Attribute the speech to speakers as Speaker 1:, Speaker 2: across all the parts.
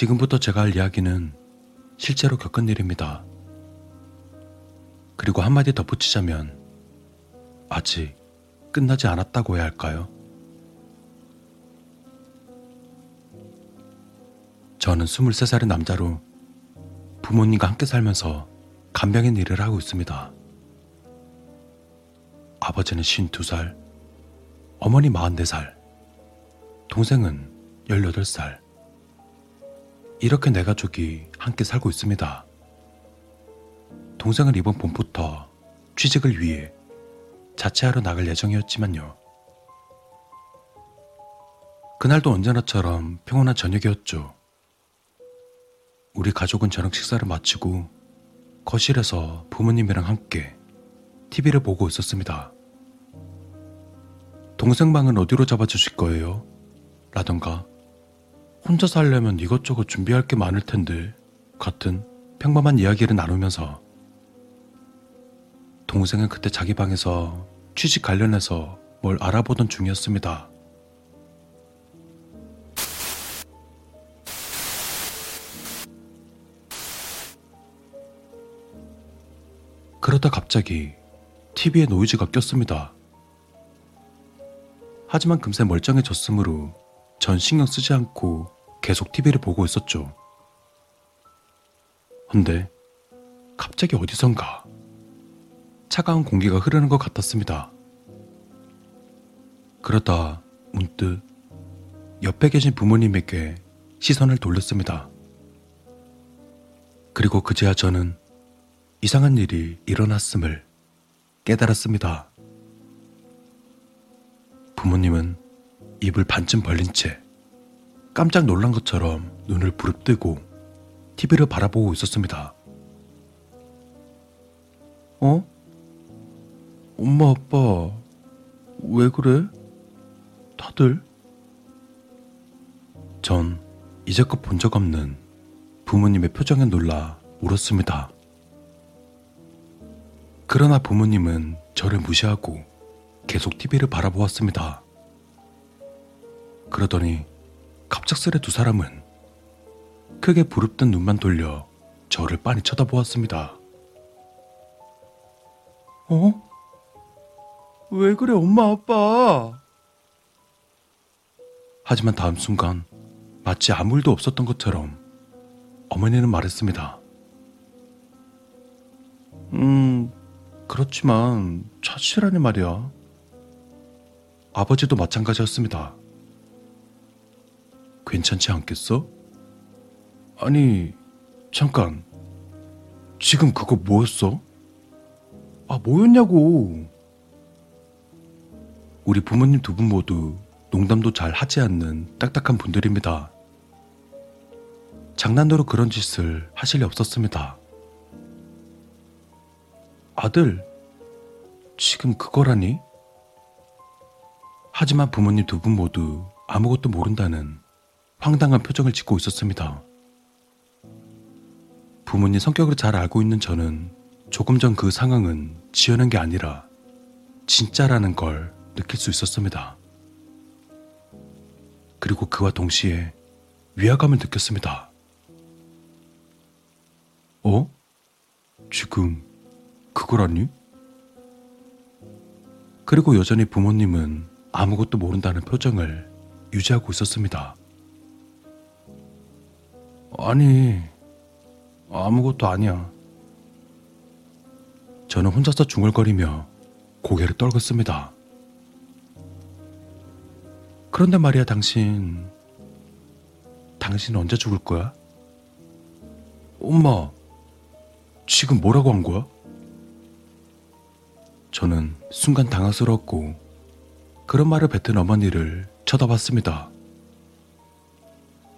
Speaker 1: 지금부터 제가 할 이야기는 실제로 겪은 일입니다. 그리고 한마디 덧붙이자면 아직 끝나지 않았다고 해야 할까요? 저는 23살의 남자로 부모님과 함께 살면서 간병인 일을 하고 있습니다. 아버지는 52살, 어머니 44살, 동생은 18살. 이렇게 네 가족이 함께 살고 있습니다. 동생은 이번 봄부터 취직을 위해 자취하러 나갈 예정이었지만요. 그날도 언제나처럼 평온한 저녁이었죠. 우리 가족은 저녁 식사를 마치고 거실에서 부모님이랑 함께 TV를 보고 있었습니다. 동생 방은 어디로 잡아주실 거예요? 라던가 혼자 살려면 이것저것 준비할 게 많을 텐데 같은 평범한 이야기를 나누면서 동생은 그때 자기 방에서 취직 관련해서 뭘 알아보던 중이었습니다. 그러다 갑자기 TV에 노이즈가 꼈습니다. 하지만 금세 멀쩡해졌으므로 전 신경 쓰지 않고 계속 TV를 보고 있었죠. 근데 갑자기 어디선가 차가운 공기가 흐르는 것 같았습니다. 그러다 문득 옆에 계신 부모님에게 시선을 돌렸습니다. 그리고 그제야 저는 이상한 일이 일어났음을 깨달았습니다. 부모님은 입을 반쯤 벌린 채 깜짝 놀란 것처럼 눈을 부릅뜨고 TV를 바라보고 있었습니다. 어? 엄마, 아빠, 왜 그래? 다들? 전 이제껏 본 적 없는 부모님의 표정에 놀라 울었습니다. 그러나 부모님은 저를 무시하고 계속 TV를 바라보았습니다. 그러더니 갑작스레 두 사람은 크게 부릅뜬 눈만 돌려 저를 빤히 쳐다보았습니다. 어? 왜 그래, 엄마, 아빠? 하지만 다음 순간 마치 아무 일도 없었던 것처럼 어머니는 말했습니다. 음, 그렇지만 차치라니 말이야. 아버지도 마찬가지였습니다. 괜찮지 않겠어? 아니, 잠깐. 지금 그거 뭐였어? 아, 뭐였냐고. 우리 부모님 두 분 모두 농담도 잘 하지 않는 딱딱한 분들입니다. 장난으로 그런 짓을 하실 리 없었습니다. 아들, 지금 그거라니? 하지만 부모님 두 분 모두 아무것도 모른다는 황당한 표정을 짓고 있었습니다. 부모님 성격을 잘 알고 있는 저는 조금 전 그 상황은 지어낸 게 아니라 진짜라는 걸 느낄 수 있었습니다. 그리고 그와 동시에 위화감을 느꼈습니다. 어? 지금 그거라니? 그리고 여전히 부모님은 아무것도 모른다는 표정을 유지하고 있었습니다. 아니, 아무것도 아니야. 저는 혼자서 중얼거리며 고개를 떨궜습니다. 그런데 말이야, 당신. 당신 언제 죽을 거야? 엄마, 지금 뭐라고 한 거야? 저는 순간 당황스러웠고 그런 말을 뱉은 어머니를 쳐다봤습니다.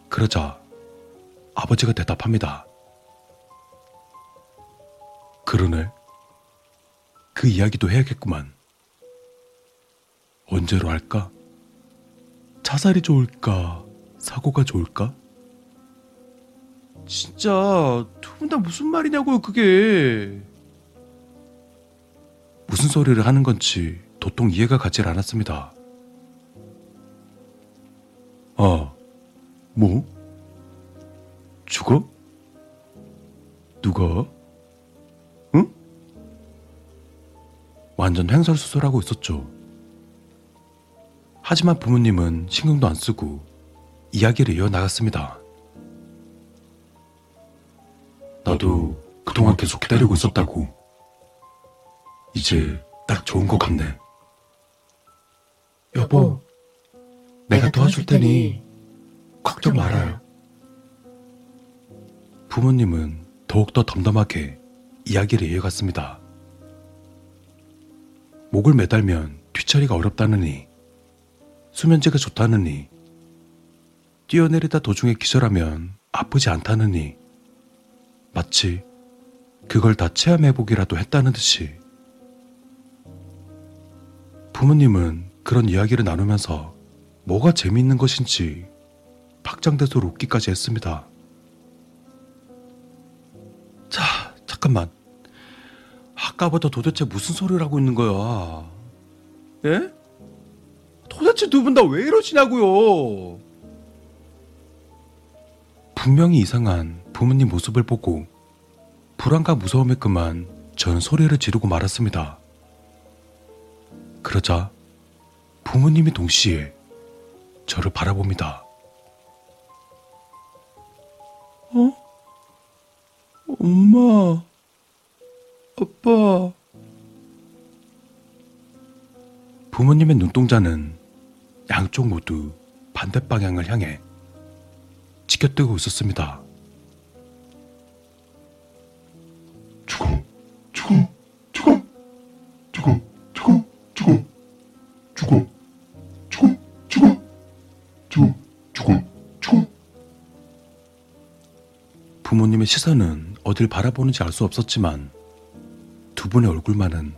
Speaker 1: 그러자 아버지가 대답합니다. 그러네. 그 이야기도 해야겠구만. 언제로 할까? 자살이 좋을까? 사고가 좋을까? 진짜 두 분 다 무슨 말이냐고요, 그게. 무슨 소리를 하는 건지 도통 이해가 가질 않았습니다. 아, 뭐? 죽어? 누가? 응? 완전 횡설수설하고 있었죠. 하지만 부모님은 신경도 안 쓰고 이야기를 이어나갔습니다. 나도 그동안 계속 기다리고 있었다고. 이제 딱 좋은 것 같네. 여보, 내가 도와줄 테니 걱정 말아요. 부모님은 더욱더 덤덤하게 이야기를 이어갔습니다. 목을 매달면 뒤처리가 어렵다느니, 수면제가 좋다느니, 뛰어내리다 도중에 기절하면 아프지 않다느니, 마치 그걸 다 체험해보기라도 했다는 듯이. 부모님은 그런 이야기를 나누면서 뭐가 재미있는 것인지 박장대소로 웃기까지 했습니다. 자, 잠깐만. 아까부터 도대체 무슨 소리를 하고 있는 거야? 예? 도대체 두 분 다 왜 이러시냐고요? 분명히 이상한 부모님 모습을 보고 불안과 무서움에 그만 저는 소리를 지르고 말았습니다. 그러자 부모님이 동시에 저를 바라봅니다. 어? 엄마, 아빠. 부모님의 눈동자는 양쪽 모두 반대 방향을 향해 지켜뜨고 있었습니다.
Speaker 2: 죽어, 죽어, 죽어, 죽어, 죽어, 죽어, 죽어, 죽어, 죽어, 죽어, 죽어, 죽어.
Speaker 1: 부모님의 시선은 어딜 바라보는지 알 수 없었지만 두 분의 얼굴만은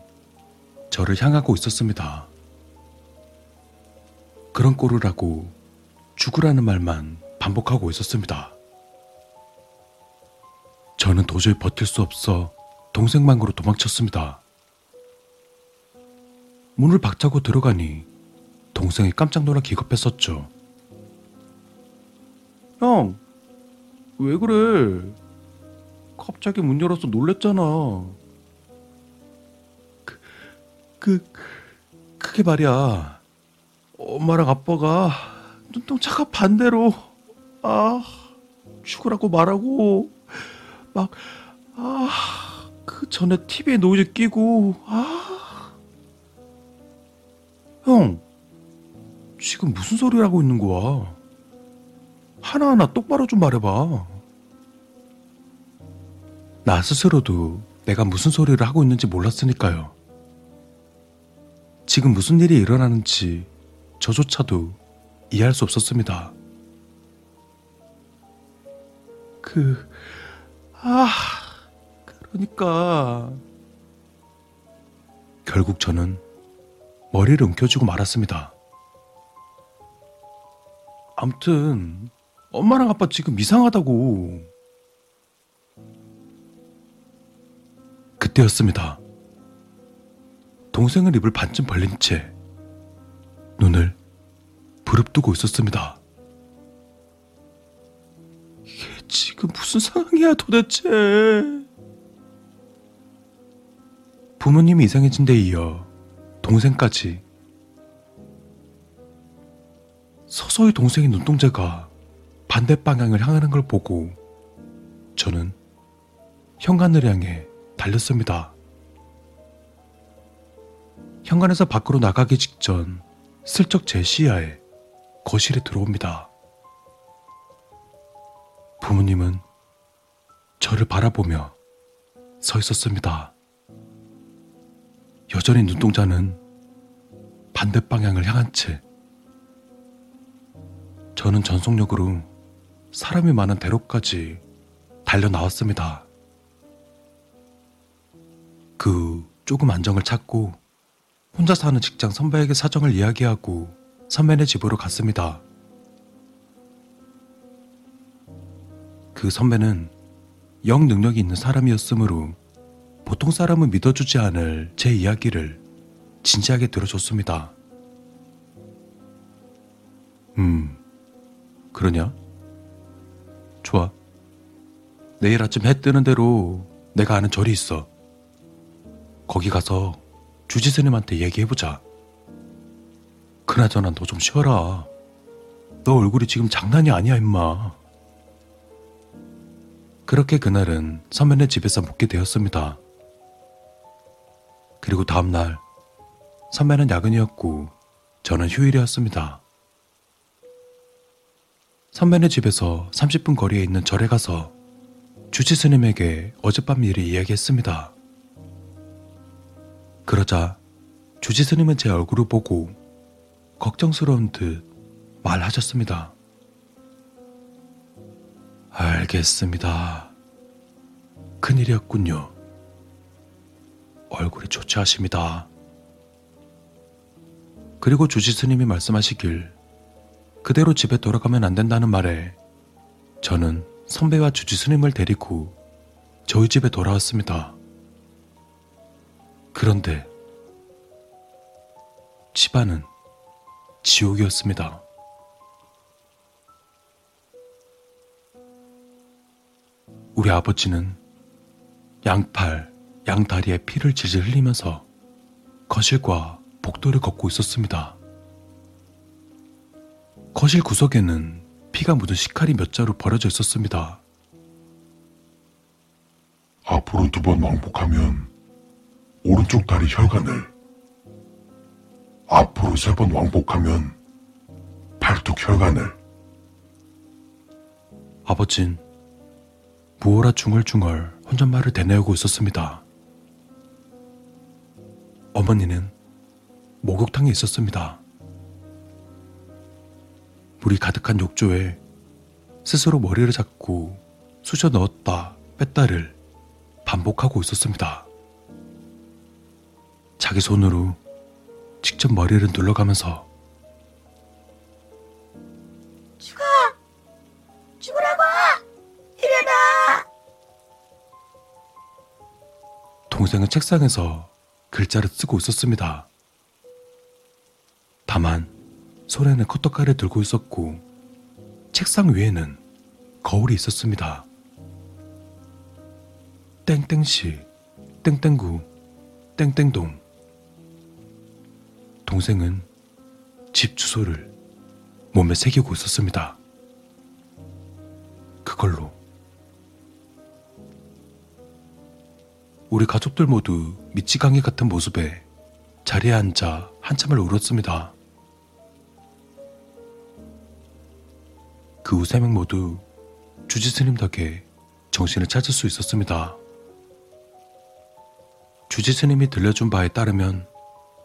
Speaker 1: 저를 향하고 있었습니다. 그런 꼴을 하고 죽으라는 말만 반복하고 있었습니다. 저는 도저히 버틸 수 없어 동생 방으로 도망쳤습니다. 문을 박차고 들어가니 동생이 깜짝 놀라 기겁했었죠. 형, 왜 그래? 갑자기 문 열어서 놀랬잖아. 그, 그, 그게 말이야. 엄마랑 아빠가 눈동자가 반대로, 아, 죽으라고 말하고, 막, 아, 그 전에 TV에 노이즈 끼고, 아. 형, 지금 무슨 소리를 하고 있는 거야? 하나하나 똑바로 좀 말해봐. 나 스스로도 내가 무슨 소리를 하고 있는지 몰랐으니까요. 지금 무슨 일이 일어나는지 저조차도 이해할 수 없었습니다. 그, 아, 그러니까. 결국 저는 머리를 움켜쥐고 말았습니다. 암튼, 엄마랑 아빠 지금 이상하다고. 그때였습니다. 동생은 입을 반쯤 벌린 채 눈을 부릅뜨고 있었습니다. 이게 지금 무슨 상황이야 도대체? 부모님이 이상해진 데 이어 동생까지 서서히 동생의 눈동자가 반대 방향을 향하는 걸 보고 저는 현관을 향해 달렸습니다. 현관에서 밖으로 나가기 직전 슬쩍 제 시야에 거실에 들어옵니다. 부모님은 저를 바라보며 서 있었습니다. 여전히 눈동자는 반대 방향을 향한 채 저는 전속력으로 사람이 많은 대로까지 달려 나왔습니다. 그 조금 안정을 찾고 혼자 사는 직장 선배에게 사정을 이야기하고 선배네 집으로 갔습니다. 그 선배는 영 능력이 있는 사람이었으므로 보통 사람은 믿어주지 않을 제 이야기를 진지하게 들어줬습니다. 음, 그러냐? 좋아. 내일 아침 해 뜨는 대로 내가 아는 절이 있어. 거기 가서 주지 스님한테 얘기해보자. 그나저나 너 좀 쉬어라. 너 얼굴이 지금 장난이 아니야, 임마. 그렇게 그날은 선배네 집에서 묵게 되었습니다. 그리고 다음날 선배는 야근이었고 저는 휴일이었습니다. 선배네 집에서 30분 거리에 있는 절에 가서 주지 스님에게 어젯밤 일을 이야기했습니다. 그러자 주지 스님은 제 얼굴을 보고 걱정스러운 듯 말하셨습니다. 알겠습니다. 큰일이었군요. 얼굴이 좋지 않습니다. 그리고 주지 스님이 말씀하시길 그대로 집에 돌아가면 안 된다는 말에 저는 선배와 주지 스님을 데리고 저희 집에 돌아왔습니다. 그런데 집안은 지옥이었습니다. 우리 아버지는 양팔, 양다리에 피를 질질 흘리면서 거실과 복도를 걷고 있었습니다. 거실 구석에는 피가 묻은 식칼이 몇 자루 버려져 있었습니다.
Speaker 2: 앞으로 두 번 왕복하면 오른쪽 다리 혈관을, 앞으로 세 번 왕복하면 팔뚝 혈관을,
Speaker 1: 아버진 무어라 중얼중얼 혼잣말을 대내고 있었습니다. 어머니는 목욕탕에 있었습니다. 물이 가득한 욕조에 스스로 머리를 잡고 쑤셔 넣었다 뺐다를 반복하고 있었습니다. 자기 손으로 직접 머리를 눌러가면서
Speaker 3: 죽어! 죽으라고! 일어나!
Speaker 1: 동생은 책상에서 글자를 쓰고 있었습니다. 다만 손에는 커터칼을 들고 있었고 책상 위에는 거울이 있었습니다. 땡땡시, 땡땡구, 땡땡동. 동생은 집 주소를 몸에 새기고 있었습니다. 그걸로 우리 가족들 모두 미치광이 같은 모습에 자리에 앉아 한참을 울었습니다. 그 후 세 명 모두 주지 스님 덕에 정신을 찾을 수 있었습니다. 주지 스님이 들려준 바에 따르면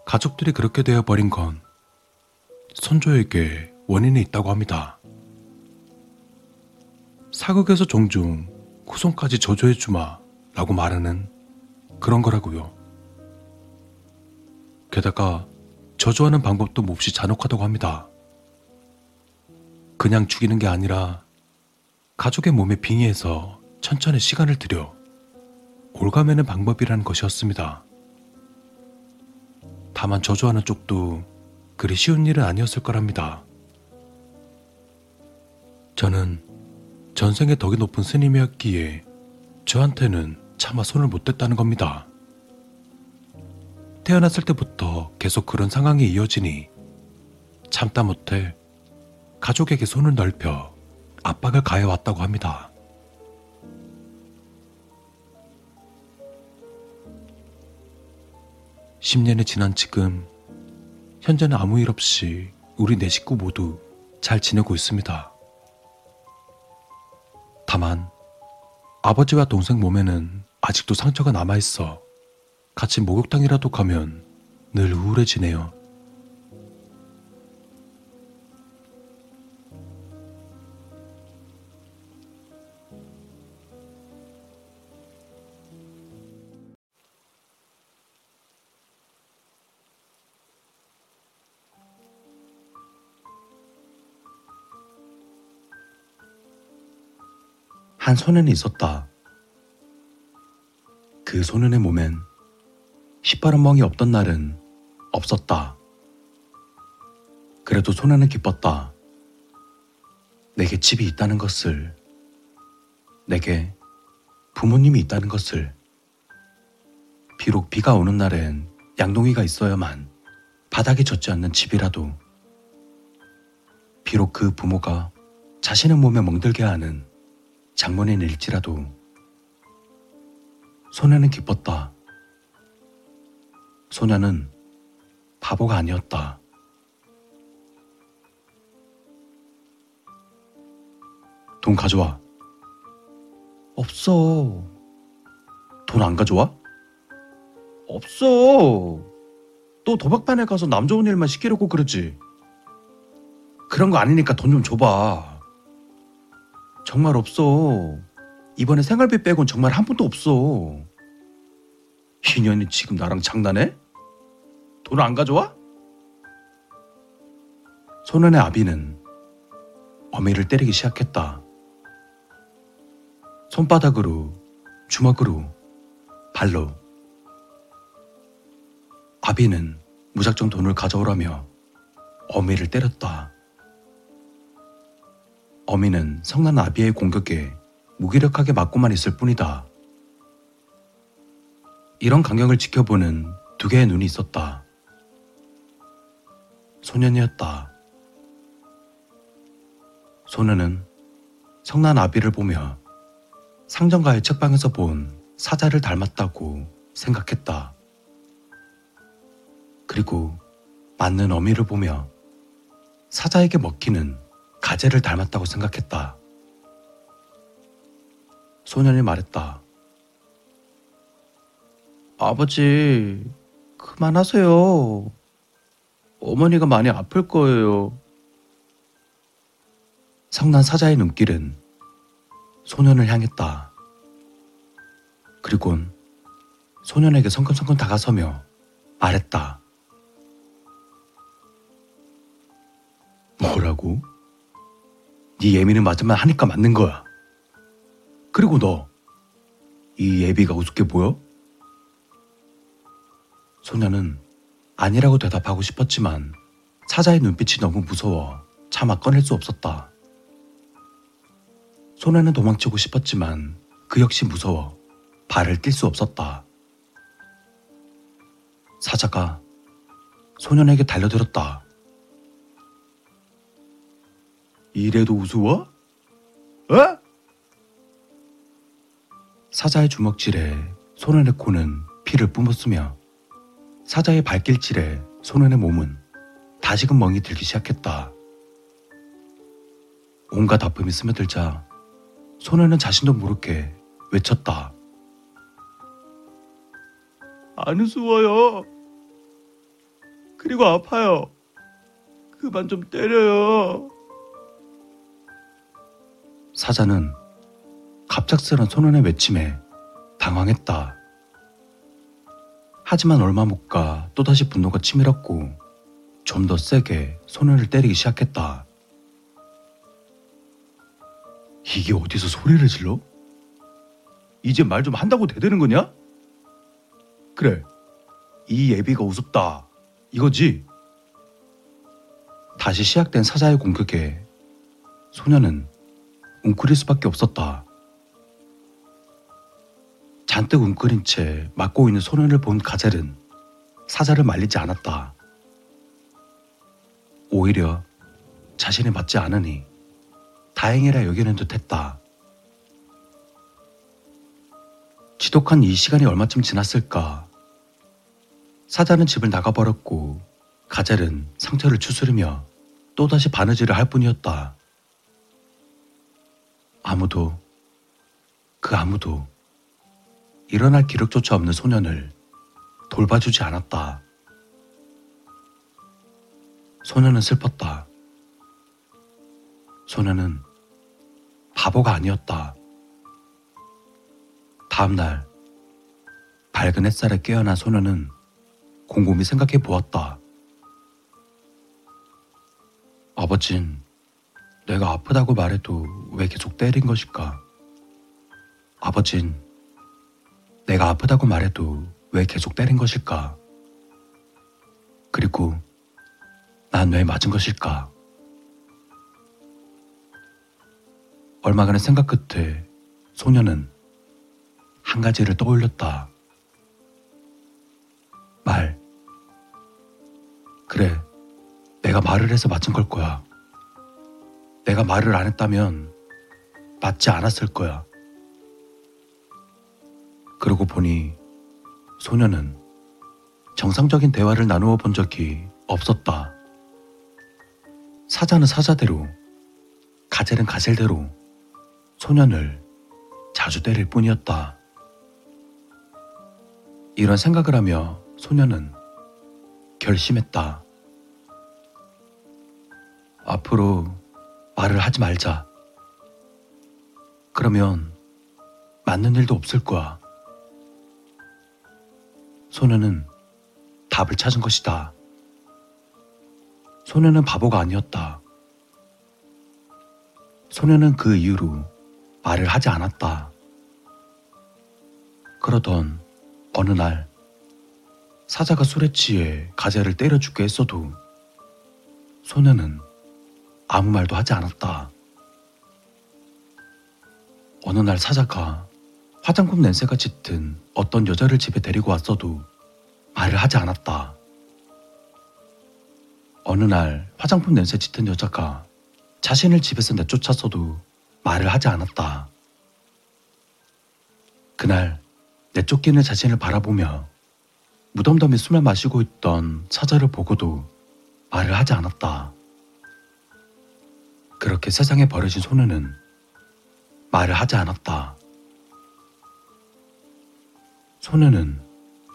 Speaker 1: 가족들이 그렇게 되어 버린 건 손조에게 원인이 있다고 합니다. 사극에서 종종 후손까지 저조해주마 라고 말하는 그런 거라고요. 게다가 저주하는 방법도 몹시 잔혹하다고 합니다. 그냥 죽이는 게 아니라 가족의 몸에 빙의해서 천천히 시간을 들여 올가매는 방법이라는 것이었습니다. 다만 저주하는 쪽도 그리 쉬운 일은 아니었을 거랍니다. 저는 전생에 덕이 높은 스님이었기에 저한테는 차마 손을 못 댔다는 겁니다. 태어났을 때부터 계속 그런 상황이 이어지니 참다 못해 가족에게 손을 넓혀 압박을 가해왔다고 합니다. (10년이) 지난 지금 현재는 아무 일 없이 우리 네 식구 모두 잘 지내고 있습니다. 다만 아버지와 동생 몸에는 아직도 상처가 남아있어 같이 목욕탕이라도 가면 늘 우울해지네요. 한 소년이 있었다. 그 소년의 몸엔 시퍼런 멍이 없던 날은 없었다. 그래도 소년은 기뻤다. 내게 집이 있다는 것을, 내게 부모님이 있다는 것을. 비록 비가 오는 날엔 양동이가 있어야만 바닥이 젖지 않는 집이라도 비록 그 부모가 자신의 몸에 멍들게 하는 장모님일지라도 소녀는 기뻤다. 소녀는 바보가 아니었다. 돈 가져와. 없어. 돈 안 가져와? 없어. 또 도박반에 가서 남 좋은 일만 시키려고 그러지. 그런 거 아니니까 돈 좀 줘봐. 정말 없어. 이번에 생활비 빼곤 정말 한 푼도 없어. 희년이 지금 나랑 장난해? 돈 안 가져와? 소년의 아비는 어미를 때리기 시작했다. 손바닥으로, 주먹으로, 발로. 아비는 무작정 돈을 가져오라며 어미를 때렸다. 어미는 성난 아비의 공격에 무기력하게 맞고만 있을 뿐이다. 이런 강경을 지켜보는 두 개의 눈이 있었다. 소년이었다. 소년은 성난 아비를 보며 상정가의 책방에서 본 사자를 닮았다고 생각했다. 그리고 맞는 어미를 보며 사자에게 먹히는 가재를 닮았다고 생각했다. 소년이 말했다. 아버지, 그만하세요. 어머니가 많이 아플 거예요. 성난 사자의 눈길은 소년을 향했다. 그리곤 소년에게 성큼성큼 다가서며 말했다. 뭐라고? 네 예미는 맞으면 하니까 맞는 거야. 그리고 너, 이 예비가 우습게 보여? 소녀는 아니라고 대답하고 싶었지만 사자의 눈빛이 너무 무서워 차마 꺼낼 수 없었다. 소녀는 도망치고 싶었지만 그 역시 무서워 발을 뗄수 없었다. 사자가 소년에게 달려들었다. 이래도 우스워? 어? 사자의 주먹질에 소년의 코는 피를 뿜었으며 사자의 발길질에 소년의 몸은 다시금 멍이 들기 시작했다. 온갖 아픔이 스며들자 소년은 자신도 모르게 외쳤다. 안 우스워요. 그리고 아파요. 그만 좀 때려요. 사자는 갑작스런 소년의 외침에 당황했다. 하지만 얼마 못 가 또다시 분노가 치밀었고 좀 더 세게 소년을 때리기 시작했다. 이게 어디서 소리를 질러? 이제 말 좀 한다고 대되는 거냐? 그래, 이 예비가 우습다. 이거지? 다시 시작된 사자의 공격에 소년은 웅크릴 수밖에 없었다. 잔뜩 웅크린 채 맞고 있는 소년을 본 가젤은 사자를 말리지 않았다. 오히려 자신이 맞지 않으니 다행이라 여기는 듯 했다. 지독한 이 시간이 얼마쯤 지났을까? 사자는 집을 나가버렸고 가젤은 상처를 추스르며 또다시 바느질을 할 뿐이었다. 아무도, 그 아무도 일어날 기력조차 없는 소년을 돌봐주지 않았다. 소년은 슬펐다. 소년은 바보가 아니었다. 다음날 밝은 햇살에 깨어난 소년은 곰곰이 생각해 보았다. 아버진 내가 아프다고 말해도 왜 계속 때린 것일까? 아버진 내가 아프다고 말해도 왜 계속 때린 것일까? 그리고 난 왜 맞은 것일까? 얼마간의 생각 끝에 소녀는 한 가지를 떠올렸다. 말. 그래, 내가 말을 해서 맞은 걸 거야. 내가 말을 안 했다면 맞지 않았을 거야. 그러고 보니 소녀는 정상적인 대화를 나누어 본 적이 없었다. 사자는 사자대로, 가젤은 가젤대로 소년을 자주 때릴 뿐이었다. 이런 생각을 하며 소년은 결심했다. 앞으로 말을 하지 말자. 그러면 맞는 일도 없을 거야. 소녀는 답을 찾은 것이다. 소녀는 바보가 아니었다. 소녀는 그 이후로 말을 하지 않았다. 그러던 어느 날 사자가 술에 취해 가재를 때려 죽게 했어도 소녀는 아무 말도 하지 않았다. 어느 날 사자가 화장품 냄새가 짙은 어떤 여자를 집에 데리고 왔어도 말을 하지 않았다. 어느 날 화장품 냄새 짙은 여자가 자신을 집에서 내쫓았어도 말을 하지 않았다. 그날 내쫓기는 자신을 바라보며 무덤덤히 숨을 마시고 있던 사자를 보고도 말을 하지 않았다. 그렇게 세상에 버려진 소녀는 말을 하지 않았다. 소녀는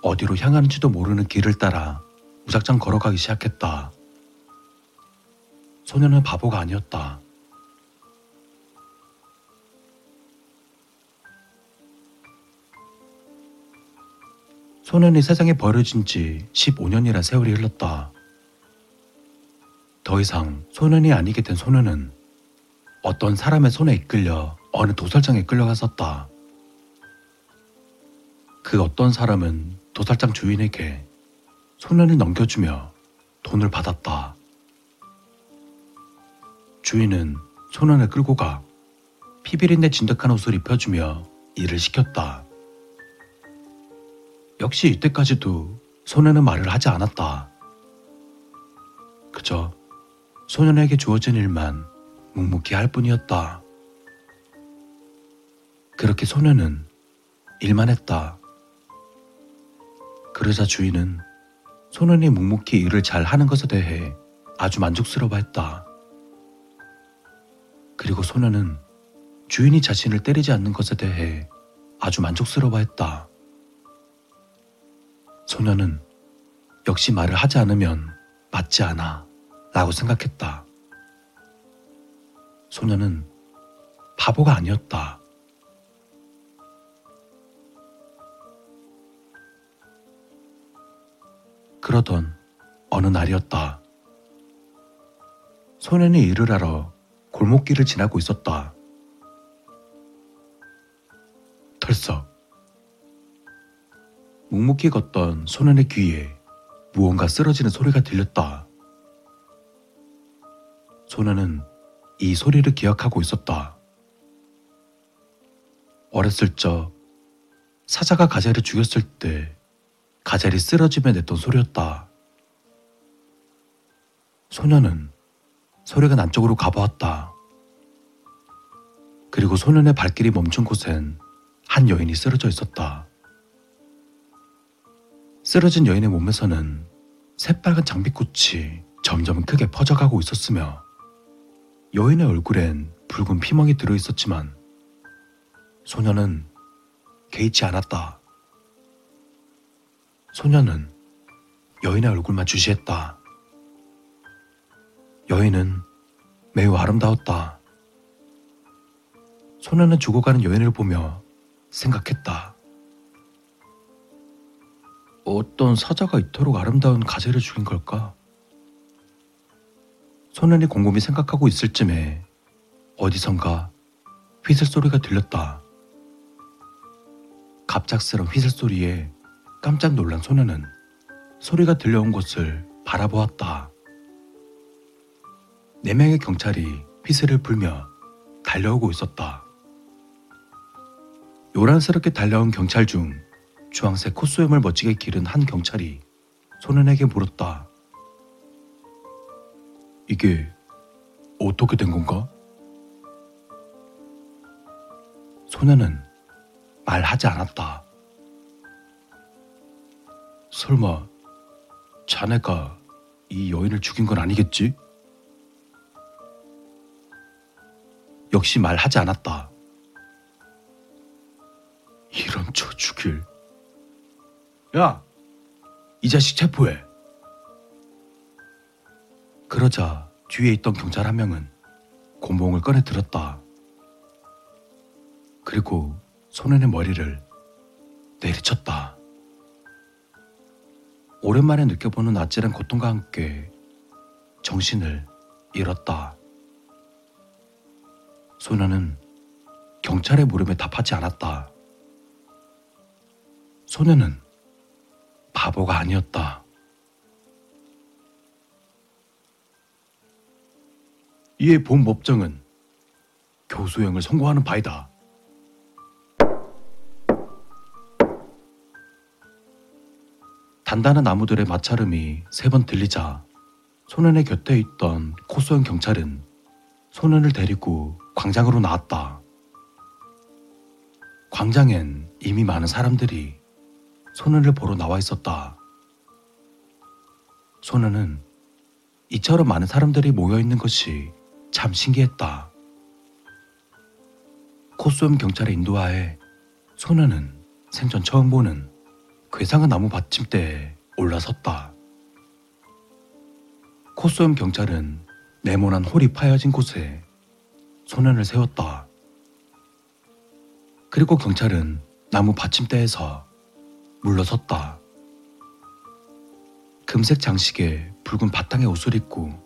Speaker 1: 어디로 향하는지도 모르는 길을 따라 무작정 걸어가기 시작했다. 소녀는 바보가 아니었다. 소년이 세상에 버려진 지 15년이라 세월이 흘렀다. 더 이상 소년이 아니게 된 소년은 어떤 사람의 손에 이끌려 어느 도살장에 끌려갔었다. 그 어떤 사람은 도살장 주인에게 소년을 넘겨주며 돈을 받았다. 주인은 소년을 끌고 가 피비린내 진득한 옷을 입혀주며 일을 시켰다. 역시 이때까지도 소년은 말을 하지 않았다. 그저 소년에게 주어진 일만 묵묵히 할 뿐이었다. 그렇게 소년은 일만 했다. 그러자 주인은 소년이 묵묵히 일을 잘 하는 것에 대해 아주 만족스러워 했다. 그리고 소년은 주인이 자신을 때리지 않는 것에 대해 아주 만족스러워 했다. 소년은 역시 말을 하지 않으면 맞지 않아 라고 생각했다. 소년은 바보가 아니었다. 그러던 어느 날이었다. 소년이 일을 하러 골목길을 지나고 있었다. 털썩. 묵묵히 걷던 소년의 귀에 무언가 쓰러지는 소리가 들렸다. 소년은 이 소리를 기억하고 있었다. 어렸을 적 사자가 가젤을 죽였을 때 가젤이 쓰러지며 냈던 소리였다. 소년은 소리가 난 쪽으로 가보았다. 그리고 소년의 발길이 멈춘 곳엔 한 여인이 쓰러져 있었다. 쓰러진 여인의 몸에서는 새빨간 장비꽃이 점점 크게 퍼져가고 있었으며 여인의 얼굴엔 붉은 피멍이 들어 있었지만 소녀는 개의치 않았다. 소녀는 여인의 얼굴만 주시했다. 여인은 매우 아름다웠다. 소녀는 죽어가는 여인을 보며 생각했다. 어떤 사자가 이토록 아름다운 가재를 죽인 걸까? 소년이 곰곰이 생각하고 있을 쯤에 어디선가 휘슬 소리가 들렸다. 갑작스런 휘슬 소리에 깜짝 놀란 소년은 소리가 들려온 곳을 바라보았다. 네 명의 경찰이 휘슬을 불며 달려오고 있었다. 요란스럽게 달려온 경찰 중 주황색 콧소염을 멋지게 기른 한 경찰이 소년에게 물었다. 이게 어떻게 된 건가? 소년은 말하지 않았다. 설마 자네가 이 여인을 죽인 건 아니겠지? 역시 말하지 않았다. 이런 저 죽일. 야, 이 자식 체포해. 그러자 뒤에 있던 경찰 한 명은 곤봉을 꺼내 들었다. 그리고 소년의 머리를 내리쳤다. 오랜만에 느껴보는 아찔한 고통과 함께 정신을 잃었다. 소년은 경찰의 물음에 답하지 않았다. 소년은 바보가 아니었다. 이에 본 법정은 교수형을 선고하는 바이다. 단단한 나무들의 마찰음이 세 번 들리자 소년의 곁에 있던 코소형 경찰은 소년을 데리고 광장으로 나왔다. 광장엔 이미 많은 사람들이 소년을 보러 나와 있었다. 소년은 이처럼 많은 사람들이 모여 있는 것이 참 신기했다. 코스염 경찰의 인도하에 소년은 생전 처음 보는 괴상한 나무 받침대에 올라섰다. 코스염 경찰은 네모난 홀이 파여진 곳에 소년을 세웠다. 그리고 경찰은 나무 받침대에서 물러섰다. 금색 장식에 붉은 바탕의 옷을 입고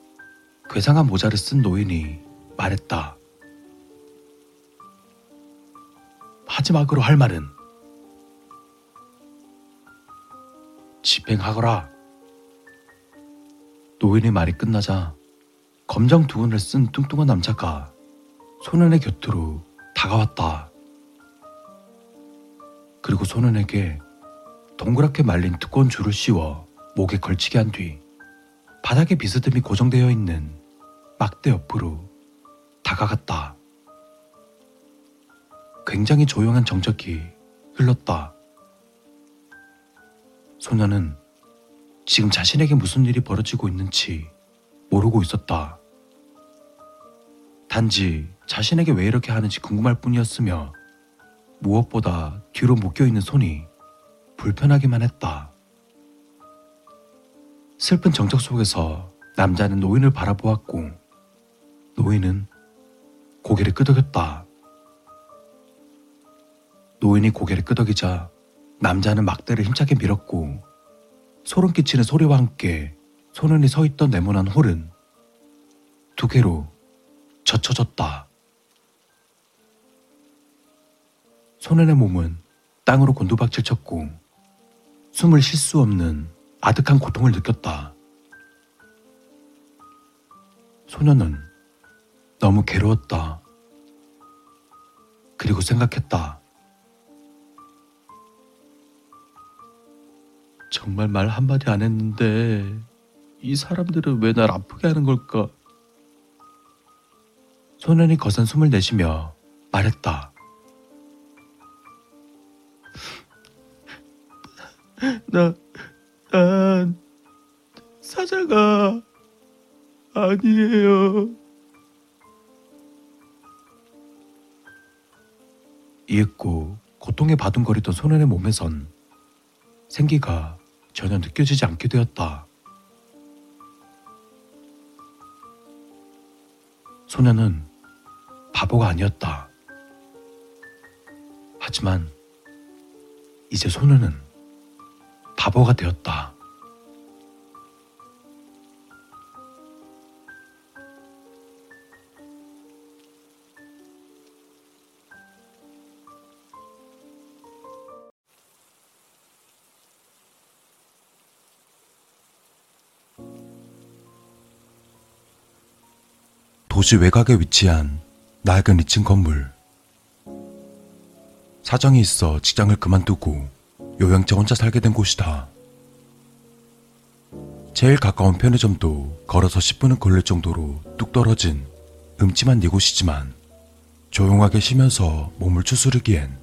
Speaker 1: 괴상한 모자를 쓴 노인이 말했다. 마지막으로 할 말은 집행하거라. 노인의 말이 끝나자 검정 두건을 쓴 뚱뚱한 남자가 소년의 곁으로 다가왔다. 그리고 소년에게 동그랗게 말린 두꺼운 줄을 씌워 목에 걸치게 한 뒤 바닥에 비스듬히 고정되어 있는 막대 옆으로 다가갔다. 굉장히 조용한 정적이 흘렀다. 소녀는 지금 자신에게 무슨 일이 벌어지고 있는지 모르고 있었다. 단지 자신에게 왜 이렇게 하는지 궁금할 뿐이었으며 무엇보다 뒤로 묶여 있는 손이 불편하기만 했다. 슬픈 정적 속에서 남자는 노인을 바라보았고 노인은 고개를 끄덕였다. 노인이 고개를 끄덕이자 남자는 막대를 힘차게 밀었고 소름 끼치는 소리와 함께 소년이 서 있던 네모난 홀은 두 개로 젖혀졌다. 소년의 몸은 땅으로 곤두박질 쳤고 숨을 쉴 수 없는 아득한 고통을 느꼈다. 소년은 너무 괴로웠다. 그리고 생각했다. 정말 말 한마디 안 했는데 이 사람들은 왜 날 아프게 하는 걸까? 소년이 거센 숨을 내쉬며 말했다. 나, 난 사자가 아니에요. 이윽고 고통에 바둥거리던 소년의 몸에선 생기가 전혀 느껴지지 않게 되었다. 소년은 바보가 아니었다. 하지만 이제 소년은 바보가 되었다. 도시 외곽에 위치한 낡은 2층 건물. 사정이 있어 직장을 그만두고 요양차 혼자 살게 된 곳이다. 제일 가까운 편의점도 걸어서 10분은 걸릴 정도로 뚝 떨어진 음침한 이곳이지만 조용하게 쉬면서 몸을 추스르기엔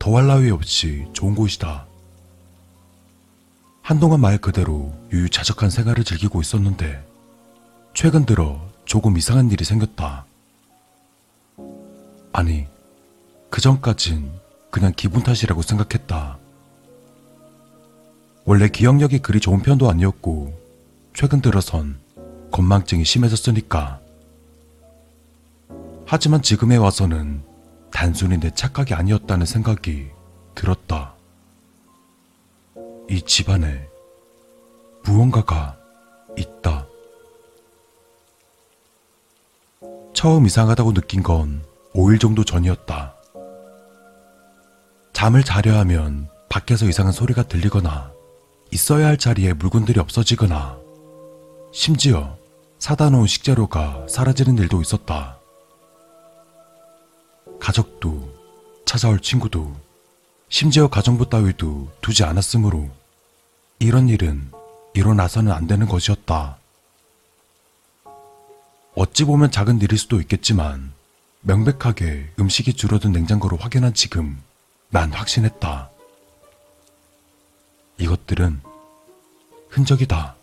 Speaker 1: 더할 나위 없이 좋은 곳이다. 한동안 말 그대로 유유자적한 생활을 즐기고 있었는데 최근 들어 조금 이상한 일이 생겼다. 아니, 그 전까진 그냥 기분 탓이라고 생각했다. 원래 기억력이 그리 좋은 편도 아니었고, 최근 들어선 건망증이 심해졌으니까. 하지만 지금에 와서는 단순히 내 착각이 아니었다는 생각이 들었다. 이 집안에 무언가가 있다. 처음 이상하다고 느낀 건 5일 정도 전이었다. 잠을 자려 하면 밖에서 이상한 소리가 들리거나 있어야 할 자리에 물건들이 없어지거나 심지어 사다 놓은 식재료가 사라지는 일도 있었다. 가족도 찾아올 친구도 심지어 가정부 따위도 두지 않았으므로 이런 일은 일어나서는 안 되는 것이었다. 어찌 보면 작은 일일 수도 있겠지만 명백하게 음식이 줄어든 냉장고를 확인한 지금 난 확신했다. 이것들은 흔적이다.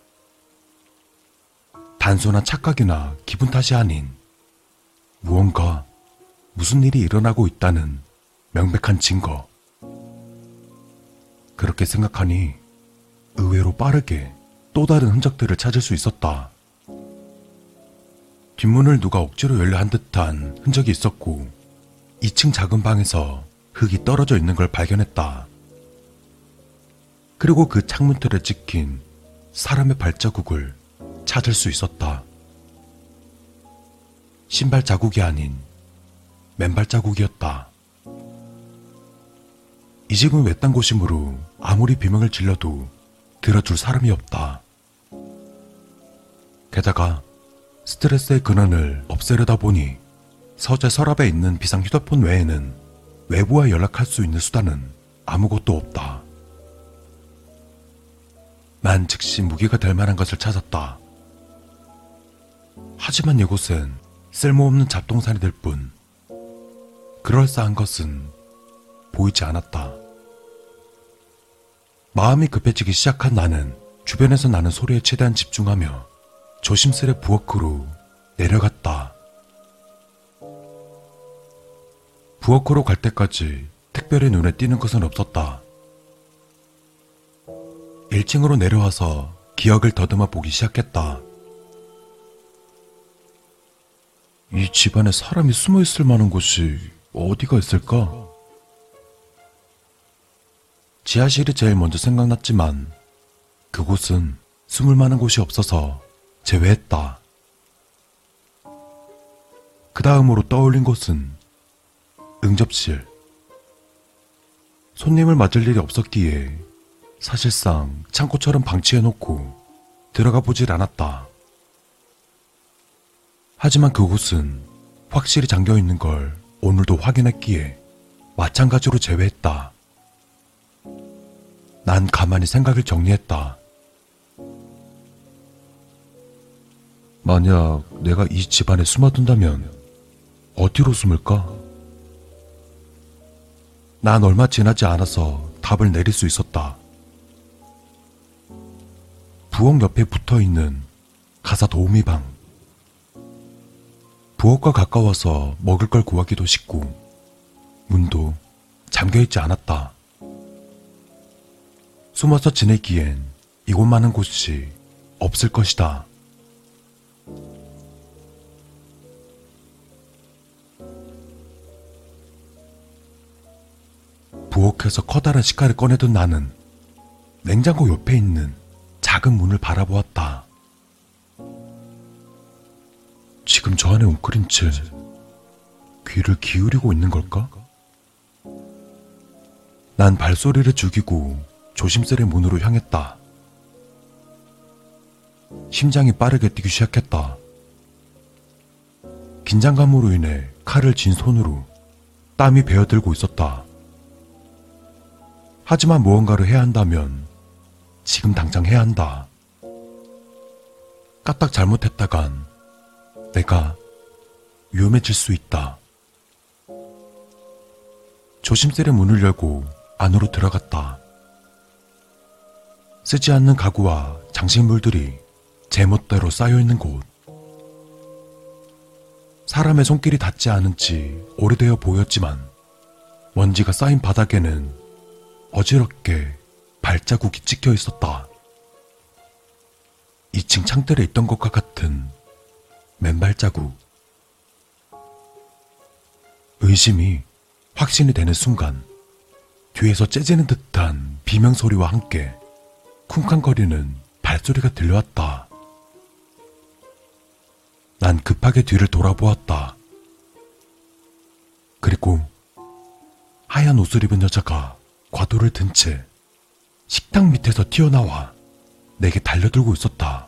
Speaker 1: 단순한 착각이나 기분 탓이 아닌 무언가 무슨 일이 일어나고 있다는 명백한 증거. 그렇게 생각하니 의외로 빠르게 또 다른 흔적들을 찾을 수 있었다. 뒷문을 누가 억지로 열려 한 듯한 흔적이 있었고 2층 작은 방에서 흙이 떨어져 있는 걸 발견했다. 그리고 그 창문 틀에 찍힌 사람의 발자국을 찾을 수 있었다. 신발 자국이 아닌 맨발 자국이었다. 이 집은 외딴 곳이므로 아무리 비명을 질러도 들어줄 사람이 없다. 게다가 스트레스의 근원을 없애려다 보니 서재 서랍에 있는 비상 휴대폰 외에는 외부와 연락할 수 있는 수단은 아무것도 없다. 난 즉시 무기가 될 만한 것을 찾았다. 하지만 이곳은 쓸모없는 잡동산이 될 뿐, 그럴싸한 것은 보이지 않았다. 마음이 급해지기 시작한 나는 주변에서 나는 소리에 최대한 집중하며 조심스레 부엌으로 내려갔다. 부엌으로 갈 때까지 특별히 눈에 띄는 것은 없었다. 1층으로 내려와서 기억을 더듬어 보기 시작했다. 이 집안에 사람이 숨어 있을 만한 곳이 어디가 있을까? 지하실이 제일 먼저 생각났지만 그곳은 숨을 만한 곳이 없어서 제외했다. 그 다음으로 떠올린 곳은 응접실. 손님을 맞을 일이 없었기에 사실상 창고처럼 방치해놓고 들어가 보질 않았다. 하지만 그곳은 확실히 잠겨 있는 걸 오늘도 확인했기에 마찬가지로 제외했다. 난 가만히 생각을 정리했다. 만약 내가 이 집안에 숨어든다면 어디로 숨을까? 난 얼마 지나지 않아서 답을 내릴 수 있었다. 부엌 옆에 붙어 있는 가사 도우미 방. 부엌과 가까워서 먹을 걸 구하기도 쉽고, 문도 잠겨 있지 않았다. 숨어서 지내기엔 이곳만한 곳이 없을 것이다. 부엌에서 커다란 식칼을 꺼내던 나는 냉장고 옆에 있는 작은 문을 바라보았다. 지금 저 안에 웅크린 채 귀를 기울이고 있는 걸까? 난 발소리를 죽이고 조심스레 문으로 향했다. 심장이 빠르게 뛰기 시작했다. 긴장감으로 인해 칼을 쥔 손으로 땀이 배어들고 있었다. 하지만 무언가를 해야 한다면 지금 당장 해야 한다. 까딱 잘못했다간 내가 위험해질 수 있다. 조심스레 문을 열고 안으로 들어갔다. 쓰지 않는 가구와 장식물들이 제멋대로 쌓여있는 곳. 사람의 손길이 닿지 않은 지 오래되어 보였지만 먼지가 쌓인 바닥에는 어지럽게 발자국이 찍혀 있었다. 2층 창틀에 있던 것과 같은 맨발 자국. 의심이 확신이 되는 순간 뒤에서 째지는 듯한 비명 소리와 함께 쿵쾅거리는 발소리가 들려왔다. 난 급하게 뒤를 돌아보았다. 그리고 하얀 옷을 입은 여자가 과도를 든 채 식탁 밑에서 튀어나와 내게 달려들고 있었다.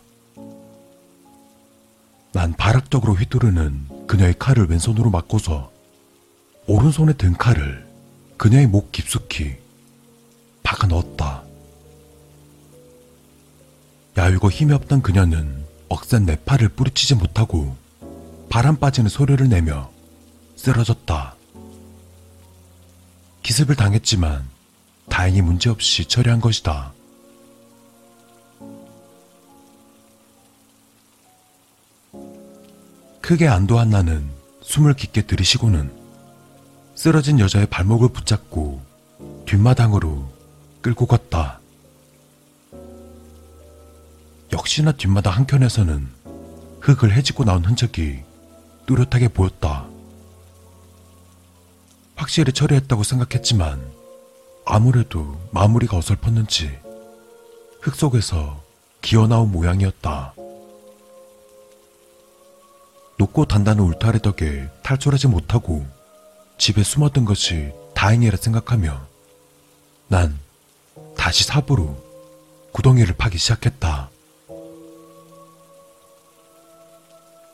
Speaker 1: 난 발악적으로 휘두르는 그녀의 칼을 왼손으로 맞고서 오른손에 든 칼을 그녀의 목 깊숙이 박아 넣었다. 야유고 힘이 없던 그녀는 억센 내 팔을 뿌리치지 못하고 바람 빠지는 소리를 내며 쓰러졌다. 기습을 당했지만 다행히 문제없이 처리한 것이다. 크게 안도한 나는 숨을 깊게 들이쉬고는 쓰러진 여자의 발목을 붙잡고 뒷마당으로 끌고 갔다. 역시나 뒷마당 한켠에서는 흙을 헤집고 나온 흔적이 뚜렷하게 보였다. 확실히 처리했다고 생각했지만 아무래도 마무리가 어설펐는지 흙 속에서 기어나온 모양이었다. 높고 단단한 울타리 덕에 탈출하지 못하고 집에 숨어든 것이 다행이라 생각하며 난 다시 삽으로 구덩이를 파기 시작했다.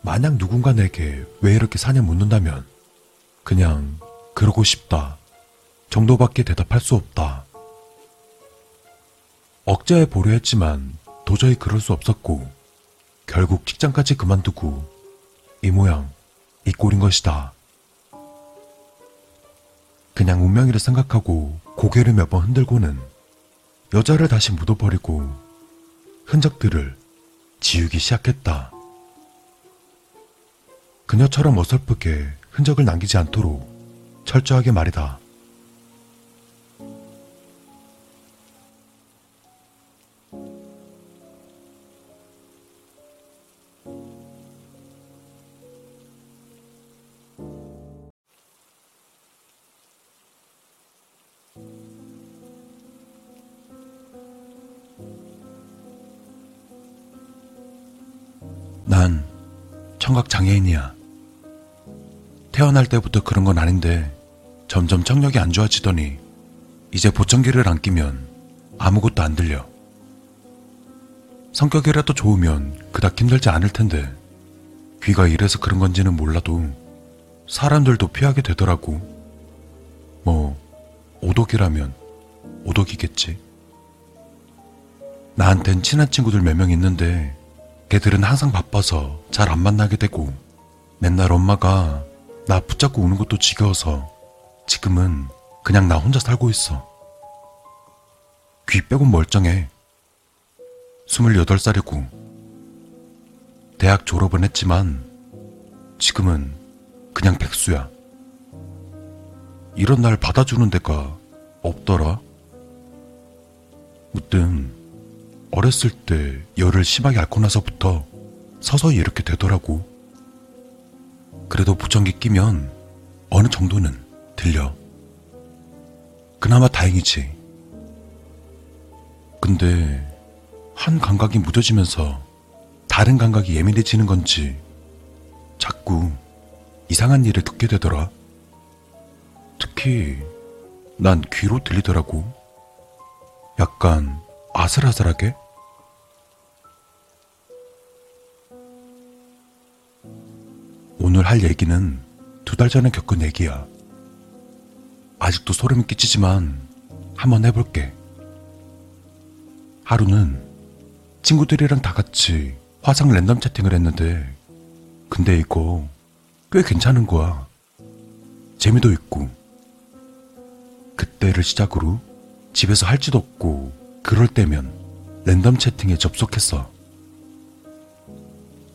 Speaker 1: 만약 누군가 내게 왜 이렇게 사냐 묻는다면 그냥 그러고 싶다 정도밖에 대답할 수 없다. 억제해 보려 했지만 도저히 그럴 수 없었고 결국 직장까지 그만두고 이 모양 이 꼴인 것이다. 그냥 운명이라 생각하고 고개를 몇 번 흔들고는 여자를 다시 묻어버리고 흔적들을 지우기 시작했다. 그녀처럼 어설프게 흔적을 남기지 않도록 철저하게 말이다. 난 청각 장애인이야. 태어날 때부터 그런 건 아닌데 점점 청력이 안 좋아지더니 이제 보청기를 안 끼면 아무것도 안 들려. 성격이라도 좋으면 그닥 힘들지 않을 텐데 귀가 이래서 그런 건지는 몰라도 사람들도 피하게 되더라고. 뭐 오독이라면 오독이겠지. 나한텐 친한 친구들 몇 명 있는데 걔들은 항상 바빠서 잘 안 만나게 되고 맨날 엄마가 나 붙잡고 우는 것도 지겨워서 지금은 그냥 나 혼자 살고 있어. 귀 빼곤 멀쩡해. 28살이고 대학 졸업은 했지만 지금은 그냥 백수야. 이런 날 받아주는 데가 없더라. 무튼 어렸을 때 열을 심하게 앓고 나서부터 서서히 이렇게 되더라고. 그래도 보청기 끼면 어느 정도는 들려. 그나마 다행이지. 근데 한 감각이 무뎌지면서 다른 감각이 예민해지는 건지 자꾸 이상한 일을 듣게 되더라. 특히 난 귀로 들리더라고. 약간 아슬아슬하게? 오늘 할 얘기는 두 달 전에 겪은 얘기야. 아직도 소름이 끼치지만 한번 해볼게. 하루는 친구들이랑 다 같이 화상 랜덤 채팅을 했는데, 근데 이거 꽤 괜찮은 거야. 재미도 있고. 그때를 시작으로 집에서 할짓 없고, 그럴 때면 랜덤 채팅에 접속했어.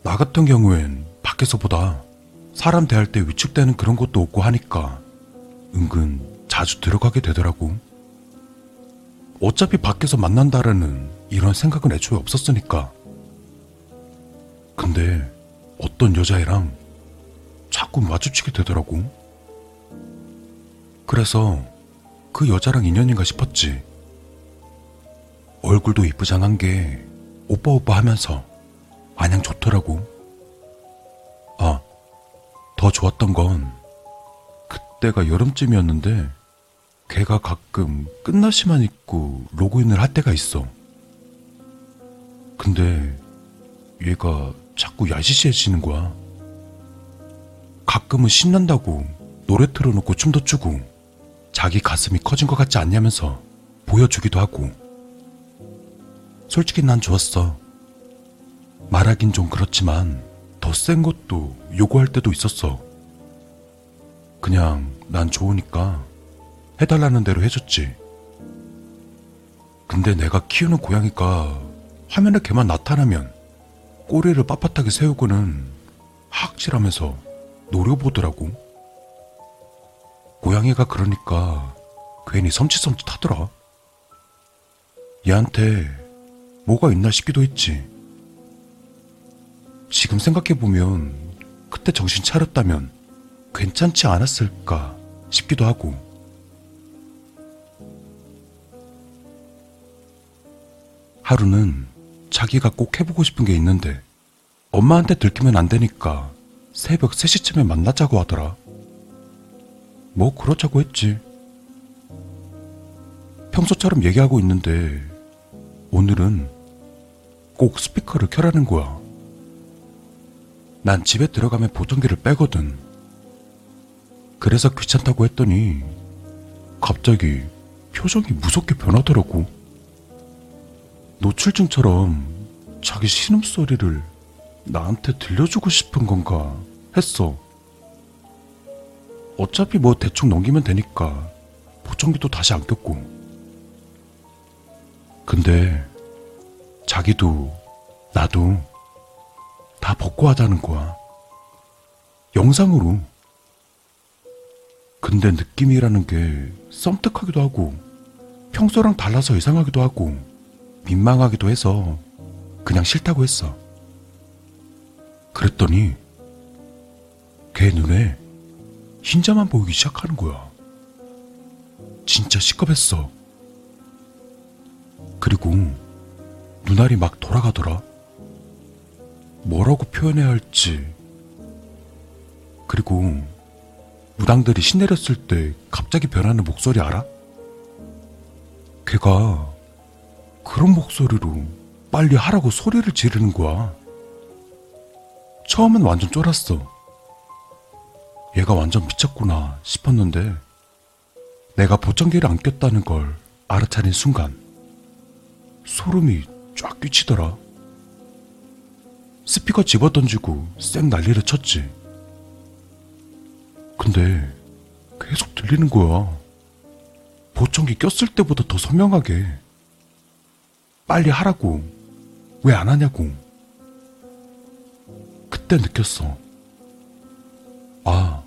Speaker 1: 나 같은 경우엔 밖에서보다 사람 대할 때 위축되는 그런 것도 없고 하니까 은근 자주 들어가게 되더라고. 어차피 밖에서 만난다라는 이런 생각은 애초에 없었으니까. 근데 어떤 여자애랑 자꾸 마주치게 되더라고. 그래서 그 여자랑 인연인가 싶었지. 얼굴도 이쁘장한 게 오빠 오빠 하면서 마냥 좋더라고. 아, 더 좋았던 건 그때가 여름쯤이었는데 걔가 가끔 끝나시만 입고 로그인을 할 때가 있어. 근데 얘가 자꾸 야시시해지는 거야. 가끔은 신난다고 노래 틀어놓고 춤도 추고 자기 가슴이 커진 것 같지 않냐면서 보여주기도 하고. 솔직히 난 좋았어. 말하긴 좀 그렇지만 더 센 것도 요구할 때도 있었어. 그냥 난 좋으니까 해달라는 대로 해줬지. 근데 내가 키우는 고양이가 화면에 걔만 나타나면 꼬리를 빳빳하게 세우고는 하악질하면서 노려보더라고. 고양이가 그러니까 괜히 섬찟섬찟하더라. 얘한테 뭐가 있나 싶기도 했지. 지금 생각해보면 그때 정신 차렸다면 괜찮지 않았을까 싶기도 하고. 하루는 자기가 꼭 해보고 싶은 게 있는데 엄마한테 들키면 안 되니까 새벽 3시쯤에 만나자고 하더라. 뭐 그렇자고 했지. 평소처럼 얘기하고 있는데 오늘은 꼭 스피커를 켜라는 거야. 난 집에 들어가면 보청기를 빼거든. 그래서 귀찮다고 했더니 갑자기 표정이 무섭게 변하더라고. 노출증처럼 자기 신음소리를 나한테 들려주고 싶은 건가 했어. 어차피 뭐 대충 넘기면 되니까 보청기도 다시 안 꼈고. 근데 자기도 나도 다 벗고 하자는 거야. 영상으로. 근데 느낌이라는 게 썸뜩하기도 하고 평소랑 달라서 이상하기도 하고 민망하기도 해서 그냥 싫다고 했어. 그랬더니 걔 눈에 흰자만 보이기 시작하는 거야. 진짜 시겁했어. 그리고 눈알이 막 돌아가더라. 뭐라고 표현해야 할지. 그리고 무당들이 신내렸을 때 갑자기 변하는 목소리 알아? 걔가 그런 목소리로 빨리 하라고 소리를 지르는 거야. 처음엔 완전 쫄았어. 얘가 완전 미쳤구나 싶었는데 내가 보청기를 안 꼈다는 걸 알아차린 순간 소름이 쫙 끼치더라. 스피커 집어 던지고 쌩 난리를 쳤지. 근데 계속 들리는 거야. 보청기 꼈을 때보다 더 선명하게. 빨리 하라고. 왜 안 하냐고. 그때 느꼈어. 아,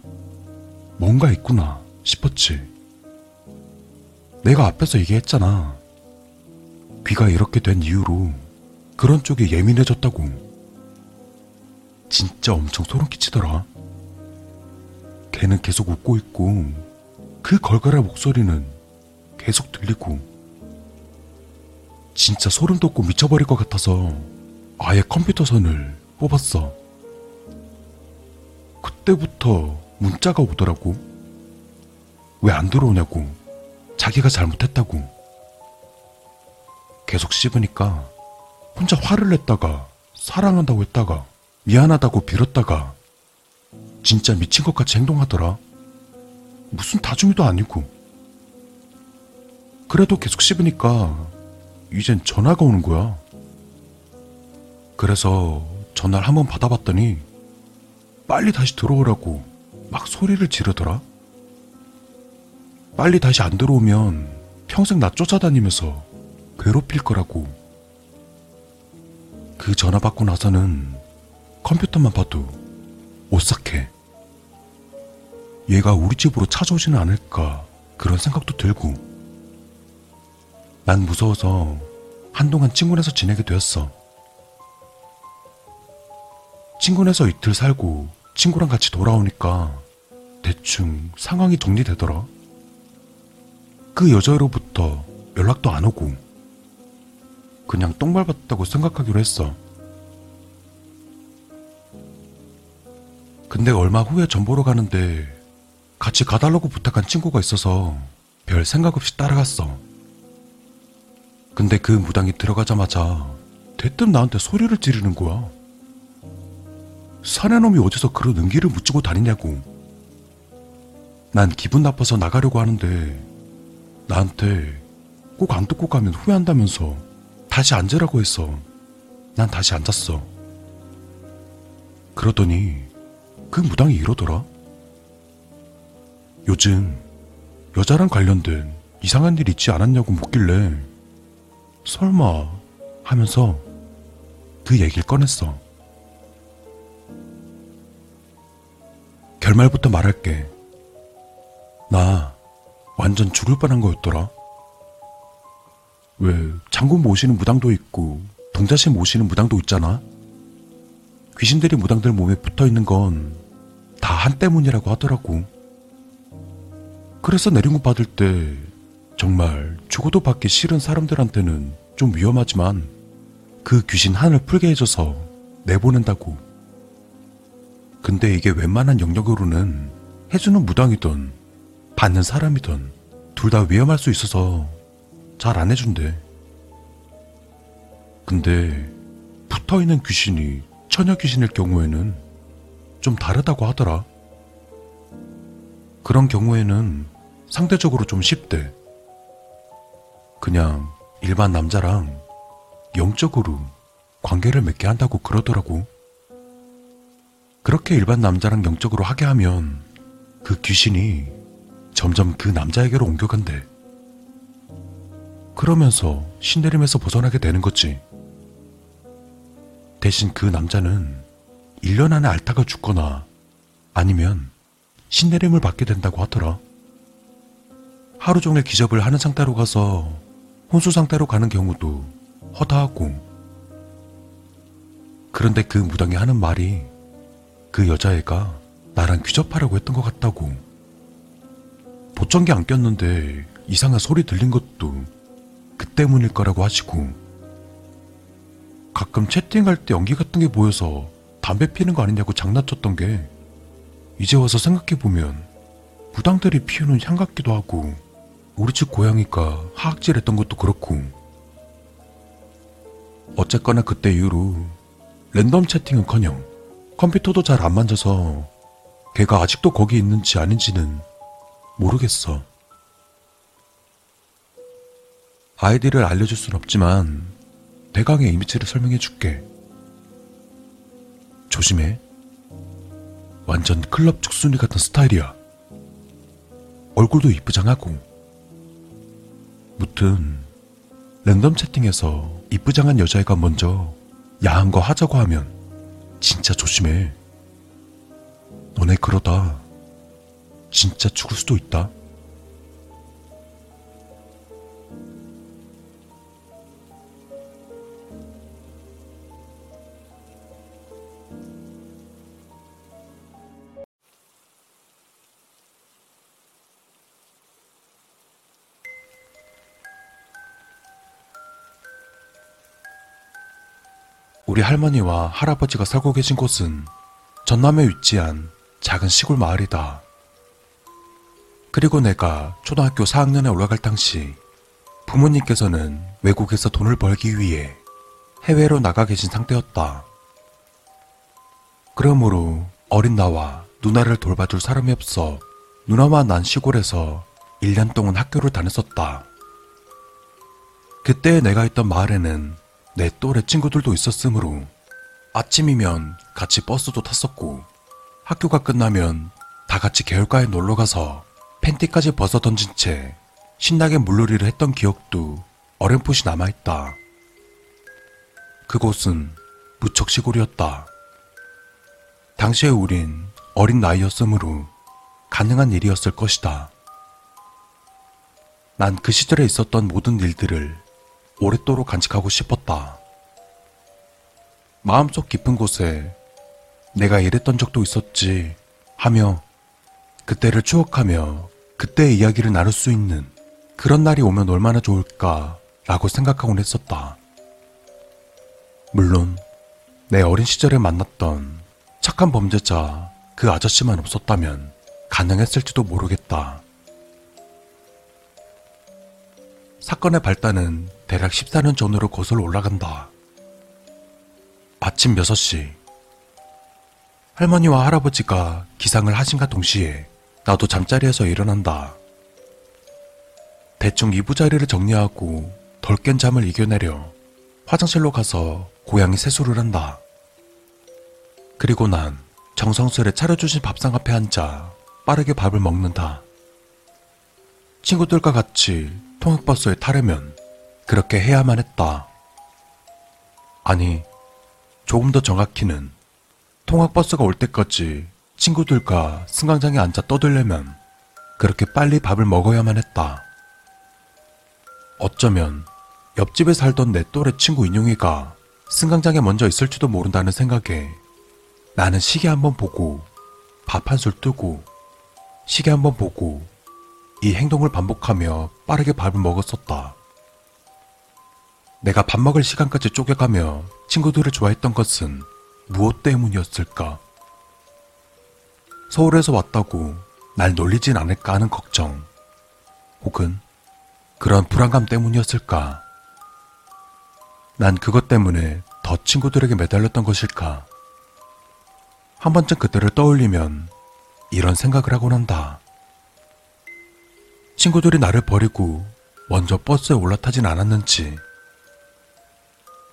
Speaker 1: 뭔가 있구나 싶었지. 내가 앞에서 얘기했잖아. 귀가 이렇게 된 이후로 그런 쪽에 예민해졌다고. 진짜 엄청 소름 끼치더라. 걔는 계속 웃고 있고 그 걸걸한 목소리는 계속 들리고 진짜 소름 돋고 미쳐버릴 것 같아서 아예 컴퓨터 선을 뽑았어. 그때부터 문자가 오더라고. 왜 안 들어오냐고. 자기가 잘못했다고. 계속 씹으니까 혼자 화를 냈다가 사랑한다고 했다가 미안하다고 빌었다가 진짜 미친 것 같이 행동하더라. 무슨 다중이도 아니고. 그래도 계속 씹으니까 이젠 전화가 오는 거야. 그래서 전화를 한번 받아봤더니 빨리 다시 들어오라고 막 소리를 지르더라. 빨리 다시 안 들어오면 평생 나 쫓아다니면서 괴롭힐 거라고. 그 전화 받고 나서는 컴퓨터만 봐도 오싹해. 얘가 우리 집으로 찾아오지는 않을까 그런 생각도 들고. 난 무서워서 한동안 친구네서 지내게 되었어. 친구네서 이틀 살고 친구랑 같이 돌아오니까 대충 상황이 정리되더라. 그 여자로부터 연락도 안 오고 그냥 똥 밟았다고 생각하기로 했어. 근데 얼마 후에 전 보러 가는데 같이 가달라고 부탁한 친구가 있어서 별 생각 없이 따라갔어. 근데 그 무당이 들어가자마자 대뜸 나한테 소리를 지르는 거야. 사내놈이 어디서 그런 은기를 묻히고 다니냐고. 난 기분 나빠서 나가려고 하는데 나한테 꼭 안 듣고 가면 후회한다면서 다시 앉으라고 했어. 난 다시 앉았어. 그러더니 그 무당이 이러더라. 요즘 여자랑 관련된 이상한 일 있지 않았냐고 묻길래 설마 하면서 그 얘기를 꺼냈어. 결말부터 말할게. 나 완전 죽을 뻔한 거였더라. 왜 장군 모시는 무당도 있고 동자신 모시는 무당도 있잖아. 귀신들이 무당들 몸에 붙어 있는 건 다 한 때문이라고 하더라고. 그래서 내린곳 받을 때 정말 죽어도 받기 싫은 사람들한테는 좀 위험하지만 그 귀신 한을 풀게 해줘서 내보낸다고. 근데 이게 웬만한 영역으로는 해주는 무당이든 받는 사람이든 둘 다 위험할 수 있어서 잘 안 해준대. 근데 붙어 있는 귀신이 처녀 귀신일 경우에는 좀 다르다고 하더라. 그런 경우에는 상대적으로 좀 쉽대. 그냥 일반 남자랑 영적으로 관계를 맺게 한다고 그러더라고. 그렇게 일반 남자랑 영적으로 하게 하면 그 귀신이 점점 그 남자에게로 옮겨간대. 그러면서 신내림에서 벗어나게 되는 거지. 대신 그 남자는 1년 안에 앓다가 죽거나 아니면 신내림을 받게 된다고 하더라. 하루 종일 기접을 하는 상태로 가서 혼수 상태로 가는 경우도 허다하고. 그런데 그 무당이 하는 말이 그 여자애가 나랑 귀접하려고 했던 것 같다고. 보청기 안 꼈는데 이상한 소리 들린 것도 그 때문일 거라고 하시고. 가끔 채팅할 때 연기 같은 게 보여서 담배 피는 거 아니냐고 장난쳤던 게 이제 와서 생각해보면 무당들이 피우는 향 같기도 하고 우리 집 고양이가 하악질 했던 것도 그렇고 어쨌거나 그때 이후로 랜덤 채팅은커녕 컴퓨터도 잘 안 만져서 걔가 아직도 거기 있는지 아닌지는 모르겠어. 아이디를 알려줄 순 없지만 대강의 이미지를 설명해 줄게. 조심해. 완전 클럽 축순이 같은 스타일이야. 얼굴도 이쁘장하고. 무튼 랜덤 채팅에서 이쁘장한 여자애가 먼저 야한 거 하자고 하면 진짜 조심해. 너네 그러다 진짜 죽을 수도 있다. 우리 할머니와 할아버지가 살고 계신 곳은 전남에 위치한 작은 시골 마을이다. 그리고 내가 초등학교 4학년에 올라갈 당시 부모님께서는 외국에서 돈을 벌기 위해 해외로 나가 계신 상태였다. 그러므로 어린 나와 누나를 돌봐줄 사람이 없어 누나와 난 시골에서 1년 동안 학교를 다녔었다. 그때 내가 있던 마을에는 내 또래 친구들도 있었으므로 아침이면 같이 버스도 탔었고 학교가 끝나면 다 같이 개울가에 놀러 가서 팬티까지 벗어 던진 채 신나게 물놀이를 했던 기억도 어렴풋이 남아있다. 그곳은 무척 시골이었다. 당시에 우린 어린 나이였으므로 가능한 일이었을 것이다. 난 그 시절에 있었던 모든 일들을 오랫도록 간직하고 싶었다. 마음속 깊은 곳에 내가 이랬던 적도 있었지 하며 그때를 추억하며 그때의 이야기를 나눌 수 있는 그런 날이 오면 얼마나 좋을까 라고 생각하곤 했었다. 물론 내 어린 시절에 만났던 착한 범죄자 그 아저씨만 없었다면 가능했을지도 모르겠다. 사건의 발단은 대략 14년 전으로 거슬러 올라간다. 아침 6시. 할머니와 할아버지가 기상을 하신가 동시에 나도 잠자리에서 일어난다. 대충 이부자리를 정리하고 덜 깬 잠을 이겨내려 화장실로 가서 고양이 세수를 한다. 그리고 난 정성스레 차려주신 밥상 앞에 앉아 빠르게 밥을 먹는다. 친구들과 같이 통학버스에 타려면 그렇게 해야만 했다. 아니, 조금 더 정확히는 통학버스가 올 때까지 친구들과 승강장에 앉아 떠들려면 그렇게 빨리 밥을 먹어야만 했다. 어쩌면 옆집에 살던 내 또래 친구 인용이가 승강장에 먼저 있을지도 모른다는 생각에 나는 시계 한번 보고 밥 한 술 뜨고 시계 한번 보고 이 행동을 반복하며 빠르게 밥을 먹었었다. 내가 밥 먹을 시간까지 쪼개가며 친구들을 좋아했던 것은 무엇 때문이었을까? 서울에서 왔다고 날 놀리진 않을까 하는 걱정, 혹은 그런 불안감 때문이었을까? 난 그것 때문에 더 친구들에게 매달렸던 것일까? 한 번쯤 그때를 떠올리면 이런 생각을 하곤 한다. 친구들이 나를 버리고 먼저 버스에 올라타진 않았는지,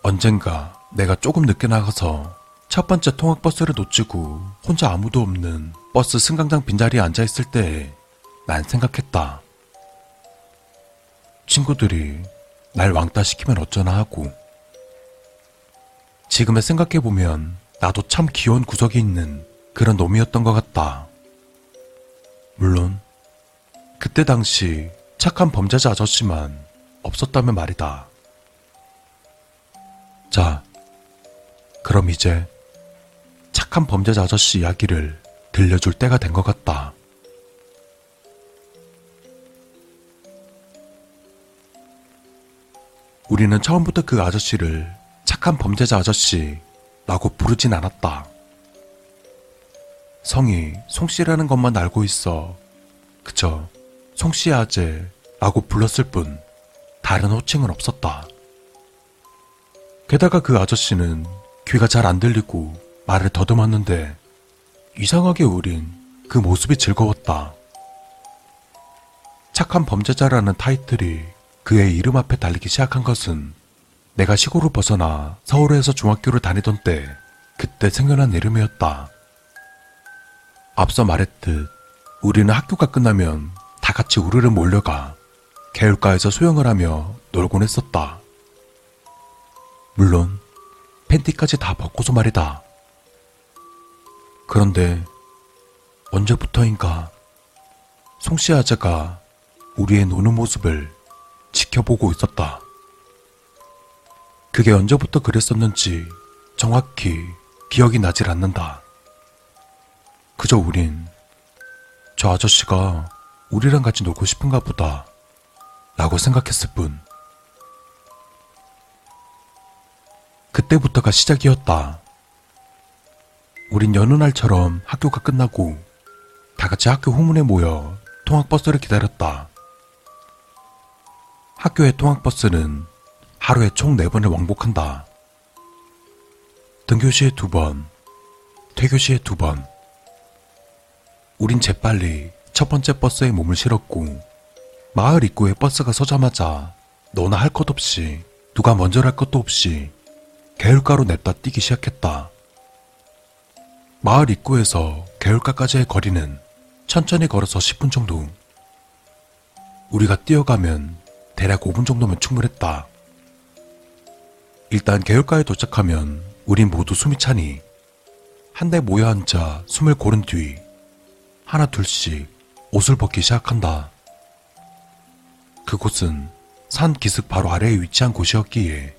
Speaker 1: 언젠가 내가 조금 늦게 나가서 첫 번째 통학버스를 놓치고 혼자 아무도 없는 버스 승강장 빈자리에 앉아있을 때에 난 생각했다. 친구들이 날 왕따 시키면 어쩌나 하고, 지금에 생각해보면 나도 참 귀여운 구석이 있는 그런 놈이었던 것 같다. 물론, 그때 당시 착한 범죄자 아저씨만 없었다면 말이다. 자, 그럼 이제 착한 범죄자 아저씨 이야기를 들려줄 때가 된 것 같다. 우리는 처음부터 그 아저씨를 착한 범죄자 아저씨라고 부르진 않았다. 성이 송씨라는 것만 알고 있어 그저 송씨 아재라고 불렀을 뿐 다른 호칭은 없었다. 게다가 그 아저씨는 귀가 잘 안 들리고 말을 더듬었는데 이상하게 우린 그 모습이 즐거웠다. 착한 범죄자라는 타이틀이 그의 이름 앞에 달리기 시작한 것은 내가 시골을 벗어나 서울에서 중학교를 다니던 때 그때 생겨난 이름이었다. 앞서 말했듯 우리는 학교가 끝나면 다 같이 우르르 몰려가 개울가에서 수영을 하며 놀곤 했었다. 물론 팬티까지 다 벗고서 말이다. 그런데 언제부터인가 송씨 아재가 우리의 노는 모습을 지켜보고 있었다. 그게 언제부터 그랬었는지 정확히 기억이 나질 않는다. 그저 우린 저 아저씨가 우리랑 같이 놀고 싶은가 보다 라고 생각했을 뿐. 그때부터가 시작이었다. 우린 여느 날처럼 학교가 끝나고 다 같이 학교 후문에 모여 통학버스를 기다렸다. 학교의 통학버스는 하루에 총 4번을 왕복한다. 등교 시에 2번, 퇴교 시에 2번. 우린 재빨리 첫 번째 버스에 몸을 실었고 마을 입구에 버스가 서자마자 너나 할 것 없이 누가 먼저 할 것도 없이 개울가로 냅다 뛰기 시작했다. 마을 입구에서 개울가까지의 거리는 천천히 걸어서 10분 정도. 우리가 뛰어가면 대략 5분 정도면 충분했다. 일단 개울가에 도착하면 우린 모두 숨이 차니 한데 모여 앉아 숨을 고른 뒤 하나 둘씩 옷을 벗기 시작한다. 그곳은 산 기슭 바로 아래에 위치한 곳이었기에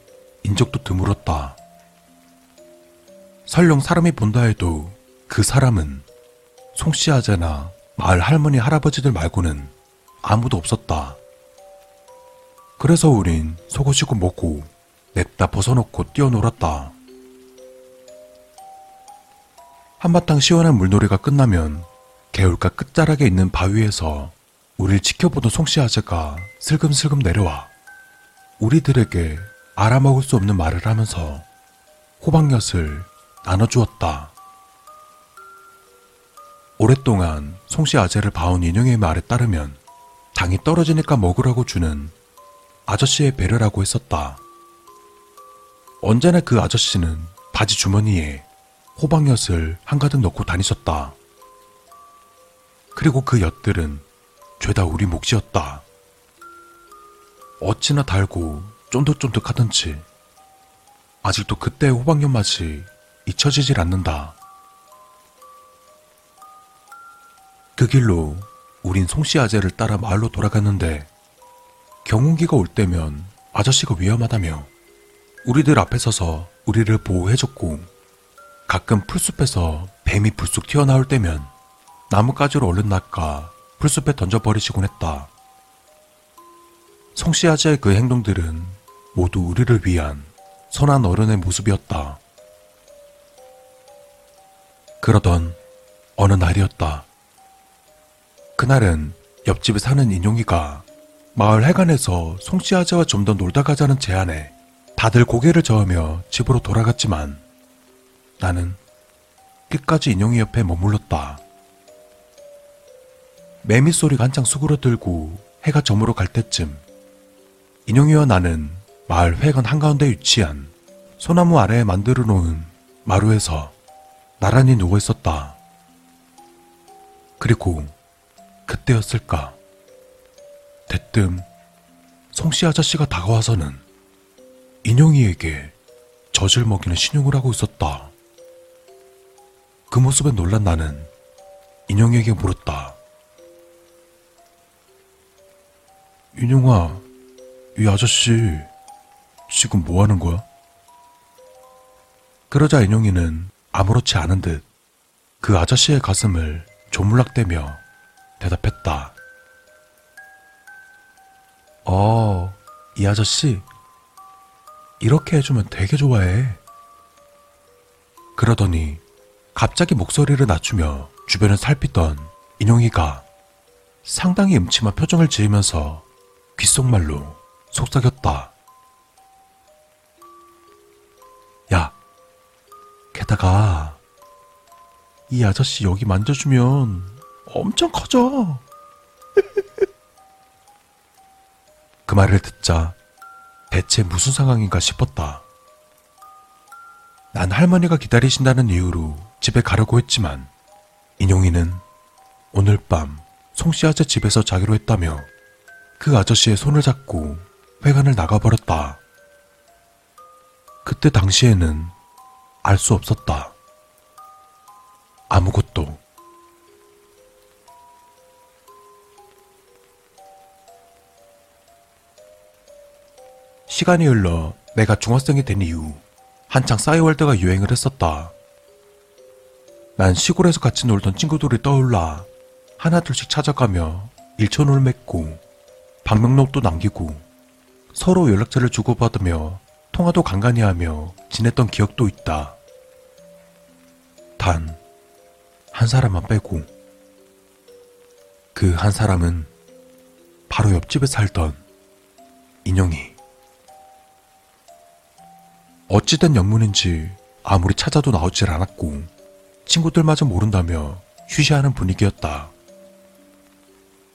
Speaker 1: 인적도 드물었다. 설령 사람이 본다 해도 그 사람은 송씨 아재나 마을 할머니 할아버지들 말고는 아무도 없었다. 그래서 우린 속옷이고 뭐고 냅다 벗어놓고 뛰어놀았다. 한바탕 시원한 물놀이가 끝나면 개울가 끝자락에 있는 바위에서 우릴 지켜보던 송씨 아재가 슬금슬금 내려와 우리들에게 알아먹을 수 없는 말을 하면서 호박엿을 나눠주었다. 오랫동안 송씨 아재를 봐온 인형의 말에 따르면 당이 떨어지니까 먹으라고 주는 아저씨의 배려라고 했었다. 언제나 그 아저씨는 바지 주머니에 호박엿을 한가득 넣고 다니셨다. 그리고 그 엿들은 죄다 우리 몫이었다. 어찌나 달고 쫀득쫀득하던 지 아직도 그때의 호박엿 맛이 잊혀지질 않는다. 그 길로 우린 송씨 아재를 따라 마을로 돌아갔는데 경운기가 올 때면 아저씨가 위험하다며 우리들 앞에 서서 우리를 보호해줬고 가끔 풀숲에서 뱀이 불쑥 튀어나올 때면 나뭇가지로 얼른 낚아 풀숲에 던져버리시곤 했다. 송씨 아재의 그 행동들은 모두 우리를 위한 선한 어른의 모습이었다. 그러던 어느 날이었다. 그날은 옆집에 사는 인용이가 마을 해관에서 송씨 아재와 좀 더 놀다 가자는 제안에 다들 고개를 저으며 집으로 돌아갔지만 나는 끝까지 인용이 옆에 머물렀다. 매미 소리가 한창 수그러들고 해가 저물어 갈 때쯤 인용이와 나는 마을 회관 한가운데 위치한 소나무 아래에 만들어 놓은 마루에서 나란히 누워 있었다. 그리고 그때였을까? 대뜸 송씨 아저씨가 다가와서는 인용이에게 젖을 먹이는 신용을 하고 있었다. 그 모습에 놀란 나는 인용이에게 물었다. 인용아, 이 아저씨 지금 뭐 하는 거야? 그러자 인용이는 아무렇지 않은 듯 그 아저씨의 가슴을 조물락대며 대답했다. 어, 이 아저씨 이렇게 해주면 되게 좋아해. 그러더니 갑자기 목소리를 낮추며 주변을 살피던 인용이가 상당히 음침한 표정을 지으면서 귓속말로 속삭였다. 게다가 이 아저씨 여기 만져주면 엄청 커져. 그 말을 듣자 대체 무슨 상황인가 싶었다. 난 할머니가 기다리신다는 이유로 집에 가려고 했지만 인용이는 오늘 밤 송씨 아재 집에서 자기로 했다며 그 아저씨의 손을 잡고 회관을 나가버렸다. 그때 당시에는 알 수 없었다. 아무것도. 시간이 흘러 내가 중학생이 된 이후 한창 싸이월드가 유행을 했었다. 난 시골에서 같이 놀던 친구들이 떠올라 하나둘씩 찾아가며 일촌을 맺고 방명록도 남기고 서로 연락처를 주고받으며 통화도 간간히 하며 지냈던 기억도 있다. 단, 한 사람만 빼고. 그 한 사람은 바로 옆집에 살던 인형이. 어찌된 영문인지 아무리 찾아도 나오질 않았고 친구들마저 모른다며 휴시하는 분위기였다.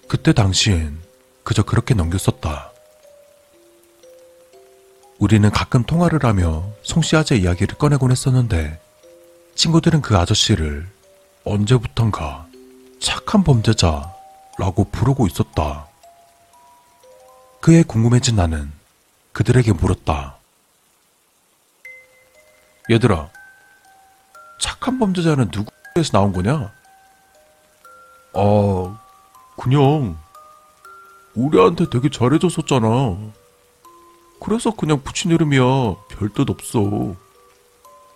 Speaker 1: 그때 당시엔 그저 그렇게 넘겼었다. 우리는 가끔 통화를 하며 송씨 아재 이야기를 꺼내곤 했었는데 친구들은 그 아저씨를 언제부턴가 착한 범죄자라고 부르고 있었다. 그에 궁금해진 나는 그들에게 물었다. 얘들아, 착한 범죄자는 누구에서 나온 거냐? 아, 그냥 우리한테 되게 잘해줬었잖아. 그래서 그냥 붙인 이름이야. 별 뜻 없어.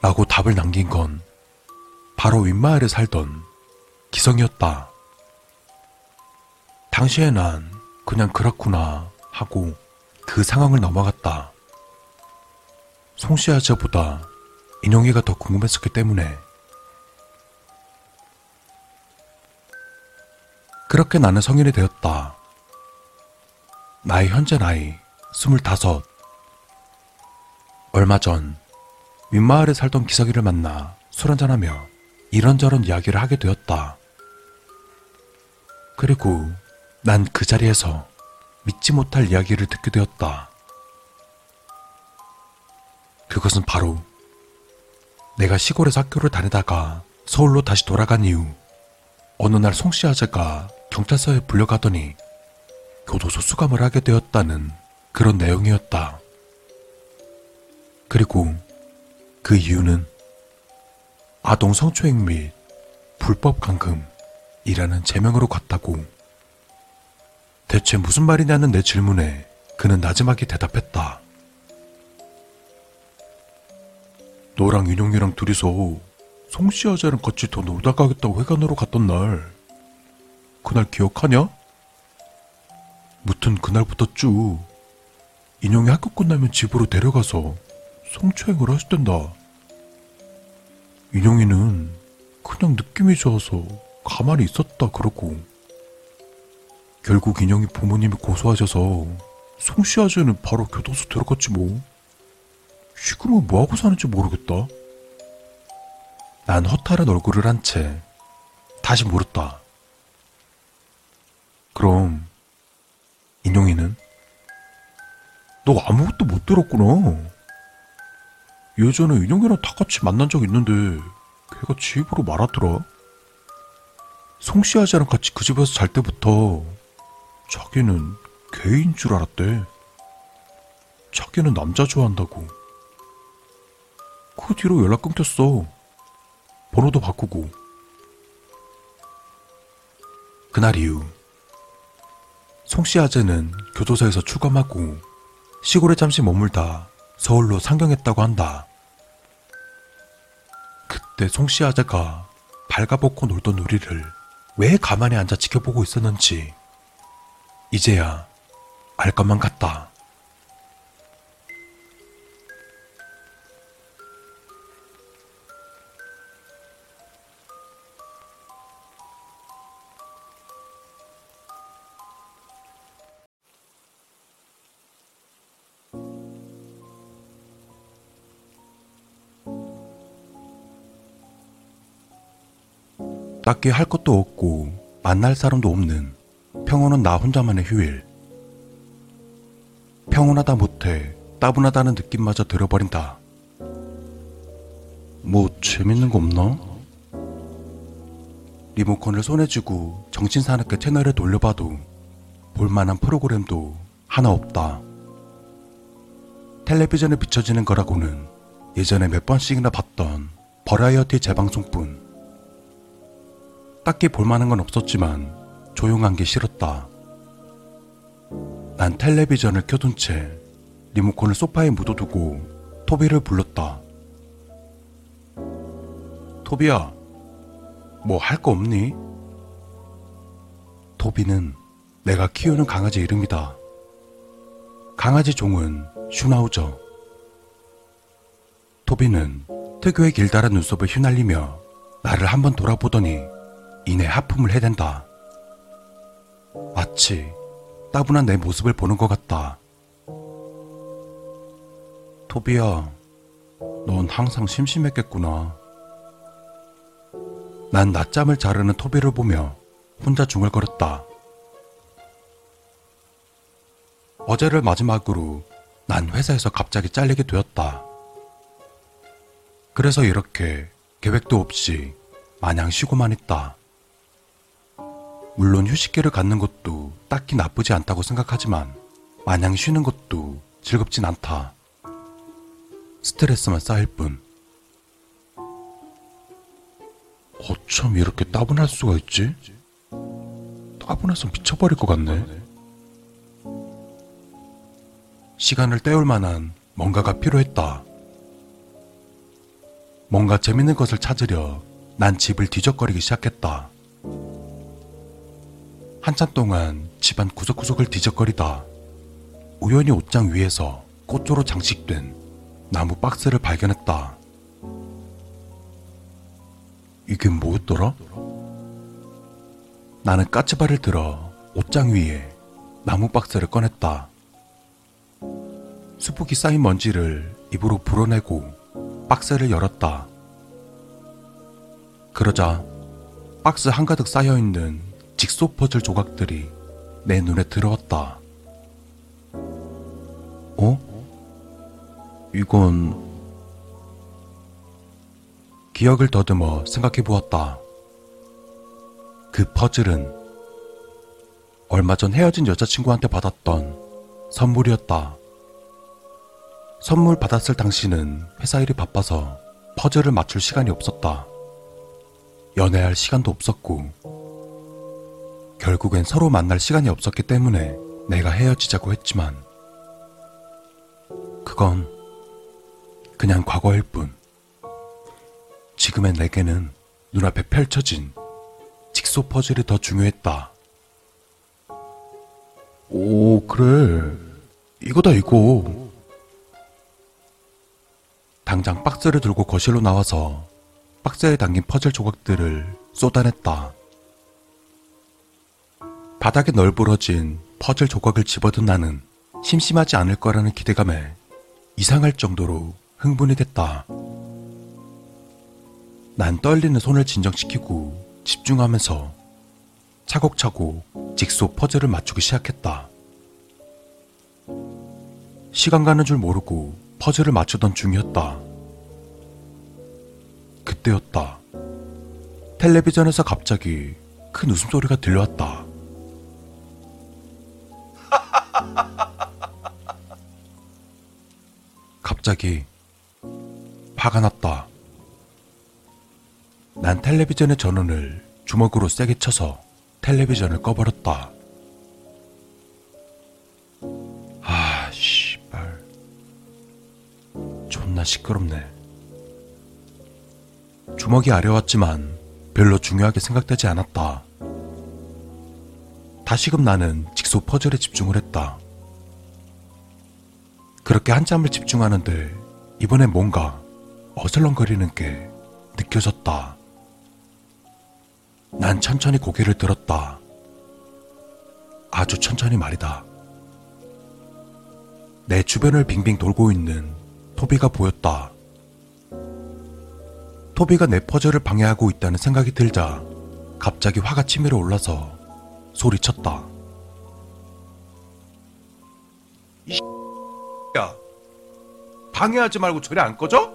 Speaker 1: 라고 답을 남긴 건 바로 윗마을에 살던 기성이었다. 당시에 난 그냥 그렇구나 하고 그 상황을 넘어갔다. 송씨 아저보다 인용이가 더 궁금했었기 때문에 그렇게 나는 성인이 되었다. 나의 현재 나이 스물다섯. 얼마 전 윗마을에 살던 기석이를 만나 술 한잔하며 이런저런 이야기를 하게 되었다. 그리고 난 그 자리에서 믿지 못할 이야기를 듣게 되었다. 그것은 바로 내가 시골에서 학교를 다니다가 서울로 다시 돌아간 이후 어느 날 송씨 아재가 경찰서에 불려가더니 교도소 수감을 하게 되었다는 그런 내용이었다. 그리고 그 이유는 아동 성추행 및 불법 감금이라는 제명으로 갔다고. 대체 무슨 말이냐는 내 질문에 그는 나지막이 대답했다. 너랑 윤용이랑 둘이서 송씨 아재랑 같이 더 놀다 가겠다고 회관으로 갔던 날. 그날 기억하냐? 무튼 그날부터 쭉 인형이 학교 끝나면 집으로 데려가서 성추행을 하시던다. 인형이는 그냥 느낌이 좋아서 가만히 있었다 그러고 결국 인형이 부모님이 고소하셔서 송씨 아재는 바로 교도소 들어갔지 뭐. 지금은 뭐하고 사는지 모르겠다. 난 허탈한 얼굴을 한 채 다시 물었다. 그럼 인용이는? 너 아무것도 못 들었구나. 예전에 인용이랑 다 같이 만난 적 있는데 걔가 집으로 말하더라. 송씨 아재랑 같이 그 집에서 잘 때부터 자기는 게인 줄 알았대. 자기는 남자 좋아한다고. 그 뒤로 연락 끊겼어. 번호도 바꾸고. 그날 이후 송씨 아재는 교도소에서 출감하고 시골에 잠시 머물다 서울로 상경했다고 한다. 그때 송씨 아재가 발가벗고 놀던 우리를 왜 가만히 앉아 지켜보고 있었는지 이제야 알 것만 같다. 딱히 할 것도 없고 만날 사람도 없는 평온한 나 혼자만의 휴일. 평온하다 못해 따분하다는 느낌마저 들어버린다. 뭐 재밌는 거 없나? 리모컨을 손에 쥐고 정신 사납게 채널을 돌려봐도 볼만한 프로그램도 하나 없다. 텔레비전에 비춰지는 거라고는 예전에 몇 번씩이나 봤던 버라이어티 재방송뿐. 딱히 볼만한 건 없었지만 조용한 게 싫었다. 난 텔레비전을 켜둔 채 리모컨을 소파에 묻어두고 토비를 불렀다. 토비야, 뭐 할 거 없니? 토비는 내가 키우는 강아지 이름이다. 강아지 종은 슈나우저. 토비는 특유의 길다란 눈썹을 휘날리며 나를 한번 돌아보더니 이내 하품을 해댄다. 마치 따분한 내 모습을 보는 것 같다. 토비야, 넌 항상 심심했겠구나. 난 낮잠을 자르는 토비를 보며 혼자 중얼거렸다. 어제를 마지막으로 난 회사에서 갑자기 잘리게 되었다. 그래서 이렇게 계획도 없이 마냥 쉬고만 있다. 물론 휴식기를 갖는 것도 딱히 나쁘지 않다고 생각하지만 마냥 쉬는 것도 즐겁진 않다. 스트레스만 쌓일 뿐. 어쩜 이렇게 따분할 수가 있지? 따분해서 미쳐버릴 것 같네. 시간을 때울 만한 뭔가가 필요했다. 뭔가 재밌는 것을 찾으려 난 집을 뒤적거리기 시작했다. 한참 동안 집안 구석구석을 뒤적거리다 우연히 옷장 위에서 꽃으로 장식된 나무 박스를 발견했다. 이게 뭐였더라? 나는 까치발을 들어 옷장 위에 나무 박스를 꺼냈다. 수북이 쌓인 먼지를 입으로 불어내고 박스를 열었다. 그러자 박스 한가득 쌓여있는 직소 퍼즐 조각들이 내 눈에 들어왔다. 어? 이건 기억을 더듬어 생각해 보았다. 그 퍼즐은 얼마 전 헤어진 여자친구한테 받았던 선물이었다. 선물 받았을 당시는 회사 일이 바빠서 퍼즐을 맞출 시간이 없었다. 연애할 시간도 없었고, 결국엔 서로 만날 시간이 없었기 때문에 내가 헤어지자고 했지만, 그건 그냥 과거일 뿐. 지금의 내게는 눈앞에 펼쳐진 직소 퍼즐이 더 중요했다. 오, 그래. 이거다, 이거. 당장 박스를 들고 거실로 나와서 박스에 담긴 퍼즐 조각들을 쏟아냈다. 바닥에 널브러진 퍼즐 조각을 집어든 나는 심심하지 않을 거라는 기대감에 이상할 정도로 흥분이 됐다. 난 떨리는 손을 진정시키고 집중하면서 차곡차곡 직소 퍼즐을 맞추기 시작했다. 시간 가는 줄 모르고 퍼즐을 맞추던 중이었다. 그때였다. 텔레비전에서 갑자기 큰 웃음소리가 들려왔다. 갑자기 화가 났다. 난 텔레비전의 전원을 주먹으로 세게 쳐서 텔레비전을 꺼버렸다. 아, 씨발. 존나 시끄럽네. 주먹이 아려웠지만 별로 중요하게 생각되지 않았다. 다시금 나는 직소 퍼즐에 집중을 했다. 그렇게 한참을 집중하는데 이번엔 뭔가 어슬렁거리는 게 느껴졌다. 난 천천히 고개를 들었다. 아주 천천히 말이다. 내 주변을 빙빙 돌고 있는 토비가 보였다. 토비가 내 퍼즐을 방해하고 있다는 생각이 들자 갑자기 화가 치밀어 올라서 소리쳤다. 야, 방해하지 말고 저리 안 꺼져?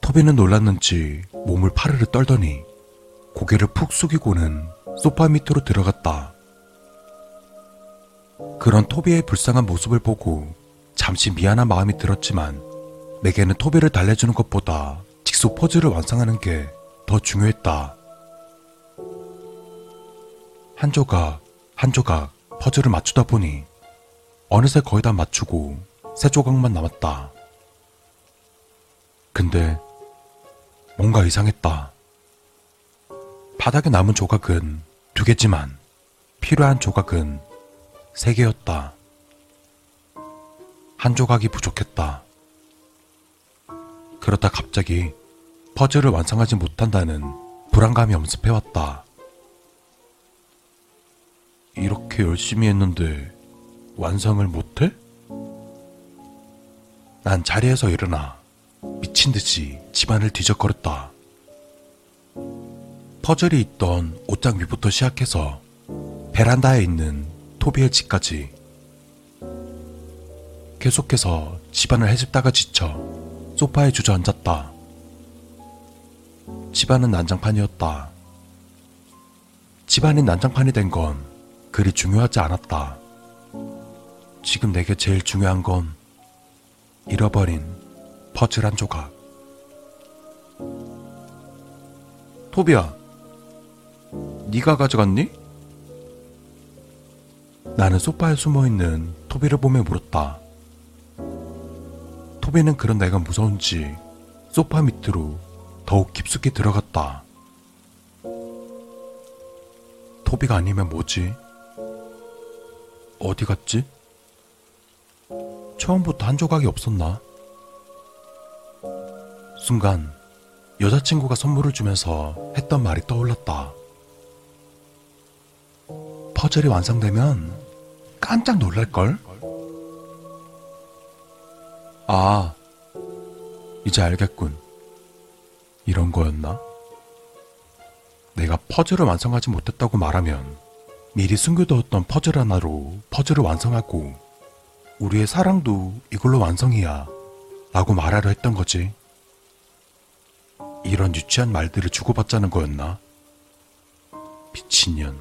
Speaker 1: 토비는 놀랐는지 몸을 파르르 떨더니 고개를 푹 숙이고는 소파 밑으로 들어갔다. 그런 토비의 불쌍한 모습을 보고 잠시 미안한 마음이 들었지만 내게는 토비를 달래주는 것보다 직소 퍼즐을 완성하는 게 더 중요했다. 한 조각, 한 조각 퍼즐을 맞추다 보니 어느새 거의 다 맞추고 세 조각만 남았다. 근데 뭔가 이상했다. 바닥에 남은 조각은 두 개지만 필요한 조각은 세 개였다. 한 조각이 부족했다. 그러다 갑자기 퍼즐을 완성하지 못한다는 불안감이 엄습해왔다. 이렇게 열심히 했는데 완성을 못해? 난 자리에서 일어나 미친 듯이 집안을 뒤적거렸다. 퍼즐이 있던 옷장 위부터 시작해서 베란다에 있는 토비의 집까지 계속해서 집안을 헤집다가 지쳐 소파에 주저앉았다. 집안은 난장판이었다. 집안이 난장판이 된 건 그리 중요하지 않았다. 지금 내게 제일 중요한 건 잃어버린 퍼즐 한 조각. 토비야, 네가 가져갔니? 나는 소파에 숨어 있는 토비를 보며 물었다. 토비는 그런 내가 무서운지 소파 밑으로 더욱 깊숙이 들어갔다. 토비가 아니면 뭐지? 어디 갔지? 처음부터 한 조각이 없었나? 순간 여자친구가 선물을 주면서 했던 말이 떠올랐다. 퍼즐이 완성되면 깜짝 놀랄걸? 아, 이제 알겠군. 이런 거였나? 내가 퍼즐을 완성하지 못했다고 말하면 미리 숨겨두었던 퍼즐 하나로 퍼즐을 완성하고 우리의 사랑도 이걸로 완성이야 라고 말하려 했던 거지. 이런 유치한 말들을 주고받자는 거였나? 미친년.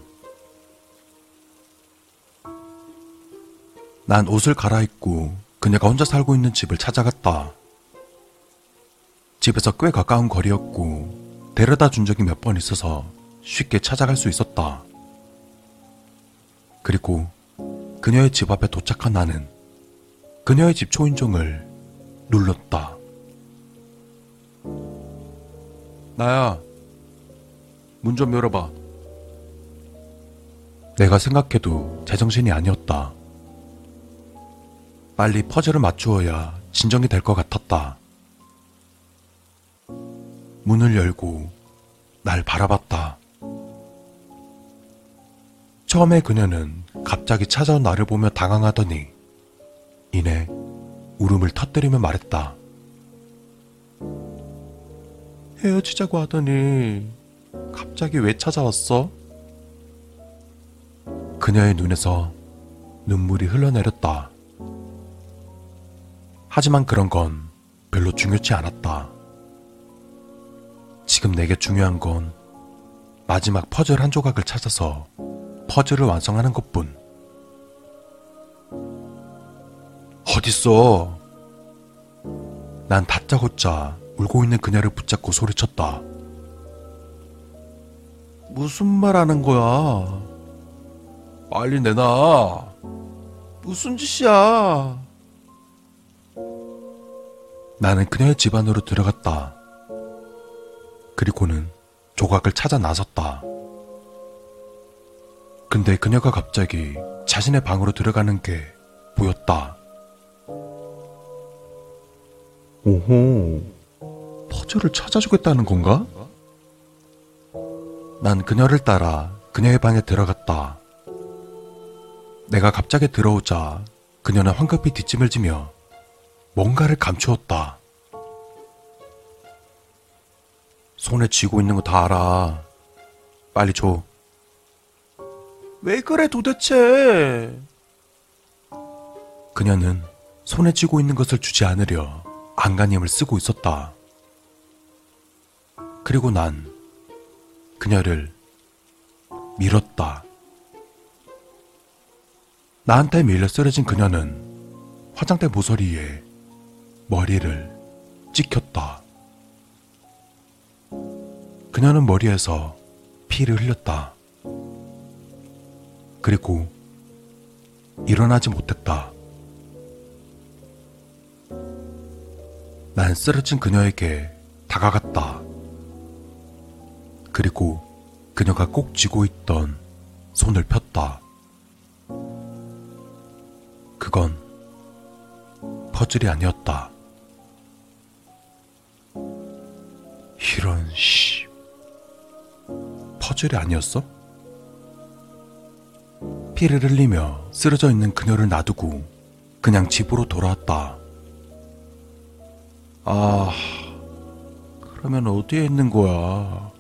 Speaker 1: 난 옷을 갈아입고 그녀가 혼자 살고 있는 집을 찾아갔다. 집에서 꽤 가까운 거리였고 데려다 준 적이 몇 번 있어서 쉽게 찾아갈 수 있었다. 그리고 그녀의 집 앞에 도착한 나는 그녀의 집 초인종을 눌렀다. 나야, 문 좀 열어봐. 내가 생각해도 제정신이 아니었다. 빨리 퍼즐을 맞추어야 진정이 될 것 같았다. 문을 열고 날 바라봤다. 처음에 그녀는 갑자기 찾아온 나를 보며 당황하더니 이내 울음을 터뜨리며 말했다. 헤어지자고 하더니 갑자기 왜 찾아왔어? 그녀의 눈에서 눈물이 흘러내렸다. 하지만 그런 건 별로 중요치 않았다. 지금 내게 중요한 건 마지막 퍼즐 한 조각을 찾아서 퍼즐을 완성하는 것뿐. 어딨어? 난 다짜고짜 울고 있는 그녀를 붙잡고 소리쳤다. 무슨 말 하는 거야? 빨리 내놔. 무슨 짓이야? 나는 그녀의 집 안으로 들어갔다. 그리고는 조각을 찾아 나섰다. 근데 그녀가 갑자기 자신의 방으로 들어가는 게 보였다. 오호, 퍼즐을 찾아주겠다는 건가? 난 그녀를 따라 그녀의 방에 들어갔다. 내가 갑자기 들어오자 그녀는 황급히 뒷짐을 지며 뭔가를 감추었다. 손에 쥐고 있는 거 다 알아. 빨리 줘. 왜 그래 도대체? 그녀는 손에 쥐고 있는 것을 주지 않으려 안간힘을 쓰고 있었다. 그리고 난 그녀를 밀었다. 나한테 밀려 쓰러진 그녀는 화장대 모서리에 머리를 찍혔다. 그녀는 머리에서 피를 흘렸다. 그리고 일어나지 못했다. 난 쓰러진 그녀에게 다가갔다. 그리고 그녀가 꼭 쥐고 있던 손을 폈다. 그건 퍼즐이 아니었다. 이런 씨. 퍼즐이 아니었어? 피를 흘리며 쓰러져 있는 그녀를 놔두고 그냥 집으로 돌아왔다. 아, 그러면 어디에 있는 거야?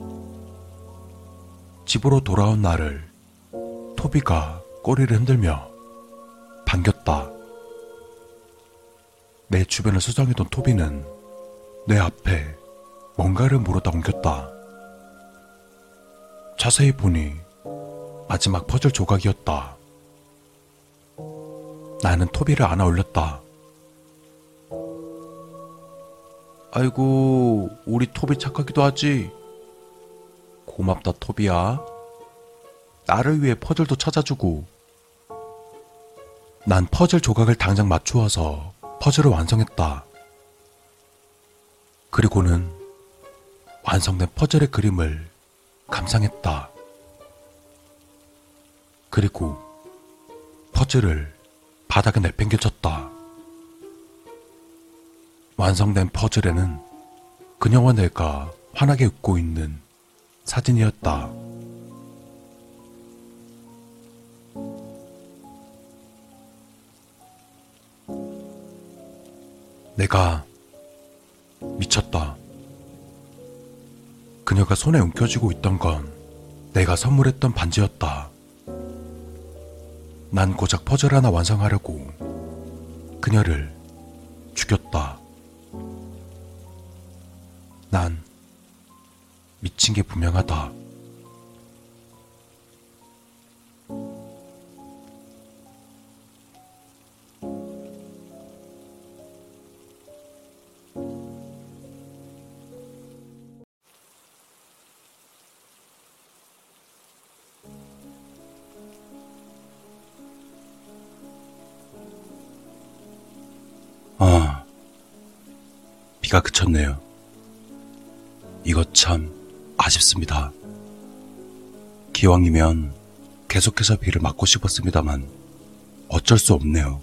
Speaker 1: 집으로 돌아온 나를 토비가 꼬리를 흔들며 반겼다. 내 주변을 수정해둔 토비는 내 앞에 뭔가를 물어다 옮겼다. 자세히 보니 마지막 퍼즐 조각이었다. 나는 토비를 안아 올렸다. 아이고, 우리 토비 착하기도 하지. 고맙다, 토비야. 나를 위해 퍼즐도 찾아주고. 난 퍼즐 조각을 당장 맞추어서 퍼즐을 완성했다. 그리고는 완성된 퍼즐의 그림을 감상했다. 그리고 퍼즐을 바닥에 내팽개쳤다. 완성된 퍼즐에는 그녀와 내가 환하게 웃고 있는 사진이었다. 내가 미쳤다. 그녀가 손에 움켜쥐고 있던 건 내가 선물했던 반지였다. 난 고작 퍼즐 하나 완성하려고 그녀를 죽였다. 난 미친 게 분명하다. 아, 비가 그쳤네요. 이것 참 아쉽습니다. 기왕이면 계속해서 비를 맞고 싶었습니다만 어쩔 수 없네요.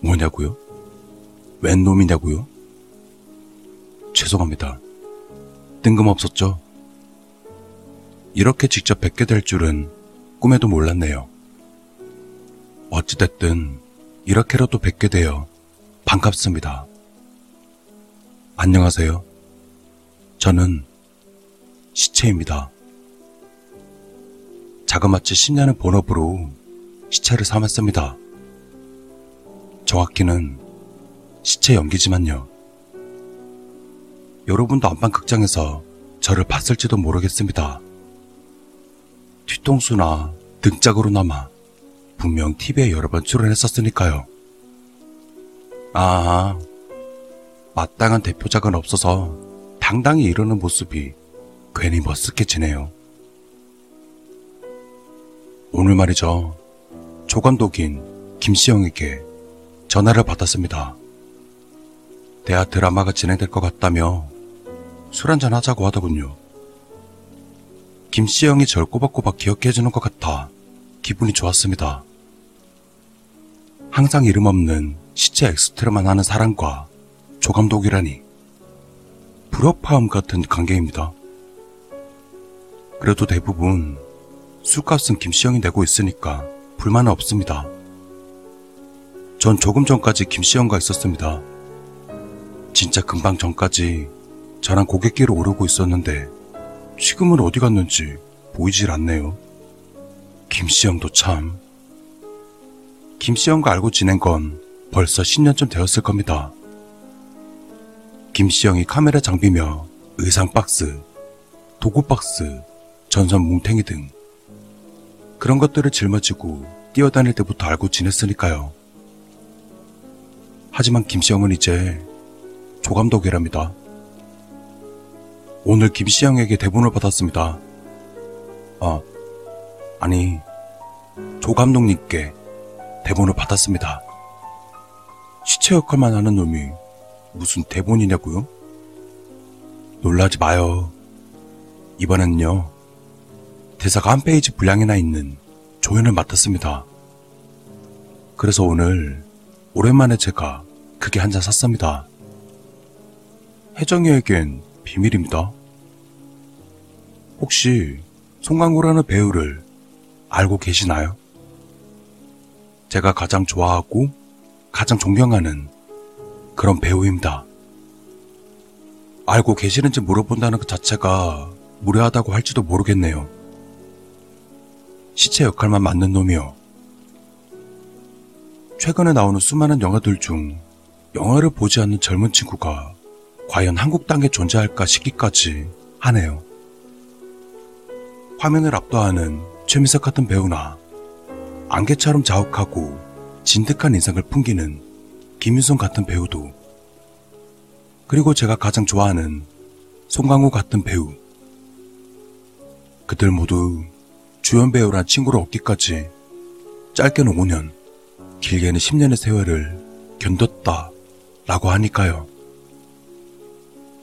Speaker 1: 뭐냐고요? 웬 놈이냐고요? 죄송합니다. 뜬금없었죠? 이렇게 직접 뵙게 될 줄은 꿈에도 몰랐네요. 어찌됐든 이렇게라도 뵙게 되어 반갑습니다. 안녕하세요. 저는 시체입니다. 자그마치 10년의 본업으로 시체를 삼았습니다. 정확히는 시체 연기지만요. 여러분도 안방 극장에서 저를 봤을지도 모르겠습니다. 뒤통수나 등짝으로나마 분명 TV에 여러 번 출연했었으니까요. 아, 마땅한 대표작은 없어서 당당히 이러는 모습이 괜히 머쓱해지네요. 오늘 말이죠. 조감독인 김시영에게 전화를 받았습니다. 대하 드라마가 진행될 것 같다며 술 한잔 하자고 하더군요. 김시영이 절 꼬박꼬박 기억해주는 것 같아 기분이 좋았습니다. 항상 이름 없는 시체 엑스트라만 하는 사람과 조감독이라니 불협화음 같은 관계입니다. 그래도 대부분 술값은 김시영이 내고 있으니까 불만은 없습니다. 전 조금 전까지 김시영과 있었습니다. 진짜 금방 전까지 저랑 고갯길을 오르고 있었는데 지금은 어디 갔는지 보이질 않네요. 김시영도 참. 김시영과 알고 지낸 건 벌써 10년쯤 되었을 겁니다. 김시영이 카메라 장비며 의상 박스, 도구 박스, 전선 뭉탱이 등 그런 것들을 짊어지고 뛰어다닐 때부터 알고 지냈으니까요. 하지만 김시영은 이제 조감독이랍니다. 오늘 김시영에게 대본을 받았습니다. 아, 아니, 조감독님께 대본을 받았습니다. 시체 역할만 하는 놈이 무슨 대본이냐고요? 놀라지 마요. 이번엔요, 대사가 한 페이지 분량이나 있는 조연을 맡았습니다. 그래서 오늘 오랜만에 제가 그게 한 잔 샀습니다. 혜정이에겐 비밀입니다. 혹시 송강구라는 배우를 알고 계시나요? 제가 가장 좋아하고 가장 존경하는 그런 배우입니다. 알고 계시는지 물어본다는 것 자체가 무례하다고 할지도 모르겠네요. 시체 역할만 맡는 놈이요. 최근에 나오는 수많은 영화들 중 영화를 보지 않는 젊은 친구가 과연 한국 땅에 존재할까 싶기까지 하네요. 화면을 압도하는 최민석 같은 배우나 안개처럼 자욱하고 진득한 인상을 풍기는 김윤성 같은 배우도 그리고 제가 가장 좋아하는 송강호 같은 배우 그들 모두 주연 배우란 친구를 얻기까지 짧게는 5년 길게는 10년의 세월을 견뎠다 라고 하니까요.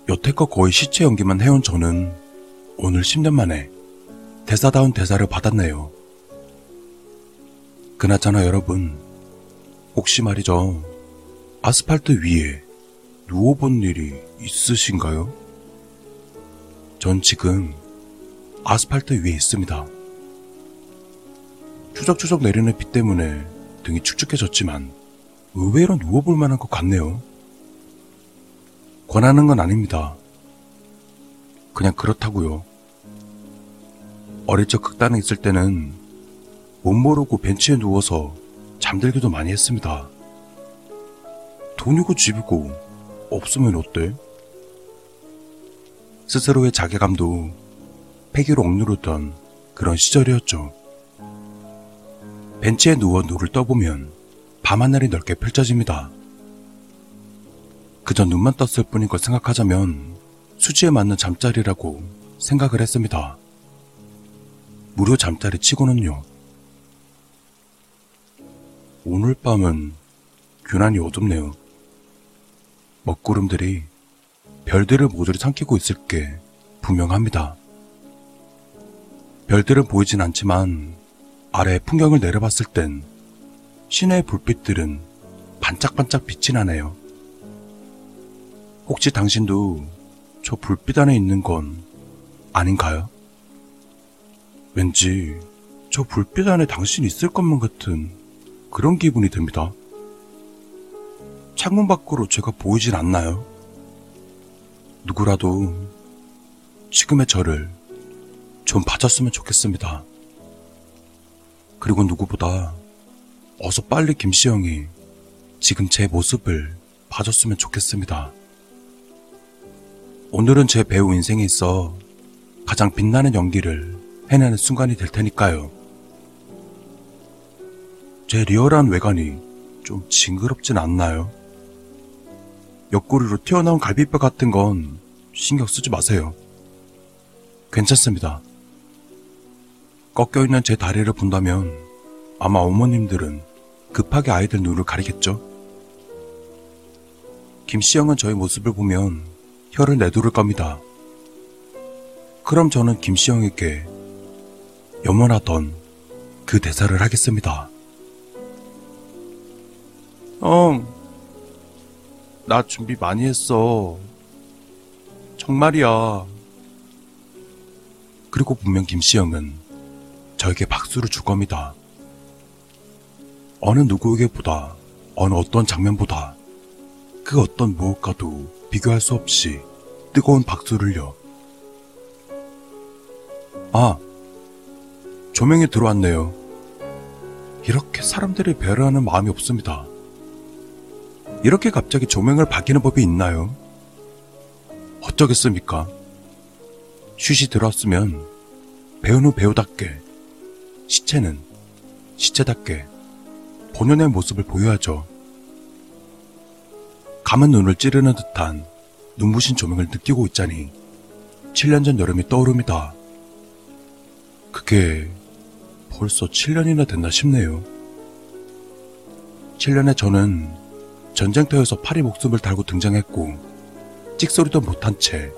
Speaker 1: 여태껏 거의 시체 연기만 해온 저는 오늘 10년 만에 대사다운 대사를 받았네요. 그나저나 여러분, 혹시 말이죠. 아스팔트 위에 누워본 일이 있으신가요? 전 지금 아스팔트 위에 있습니다. 추적추적 내리는 비 때문에 등이 축축해졌지만 의외로 누워볼 만한 것 같네요. 권하는 건 아닙니다. 그냥 그렇다고요. 어릴 적 극단에 있을 때는 못 모르고 벤치에 누워서 잠들기도 많이 했습니다. 돈이고 집이고 없으면 어때? 스스로의 자괴감도 폐기로 억누르던 그런 시절이었죠. 벤치에 누워 눈을 떠보면 밤하늘이 넓게 펼쳐집니다. 그저 눈만 떴을 뿐인 걸 생각하자면 수지에 맞는 잠자리라고 생각을 했습니다. 무료 잠자리 치고는요. 오늘 밤은 유난히 어둡네요. 먹구름들이 별들을 모조리 삼키고 있을 게 분명합니다. 별들은 보이진 않지만 아래 풍경을 내려봤을 땐 시내의 불빛들은 반짝반짝 빛이 나네요. 혹시 당신도 저 불빛 안에 있는 건 아닌가요? 왠지 저 불빛 안에 당신이 있을 것만 같은 그런 기분이 듭니다. 창문 밖으로 제가 보이진 않나요? 누구라도 지금의 저를 좀 봐줬으면 좋겠습니다. 그리고 누구보다 어서 빨리 김시영이 지금 제 모습을 봐줬으면 좋겠습니다. 오늘은 제 배우 인생에 있어 가장 빛나는 연기를 해내는 순간이 될 테니까요. 제 리얼한 외관이 좀 징그럽진 않나요? 옆구리로 튀어나온 갈비뼈 같은 건 신경 쓰지 마세요. 괜찮습니다. 꺾여 있는 제 다리를 본다면 아마 어머님들은 급하게 아이들 눈을 가리겠죠? 김시영은 저의 모습을 보면 혀를 내두를 겁니다. 그럼 저는 김시영에게 염원하던 그 대사를 하겠습니다. 형, 나 준비 많이 했어. 정말이야. 그리고 분명 김시영은 저에게 박수를 줄 겁니다. 어느 누구에게보다, 어느 어떤 장면보다, 그 어떤 무엇과도 비교할 수 없이 뜨거운 박수를요. 아, 조명이 들어왔네요. 이렇게 사람들을 배려하는 마음이 없습니다. 이렇게 갑자기 조명을 바뀌는 법이 있나요? 어쩌겠습니까? 슛이 들어왔으면 배우는 배우답게, 시체는 시체답게 본연의 모습을 보여야죠. 감은 눈을 찌르는 듯한 눈부신 조명을 느끼고 있자니 7년 전 여름이 떠오릅니다. 그게 벌써 7년이나 됐나 싶네요. 7년에 저는 전쟁터에서 파리 목숨을 달고 등장했고 찍소리도 못한 채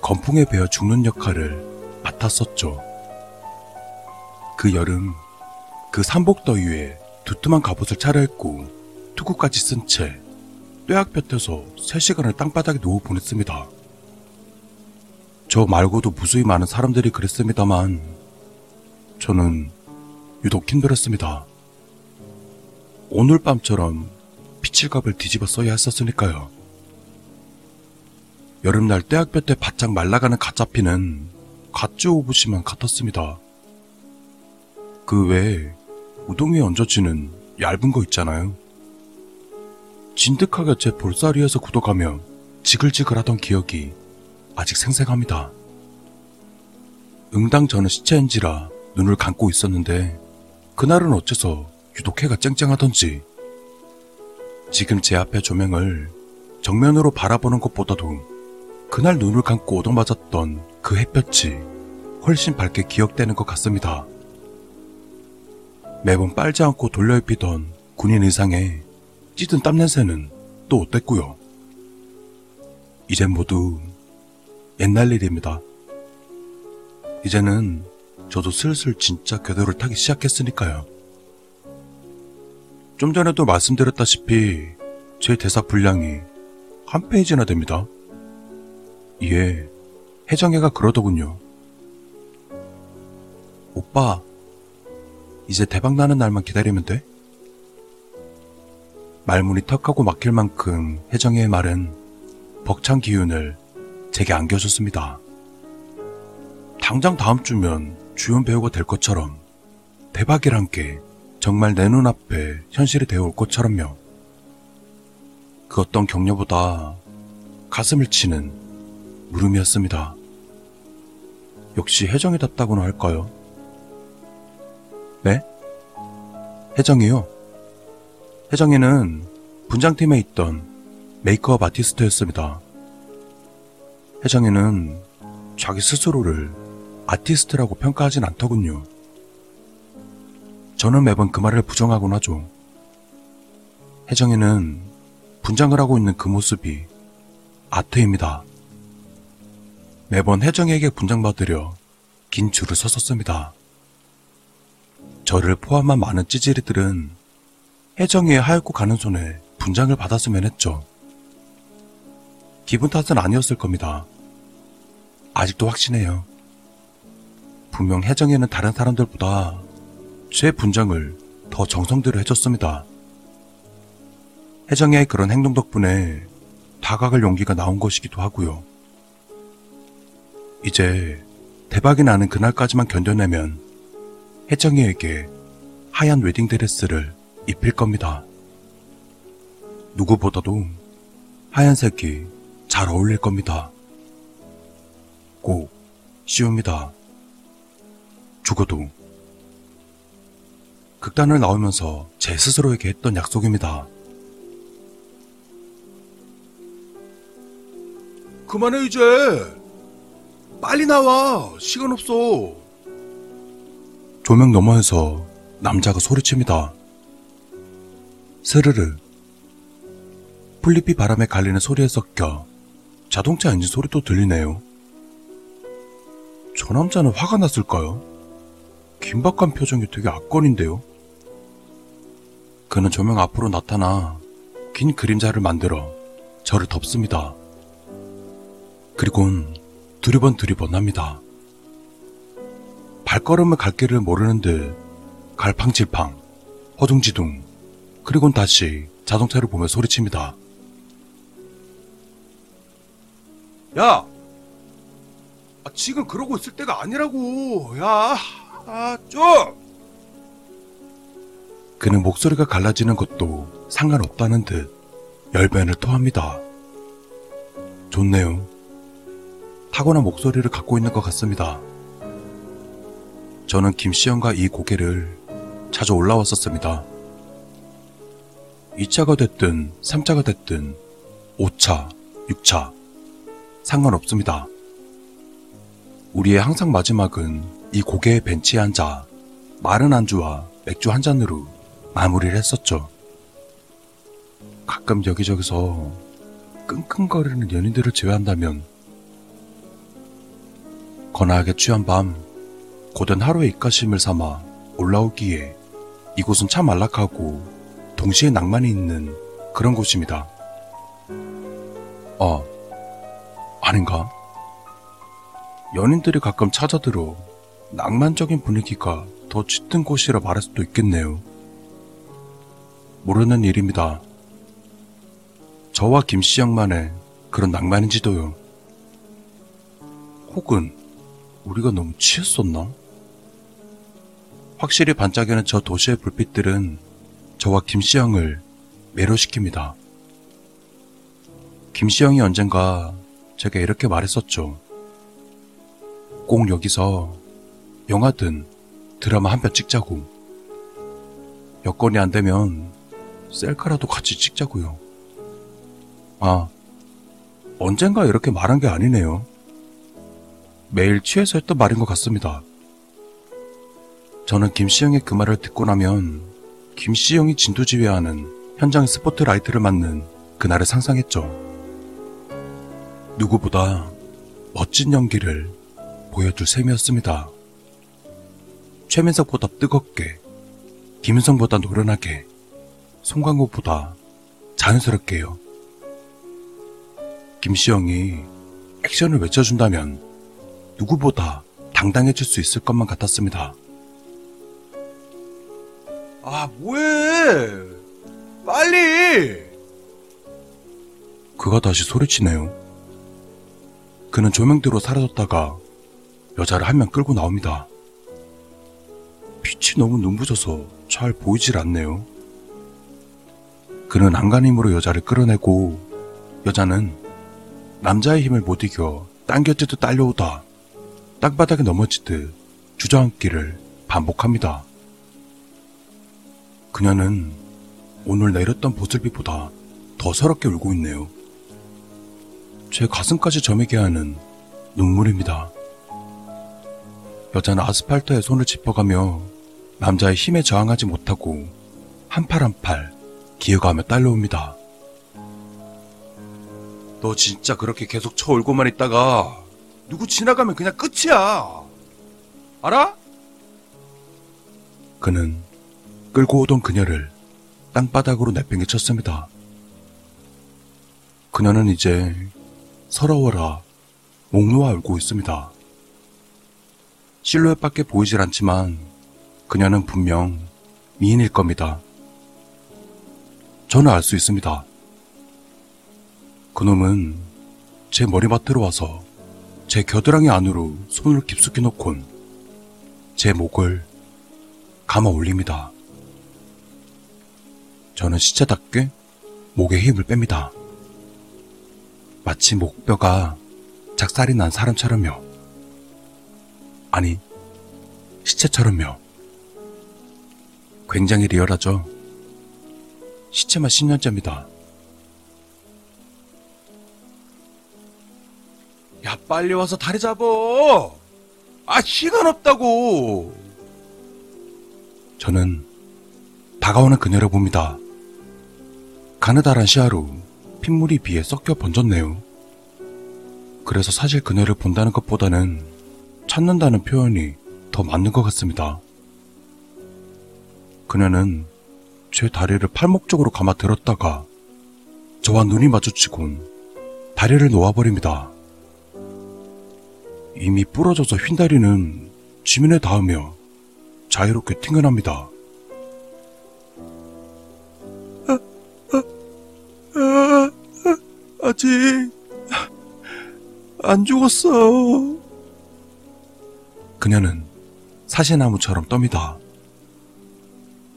Speaker 1: 건풍에 베어 죽는 역할을 맡았었죠. 그 여름 그 삼복더위에 두툼한 갑옷을 차려입고 투구까지 쓴 채 뙤약 볕에서 3시간을 땅바닥에 누워 보냈습니다. 저 말고도 무수히 많은 사람들이 그랬습니다만 저는 유독 힘들었습니다. 오늘 밤처럼 피칠갑을 뒤집어 써야 했었으니까요. 여름날 떼약볕에 바짝 말라가는 갓잡피는 갓주 오부시만 같았습니다. 그 외에 우동 위에 얹어지는 얇은 거 있잖아요. 진득하게 제 볼살이에서 굳어가며 지글지글하던 기억이 아직 생생합니다. 응당 저는 시체인지라 눈을 감고 있었는데 그날은 어째서 유독 해가 쨍쨍하던지 지금 제 앞에 조명을 정면으로 바라보는 것보다도 그날 눈을 감고 오동맞았던 그 햇볕이 훨씬 밝게 기억되는 것 같습니다. 매번 빨지 않고 돌려입히던 군인 의상에 찌든 땀냄새는 또 어땠고요. 이젠 모두 옛날 일입니다. 이제는 저도 슬슬 진짜 궤도를 타기 시작했으니까요. 좀 전에도 말씀드렸다시피 제 대사 분량이 한 페이지나 됩니다. 이에 혜정이가 그러더군요. 오빠, 이제 대박 나는 날만 기다리면 돼? 말문이 턱하고 막힐 만큼 혜정이의 말은 벅찬 기운을 제게 안겨줬습니다. 당장 다음 주면 주연 배우가 될 것처럼 대박이란 게 정말 내 눈앞에 현실이 되어 올 것처럼요. 그 어떤 격려보다 가슴을 치는 물음이었습니다. 역시 혜정이답다고나 할까요? 네? 혜정이요? 혜정이는 분장팀에 있던 메이크업 아티스트였습니다. 혜정이는 자기 스스로를 아티스트라고 평가하진 않더군요. 저는 매번 그 말을 부정하곤 하죠. 혜정이는 분장을 하고 있는 그 모습이 아트입니다. 매번 혜정이에게 분장받으려 긴 줄을 섰었습니다. 저를 포함한 많은 찌질이들은 혜정이의 하얗고 가는 손에 분장을 받았으면 했죠. 기분 탓은 아니었을 겁니다. 아직도 확신해요. 분명 혜정이는 다른 사람들보다 제 분장을 더 정성들여 해줬습니다. 혜정이의 그런 행동 덕분에 다가갈 용기가 나온 것이기도 하고요. 이제 대박이 나는 그날까지만 견뎌내면 혜정이에게 하얀 웨딩드레스를 입힐 겁니다. 누구보다도 하얀색이 잘 어울릴 겁니다. 꼭 쉬웁니다. 죽어도 극단을 나오면서 제 스스로에게 했던 약속입니다. 그만해 이제. 빨리 나와. 시간 없어. 조명 너머에서 남자가 소리칩니다. 스르르. 풀잎이 바람에 갈리는 소리에 섞여 자동차 엔진 소리도 들리네요. 저 남자는 화가 났을까요? 긴박한 표정이 되게 악건인데요. 그는 조명 앞으로 나타나 긴 그림자를 만들어 저를 덮습니다. 그리곤 두리번 두리번 합니다. 발걸음을 갈 길을 모르는 듯 갈팡질팡, 허둥지둥, 그리곤 다시 자동차를 보며 소리칩니다. 야! 아, 지금 그러고 있을 때가 아니라고! 야! 아, 좀! 그는 목소리가 갈라지는 것도 상관없다는 듯 열변을 토합니다. 좋네요. 타고난 목소리를 갖고 있는 것 같습니다. 저는 김시영과 이 고개를 자주 올라왔었습니다. 2차가 됐든 3차가 됐든 5차, 6차 상관없습니다. 우리의 항상 마지막은 이 고개의 벤치에 앉아 마른 안주와 맥주 한 잔으로 마무리를 했었죠. 가끔 여기저기서 끙끙거리는 연인들을 제외한다면 거나하게 취한 밤 고된 하루의 입가심을 삼아 올라오기에 이곳은 참 안락하고 동시에 낭만이 있는 그런 곳입니다. 아, 아닌가? 연인들이 가끔 찾아들어 낭만적인 분위기가 더 짙은 곳이라 말할 수도 있겠네요. 모르는 일입니다. 저와 김씨 양만의 그런 낭만인지도요. 혹은 우리가 너무 취했었나? 확실히 반짝이는 저 도시의 불빛들은 저와 김씨 양을 매료시킵니다. 김시영이 언젠가 제게 이렇게 말했었죠. 꼭 여기서 영화든 드라마 한 편 찍자고. 여건이 안 되면 셀카라도 같이 찍자고요. 아, 언젠가 이렇게 말한 게 아니네요. 매일 취해서 했던 말인 것 같습니다. 저는 김시영의 그 말을 듣고 나면 김시영이 진두지휘하는 현장의 스포트라이트를 맞는 그날을 상상했죠. 누구보다 멋진 연기를 보여줄 셈이었습니다. 최민석보다 뜨겁게, 김은성보다 노련하게, 송강호보다 자연스럽게요. 김시영이 액션을 외쳐준다면 누구보다 당당해질 수 있을 것만 같았습니다. 아, 뭐해! 빨리! 그가 다시 소리치네요. 그는 조명대로 사라졌다가 여자를 한 명 끌고 나옵니다. 빛이 너무 눈부셔서 잘 보이질 않네요. 그는 안간힘으로 여자를 끌어내고 여자는 남자의 힘을 못 이겨 당겨지듯 딸려오다 땅바닥에 넘어지듯 주저앉기를 반복합니다. 그녀는 오늘 내렸던 보슬비보다 더 서럽게 울고 있네요. 제 가슴까지 저미게 하는 눈물입니다. 여자는 아스팔트에 손을 짚어가며 남자의 힘에 저항하지 못하고 한 팔 한팔 기어가며 딸려옵니다. 너 진짜 그렇게 계속 쳐 울고만 있다가 누구 지나가면 그냥 끝이야. 알아? 그는 끌고 오던 그녀를 땅바닥으로 내팽개쳤습니다. 그녀는 이제 서러워라 목 놓아 울고 있습니다. 실루엣밖에 보이질 않지만 그녀는 분명 미인일 겁니다. 저는 알 수 있습니다. 그놈은 제 머리맡으로 와서 제 겨드랑이 안으로 손을 깊숙이 넣곤 제 목을 감아 올립니다. 저는 시체답게 목에 힘을 뺍니다. 마치 목뼈가 작살이 난 사람처럼요. 아니, 시체처럼요. 굉장히 리얼하죠? 시체만 10년째입니다. 야, 빨리 와서 다리 잡어! 아, 시간 없다고! 저는 다가오는 그녀를 봅니다. 가느다란 시야로 핏물이 비에 섞여 번졌네요. 그래서 사실 그녀를 본다는 것보다는 찾는다는 표현이 더 맞는 것 같습니다. 그녀는 제 다리를 팔목 쪽으로 감아 들었다가 저와 눈이 마주치곤 다리를 놓아버립니다. 이미 부러져서 휜 다리는 지면에 닿으며 자유롭게 튕겨납니다. 아직 안 죽었어. 그녀는 사시나무처럼 떱니다.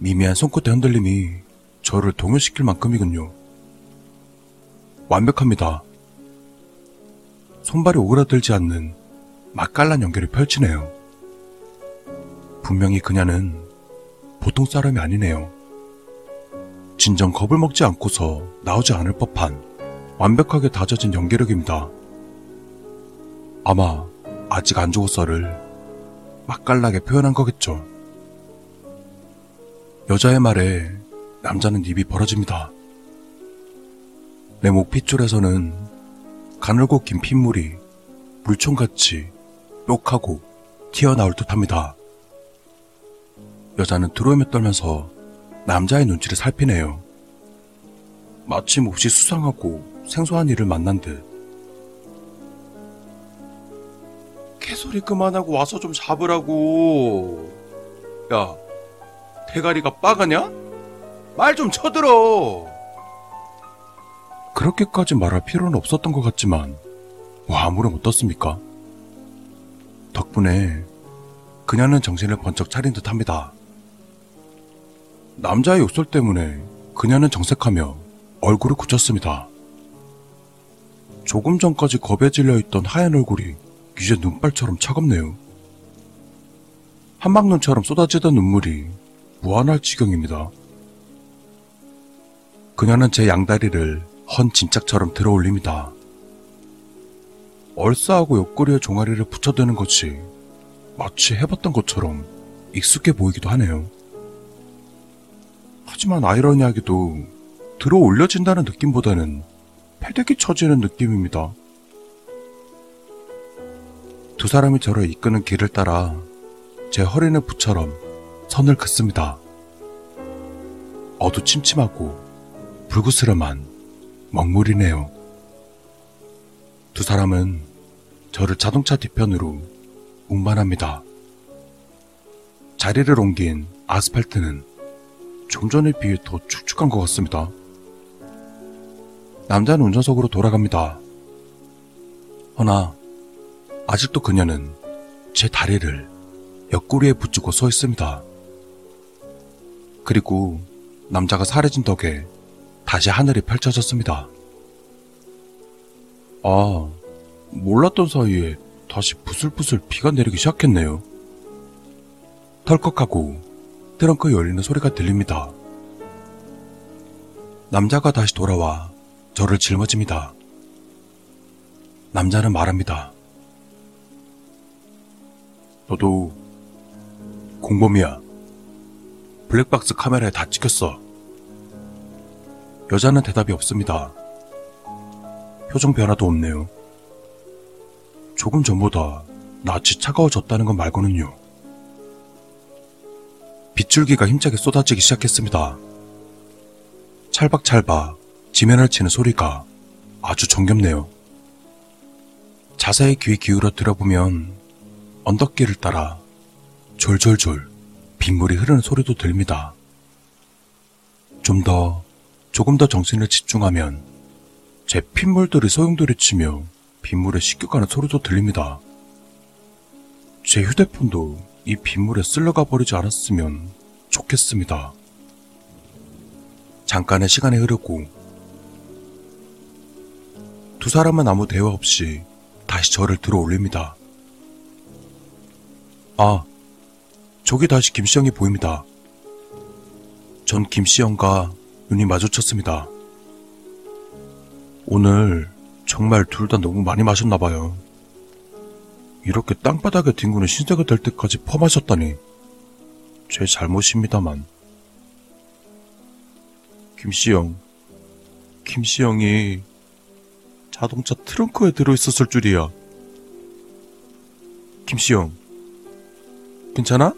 Speaker 1: 미미한 손끝의 흔들림이 저를 동요시킬 만큼이군요. 완벽합니다. 손발이 오그라들지 않는 맛깔난 연기를 펼치네요. 분명히 그녀는 보통 사람이 아니네요. 진정 겁을 먹지 않고서 나오지 않을 법한 완벽하게 다져진 연기력입니다. 아마 아직 안 죽었어를 맛깔나게 표현한 거겠죠. 여자의 말에 남자는 입이 벌어집니다. 내 목 핏줄에서는 가늘고 긴 핏물이 물총같이 뾱하고 튀어나올 듯 합니다. 여자는 드로임에 떨면서 남자의 눈치를 살피네요. 마침 몹시 수상하고 생소한 일을 만난 듯. 개소리 그만하고 와서 좀 잡으라고. 야, 대가리가 빠가냐? 말 좀 쳐들어. 그렇게까지 말할 필요는 없었던 것 같지만, 뭐 아무렴 어떻습니까? 덕분에 그녀는 정신을 번쩍 차린 듯 합니다. 남자의 욕설 때문에 그녀는 정색하며 얼굴을 굳혔습니다. 조금 전까지 겁에 질려 있던 하얀 얼굴이 이제 눈발처럼 차갑네요. 한방눈처럼 쏟아지던 눈물이 무한할 지경입니다. 그녀는 제 양다리를 헌 짐짝처럼 들어 올립니다. 얼싸하고 옆구리에 종아리를 붙여드는 것이 마치 해봤던 것처럼 익숙해 보이기도 하네요. 하지만 아이러니하게도 들어 올려진다는 느낌보다는 패대기 쳐지는 느낌입니다. 두 사람이 저를 이끄는 길을 따라 제 허리는 부처럼 선을 긋습니다. 어두침침하고 불구스름한 먹물이네요. 두 사람은 저를 자동차 뒤편으로 운반합니다. 자리를 옮긴 아스팔트는 좀 전에 비해 더 축축한 것 같습니다. 남자는 운전석으로 돌아갑니다. 허나 아직도 그녀는 제 다리를 옆구리에 붙이고 서 있습니다. 그리고 남자가 사라진 덕에 다시 하늘이 펼쳐졌습니다. 아, 몰랐던 사이에 다시 부슬부슬 비가 내리기 시작했네요. 털컥하고 트렁크 열리는 소리가 들립니다. 남자가 다시 돌아와 저를 짊어집니다. 남자는 말합니다. 너도 공범이야. 블랙박스 카메라에 다 찍혔어. 여자는 대답이 없습니다. 표정 변화도 없네요. 조금 전보다 낯이 차가워졌다는 것 말고는요. 빗줄기가 힘차게 쏟아지기 시작했습니다. 찰박찰박 지면을 치는 소리가 아주 정겹네요. 자세히 귀 기울여 들어보면 언덕길을 따라 졸졸졸 빗물이 흐르는 소리도 들립니다. 좀 더, 조금 더 정신을 집중하면 제 핏물들이 소용돌이 치며 빗물에 씻겨가는 소리도 들립니다. 제 휴대폰도 이 빗물에 쓸려가 버리지 않았으면 좋겠습니다. 잠깐의 시간이 흐르고 두 사람은 아무 대화 없이 다시 저를 들어 올립니다. 아, 저기 다시 김시영이 보입니다. 전 김시영과 눈이 마주쳤습니다. 오늘 정말 둘 다 너무 많이 마셨나봐요. 이렇게 땅바닥에 뒹구는 신세가 될 때까지 퍼마셨다니 제 잘못입니다만. 김시영, 김시영이 자동차 트렁크에 들어있었을 줄이야. 김시영, 괜찮아?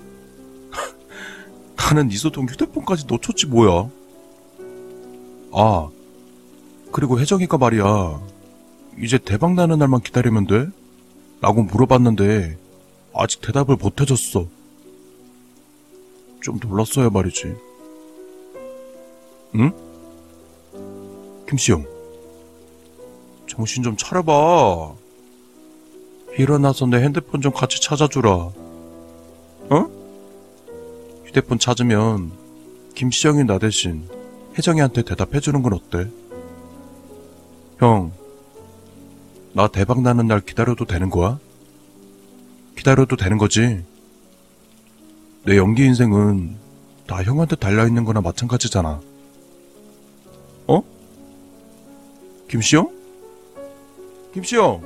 Speaker 1: 나는 이소동 휴대폰까지 놓쳤지 뭐야. 아, 그리고 혜정이가 말이야. 이제 대박 나는 날만 기다리면 돼? 라고 물어봤는데 아직 대답을 못 해줬어. 좀 놀랐어야 말이지. 응? 김시영, 정신 좀 차려봐. 일어나서 내 핸드폰 좀 같이 찾아주라. 어? 휴대폰 찾으면 김시영이 나 대신 혜정이한테 대답해주는 건 어때? 형, 나 대박 나는 날 기다려도 되는 거야? 기다려도 되는 거지? 내 연기 인생은 다 형한테 달려있는 거나 마찬가지잖아. 어? 김시영? 김시영!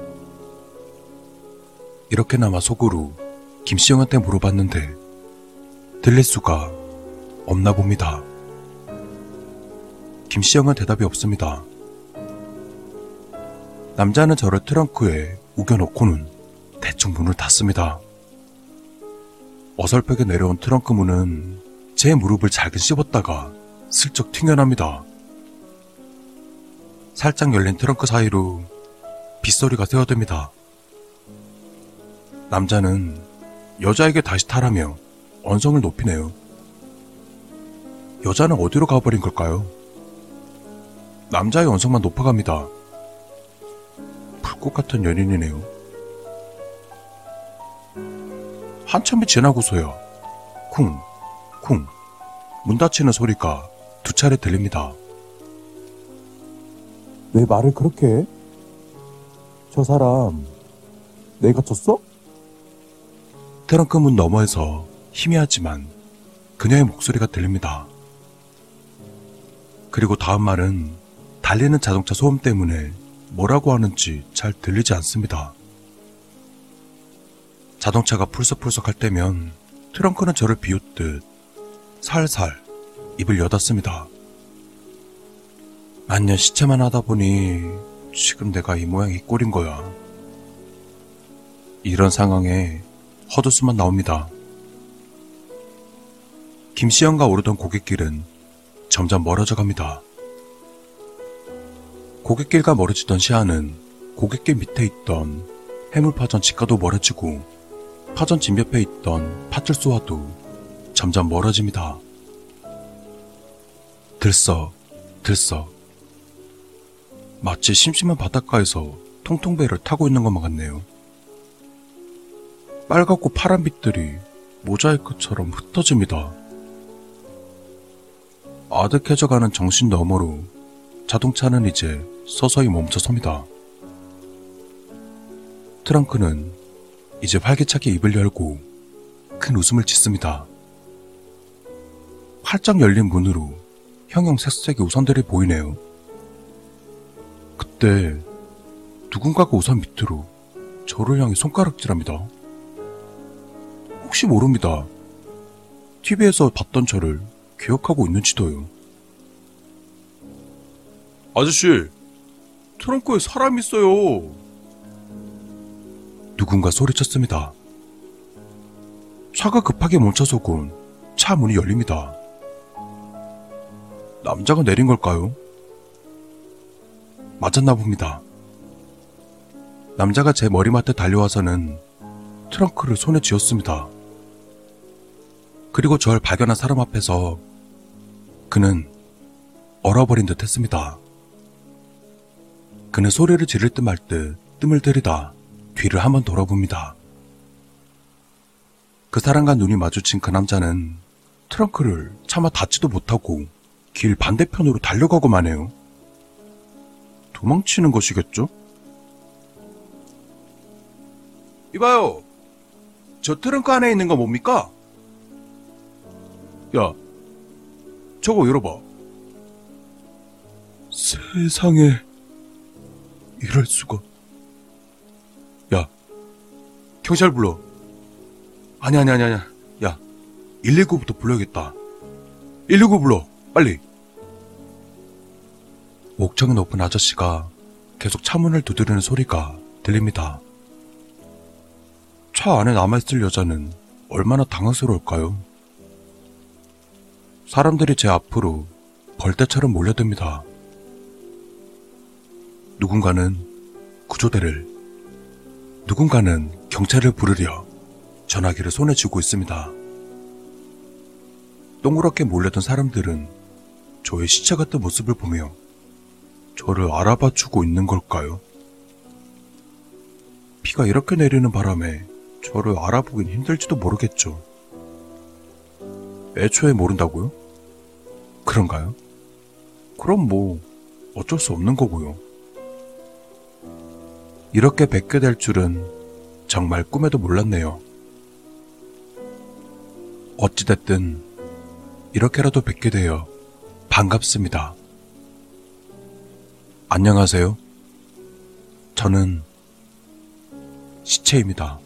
Speaker 1: 이렇게나마 속으로 김시영한테 물어봤는데 들릴 수가 없나 봅니다. 김시영은 대답이 없습니다. 남자는 저를 트렁크에 우겨놓고는 대충 문을 닫습니다. 어설프게 내려온 트렁크 문은 제 무릎을 잘게 씹었다가 슬쩍 튕겨납니다. 살짝 열린 트렁크 사이로 빗소리가 새어듭니다. 남자는 여자에게 다시 타라며 언성을 높이네요. 여자는 어디로 가버린 걸까요? 남자의 언성만 높아갑니다. 불꽃 같은 연인이네요. 한참이 지나고서야 쿵, 쿵, 문 닫히는 소리가 두 차례 들립니다. 왜 말을 그렇게 해? 저 사람 내가 쳤어? 트렁크 문 너머에서 희미하지만 그녀의 목소리가 들립니다. 그리고 다음 말은 달리는 자동차 소음 때문에 뭐라고 하는지 잘 들리지 않습니다. 자동차가 풀썩풀썩 할 때면 트렁크는 저를 비웃듯 살살 입을 여닫습니다. 만년 시체만 하다 보니 지금 내가 이 모양 이 꼴인 거야. 이런 상황에 헛웃음만 나옵니다. 김시영과 오르던 고갯길은 점점 멀어져 갑니다. 고갯길과 멀어지던 시야는 고갯길 밑에 있던 해물파전 집과도 멀어지고 파전 집 옆에 있던 파출소와도 점점 멀어집니다. 들썩, 들썩. 마치 심심한 바닷가에서 통통배를 타고 있는 것만 같네요. 빨갛고 파란 빛들이 모자이크처럼 흩어집니다. 아득해져가는 정신 너머로 자동차는 이제 서서히 멈춰섭니다. 트렁크는 이제 활기차게 입을 열고 큰 웃음을 짓습니다. 활짝 열린 문으로 형형 색색의 우산들이 보이네요. 그때 누군가가 우산 밑으로 저를 향해 손가락질합니다. 혹시 모릅니다. TV에서 봤던 저를 기억하고 있는지도요. 아저씨, 트렁크에 사람 있어요. 누군가 소리쳤습니다. 차가 급하게 멈춰서곤 차 문이 열립니다. 남자가 내린 걸까요? 맞았나 봅니다. 남자가 제 머리맡에 달려와서는 트렁크를 손에 쥐었습니다. 그리고 절 발견한 사람 앞에서 그는 얼어버린 듯 했습니다. 그는 소리를 지를 듯 말 듯 뜸을 들이다 뒤를 한번 돌아봅니다. 그 사람과 눈이 마주친 그 남자는 트렁크를 차마 닫지도 못하고 길 반대편으로 달려가고만 해요. 도망치는 것이겠죠? 이봐요. 저 트렁크 안에 있는 거 뭡니까? 야, 저거 열어봐. 세상에, 이럴 수가. 야, 경찰 불러. 아니, 아니, 아니, 아니. 야, 119부터 불러야겠다. 119 불러, 빨리. 목청이 높은 아저씨가 계속 차 문을 두드리는 소리가 들립니다. 차 안에 남아있을 여자는 얼마나 당황스러울까요? 사람들이 제 앞으로 벌떼처럼 몰려듭니다. 누군가는 구조대를, 누군가는 경찰을 부르려 전화기를 손에 쥐고 있습니다. 동그랗게 몰려든 사람들은 저의 시체 같은 모습을 보며 저를 알아봐 주고 있는 걸까요? 비가 이렇게 내리는 바람에 저를 알아보긴 힘들지도 모르겠죠. 애초에 모른다고요? 그런가요? 그럼 뭐 어쩔 수 없는 거고요. 이렇게 뵙게 될 줄은 정말 꿈에도 몰랐네요. 어찌됐든 이렇게라도 뵙게 되어 반갑습니다. 안녕하세요. 저는 시체입니다.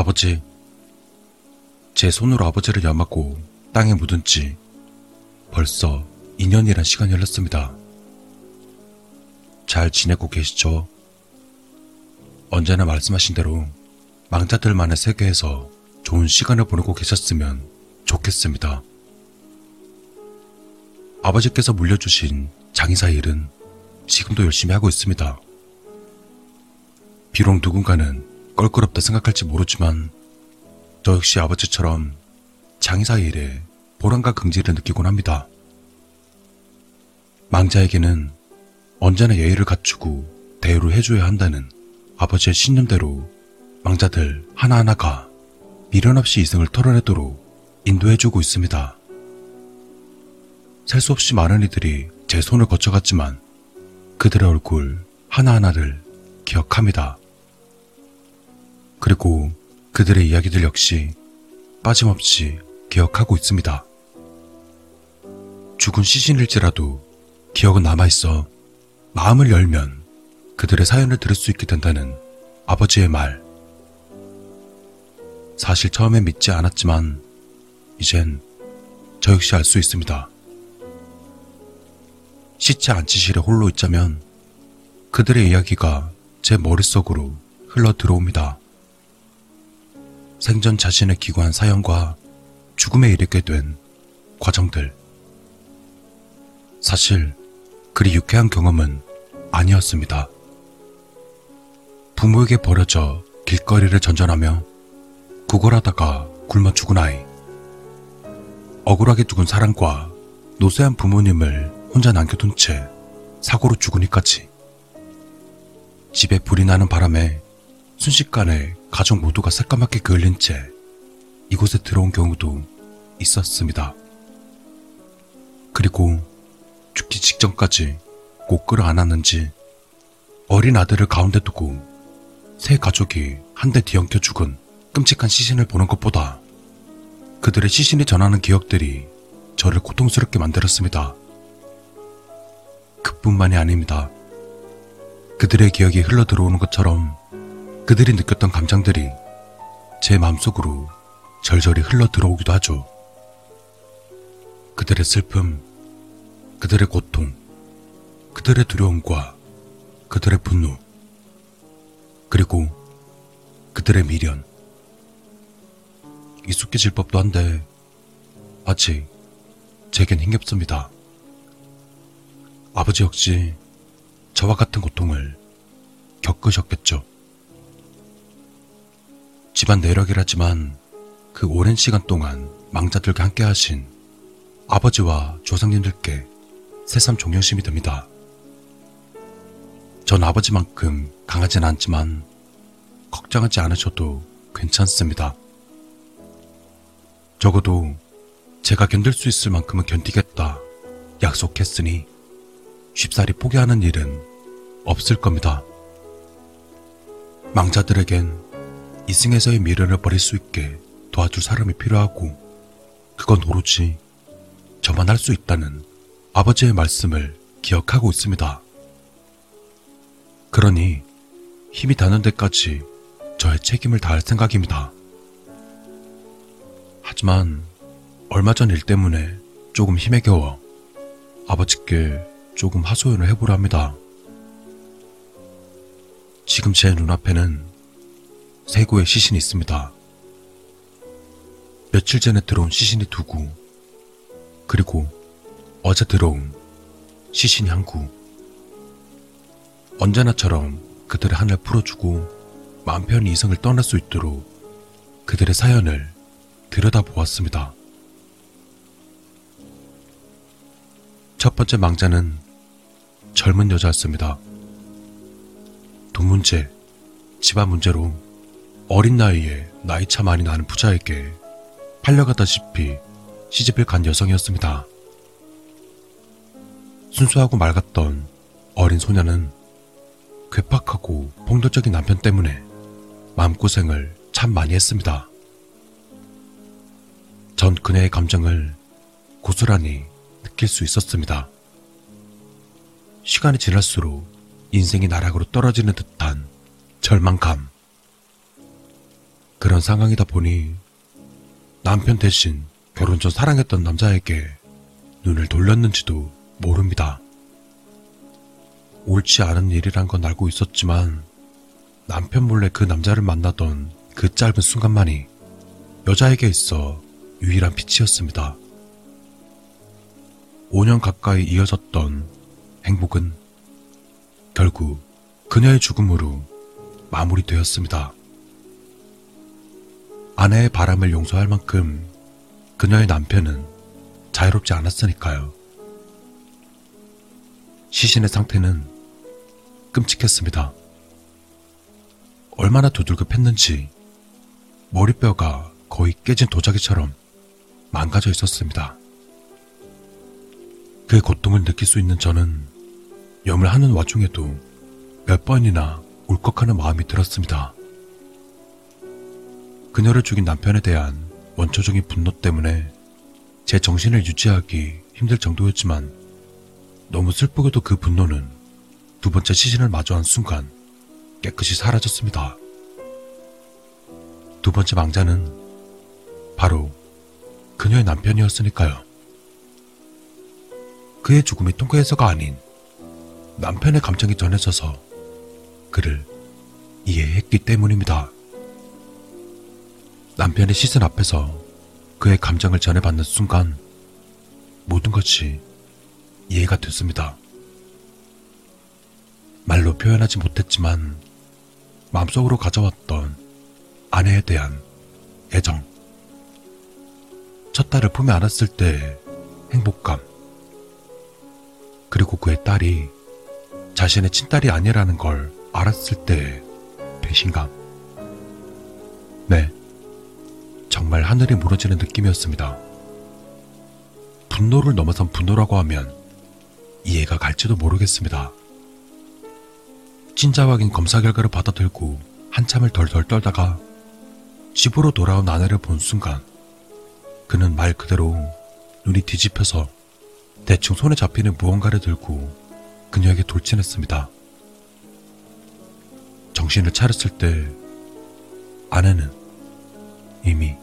Speaker 1: 아버지, 제 손으로 아버지를 엿맞고 땅에 묻은 지 벌써 2년이란 시간이 흘렀습니다. 잘 지내고 계시죠? 언제나 말씀하신 대로 망자들만의 세계에서 좋은 시간을 보내고 계셨으면 좋겠습니다. 아버지께서 물려주신 장의사 일은 지금도 열심히 하고 있습니다. 비록 누군가는 껄끄럽다 생각할지 모르지만 저 역시 아버지처럼 장의사 일에 보람과 긍지를 느끼곤 합니다. 망자에게는 언제나 예의를 갖추고 대우를 해줘야 한다는 아버지의 신념대로 망자들 하나하나가 미련 없이 이승을 털어내도록 인도해주고 있습니다. 셀 수 없이 많은 이들이 제 손을 거쳐갔지만 그들의 얼굴 하나하나를 기억합니다. 그리고 그들의 이야기들 역시 빠짐없이 기억하고 있습니다. 죽은 시신일지라도 기억은 남아있어 마음을 열면 그들의 사연을 들을 수 있게 된다는 아버지의 말. 사실 처음엔 믿지 않았지만 이젠 저 역시 알 수 있습니다. 시체 안치실에 홀로 있자면 그들의 이야기가 제 머릿속으로 흘러 들어옵니다. 생전 자신의 기구한 사연과 죽음에 이르게 된 과정들. 사실 그리 유쾌한 경험은 아니었습니다. 부모에게 버려져 길거리를 전전하며 구걸하다가 굶어 죽은 아이. 억울하게 죽은 사랑과 노쇠한 부모님을 혼자 남겨둔 채 사고로 죽으니까지. 집에 불이 나는 바람에 순식간에 가족 모두가 새까맣게 그을린 채 이곳에 들어온 경우도 있었습니다. 그리고 죽기 직전까지 꼭 끌어안았는지 어린 아들을 가운데 두고 새 가족이 한 대 뒤엉켜 죽은 끔찍한 시신을 보는 것보다 그들의 시신이 전하는 기억들이 저를 고통스럽게 만들었습니다. 그뿐만이 아닙니다. 그들의 기억이 흘러 들어오는 것처럼 그들이 느꼈던 감정들이 제 마음속으로 절절히 흘러 들어오기도 하죠. 그들의 슬픔, 그들의 고통, 그들의 두려움과 그들의 분노, 그리고 그들의 미련. 익숙해질 법도 한데 아직 제겐 힘겹습니다. 아버지 역시 저와 같은 고통을 겪으셨겠죠. 집안 내력이라지만 그 오랜 시간 동안 망자들과 함께 하신 아버지와 조상님들께 새삼 존경심이 듭니다. 전 아버지만큼 강하진 않지만 걱정하지 않으셔도 괜찮습니다. 적어도 제가 견딜 수 있을 만큼은 견디겠다 약속했으니 쉽사리 포기하는 일은 없을 겁니다. 망자들에겐 이승에서의 미련을 버릴 수 있게 도와줄 사람이 필요하고 그건 오로지 저만 할 수 있다는 아버지의 말씀을 기억하고 있습니다. 그러니 힘이 닿는 데까지 저의 책임을 다할 생각입니다. 하지만 얼마 전 일 때문에 조금 힘에 겨워 아버지께 조금 하소연을 해보려 합니다. 지금 제 눈앞에는 세 구의 시신이 있습니다. 며칠 전에 들어온 시신이 두 구, 그리고 어제 들어온 시신이 한 구. 언제나처럼 그들의 한을 풀어주고 마음 편히 이성을 떠날 수 있도록 그들의 사연을 들여다보았습니다. 첫 번째 망자는 젊은 여자였습니다. 돈 문제, 집안 문제로 어린 나이에 나이 차 많이 나는 부자에게 팔려가다시피 시집을 간 여성이었습니다. 순수하고 맑았던 어린 소녀는 괴팍하고 폭력적인 남편 때문에 마음고생을 참 많이 했습니다. 전 그녀의 감정을 고스란히 느낄 수 있었습니다. 시간이 지날수록 인생이 나락으로 떨어지는 듯한 절망감. 그런 상황이다 보니 남편 대신 결혼 전 사랑했던 남자에게 눈을 돌렸는지도 모릅니다. 옳지 않은 일이란 건 알고 있었지만 남편 몰래 그 남자를 만나던 그 짧은 순간만이 여자에게 있어 유일한 빛이었습니다. 5년 가까이 이어졌던 행복은 결국 그녀의 죽음으로 마무리되었습니다. 아내의 바람을 용서할 만큼 그녀의 남편은 자유롭지 않았으니까요. 시신의 상태는 끔찍했습니다. 얼마나 두들겨 팼는지 머리뼈가 거의 깨진 도자기처럼 망가져 있었습니다. 그 고통을 느낄 수 있는 저는 염을 하는 와중에도 몇 번이나 울컥하는 마음이 들었습니다. 그녀를 죽인 남편에 대한 원초적인 분노 때문에 제 정신을 유지하기 힘들 정도였지만 너무 슬프게도 그 분노는 두 번째 시신을 마주한 순간 깨끗이 사라졌습니다. 두 번째 망자는 바로 그녀의 남편이었으니까요. 그의 죽음이 통쾌해서가 아닌 남편의 감정이 전해져서 그를 이해했기 때문입니다. 남편의 시선 앞에서 그의 감정을 전해받는 순간 모든 것이 이해가 됐습니다. 말로 표현하지 못했지만 마음속으로 가져왔던 아내에 대한 애정. 첫 딸을 품에 안았을 때 행복감. 그리고 그의 딸이 자신의 친딸이 아니라는 걸 알았을 때 배신감. 네. 정말 하늘이 무너지는 느낌이었습니다. 분노를 넘어선 분노라고 하면 이해가 갈지도 모르겠습니다. 진짜 확인 검사 결과를 받아들고 한참을 덜덜 떨다가 집으로 돌아온 아내를 본 순간 그는 말 그대로 눈이 뒤집혀서 대충 손에 잡히는 무언가를 들고 그녀에게 돌진했습니다. 정신을 차렸을 때 아내는 이미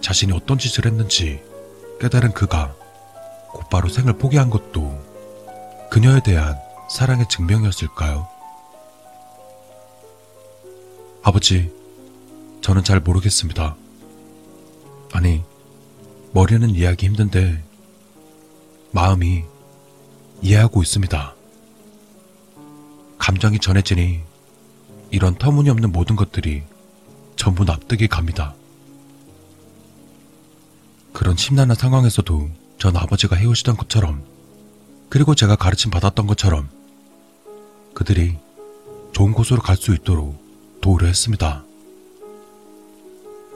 Speaker 1: 자신이 어떤 짓을 했는지 깨달은 그가 곧바로 생을 포기한 것도 그녀에 대한 사랑의 증명이었을까요? 아버지, 저는 잘 모르겠습니다. 아니, 머리는 이해하기 힘든데, 마음이 이해하고 있습니다. 감정이 전해지니 이런 터무니없는 모든 것들이 전부 납득이 갑니다. 그런 심란한 상황에서도 전 아버지가 해오시던 것처럼 그리고 제가 가르침 받았던 것처럼 그들이 좋은 곳으로 갈 수 있도록 도우려 했습니다.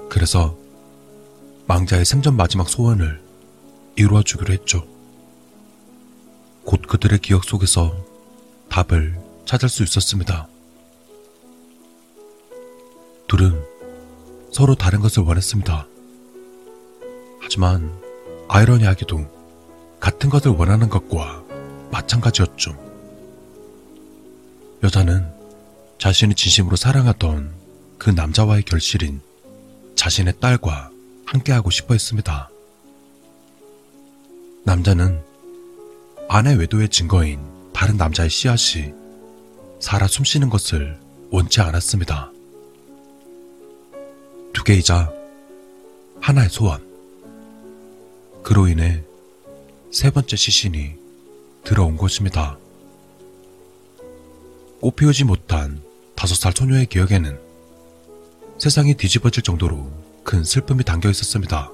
Speaker 1: 그래서 망자의 생전 마지막 소원을 이루어 주기로 했죠. 곧 그들의 기억 속에서 답을 찾을 수 있었습니다. 둘은 서로 다른 것을 원했습니다. 하지만 아이러니하게도 같은 것을 원하는 것과 마찬가지였죠. 여자는 자신이 진심으로 사랑하던 그 남자와의 결실인 자신의 딸과 함께하고 싶어 했습니다. 남자는 아내 외도의 증거인 다른 남자의 씨앗이 살아 숨쉬는 것을 원치 않았습니다. 두 개이자 하나의 소원. 그로 인해 세 번째 시신이 들어온 것입니다. 꽃 피우지 못한 다섯 살 소녀의 기억에는 세상이 뒤집어질 정도로 큰 슬픔이 담겨 있었습니다.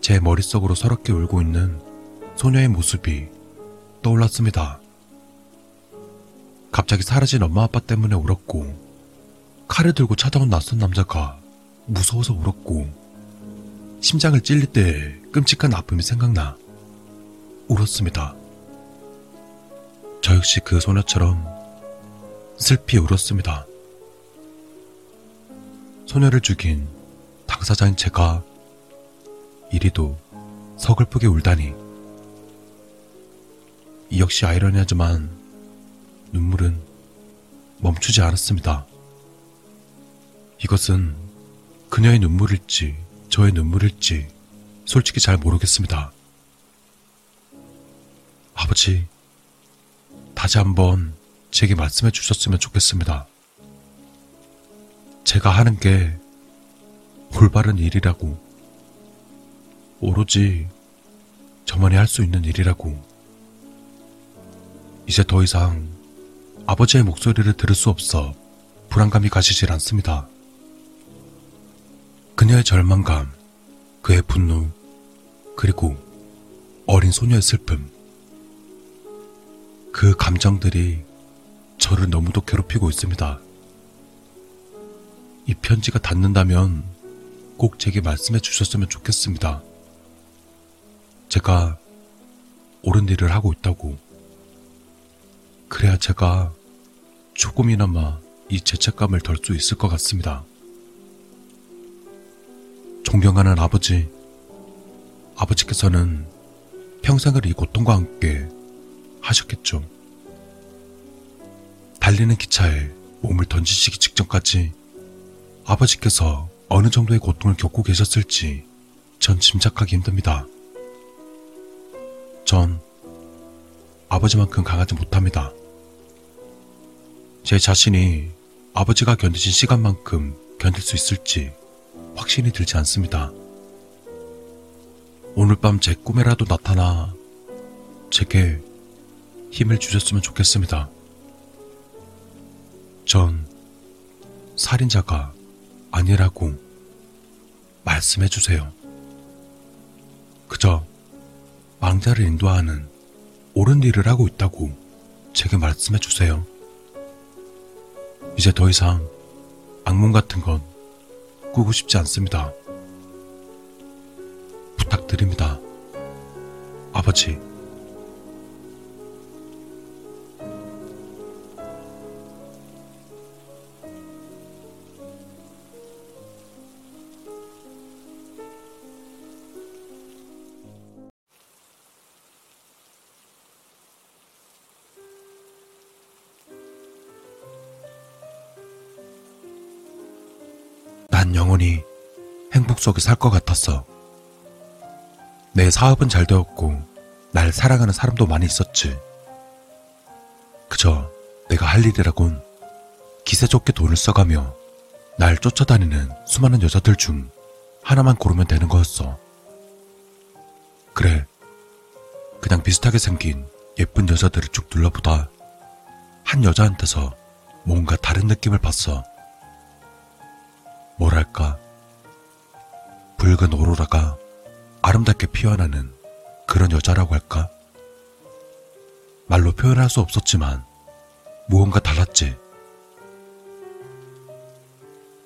Speaker 1: 제 머릿속으로 서럽게 울고 있는 소녀의 모습이 떠올랐습니다. 갑자기 사라진 엄마 아빠 때문에 울었고, 칼을 들고 찾아온 낯선 남자가 무서워서 울었고, 심장을 찔릴 때 끔찍한 아픔이 생각나 울었습니다. 저 역시 그 소녀처럼 슬피 울었습니다. 소녀를 죽인 당사자인 제가 이리도 서글프게 울다니. 이 역시 아이러니하지만 눈물은 멈추지 않았습니다. 이것은 그녀의 눈물일지 저의 눈물일지 솔직히 잘 모르겠습니다. 아버지, 다시 한번 제게 말씀해 주셨으면 좋겠습니다. 제가 하는 게 올바른 일이라고, 오로지 저만이 할 수 있는 일이라고, 이제 더 이상 아버지의 목소리를 들을 수 없어 불안감이 가시질 않습니다. 그녀의 절망감, 그의 분노, 그리고 어린 소녀의 슬픔. 그 감정들이 저를 너무도 괴롭히고 있습니다. 이 편지가 닿는다면 꼭 제게 말씀해 주셨으면 좋겠습니다. 제가 옳은 일을 하고 있다고. 그래야 제가 조금이나마 이 죄책감을 덜 수 있을 것 같습니다. 존경하는 아버지, 아버지께서는 평생을 이 고통과 함께 하셨겠죠. 달리는 기차에 몸을 던지시기 직전까지 아버지께서 어느 정도의 고통을 겪고 계셨을지 전 짐작하기 힘듭니다. 전 아버지만큼 강하지 못합니다. 제 자신이 아버지가 견디신 시간만큼 견딜 수 있을지 확신이 들지 않습니다. 오늘 밤 제 꿈에라도 나타나 제게 힘을 주셨으면 좋겠습니다. 전 살인자가 아니라고 말씀해 주세요. 그저 망자를 인도하는 옳은 일을 하고 있다고 제게 말씀해 주세요. 이제 더 이상 악몽 같은 건 꾸고 싶지 않습니다. 부탁드립니다. 아버지. 난 영원히 행복 속에 살 것 같았어. 내 사업은 잘 되었고, 날 사랑하는 사람도 많이 있었지. 그저 내가 할 일이라곤 기세 좋게 돈을 써가며 날 쫓아다니는 수많은 여자들 중 하나만 고르면 되는 거였어. 그래. 그냥 비슷하게 생긴 예쁜 여자들을 쭉 둘러보다 한 여자한테서 뭔가 다른 느낌을 봤어. 뭐랄까. 붉은 오로라가 아름답게 피어나는 그런 여자라고 할까? 말로 표현할 수 없었지만 무언가 달랐지.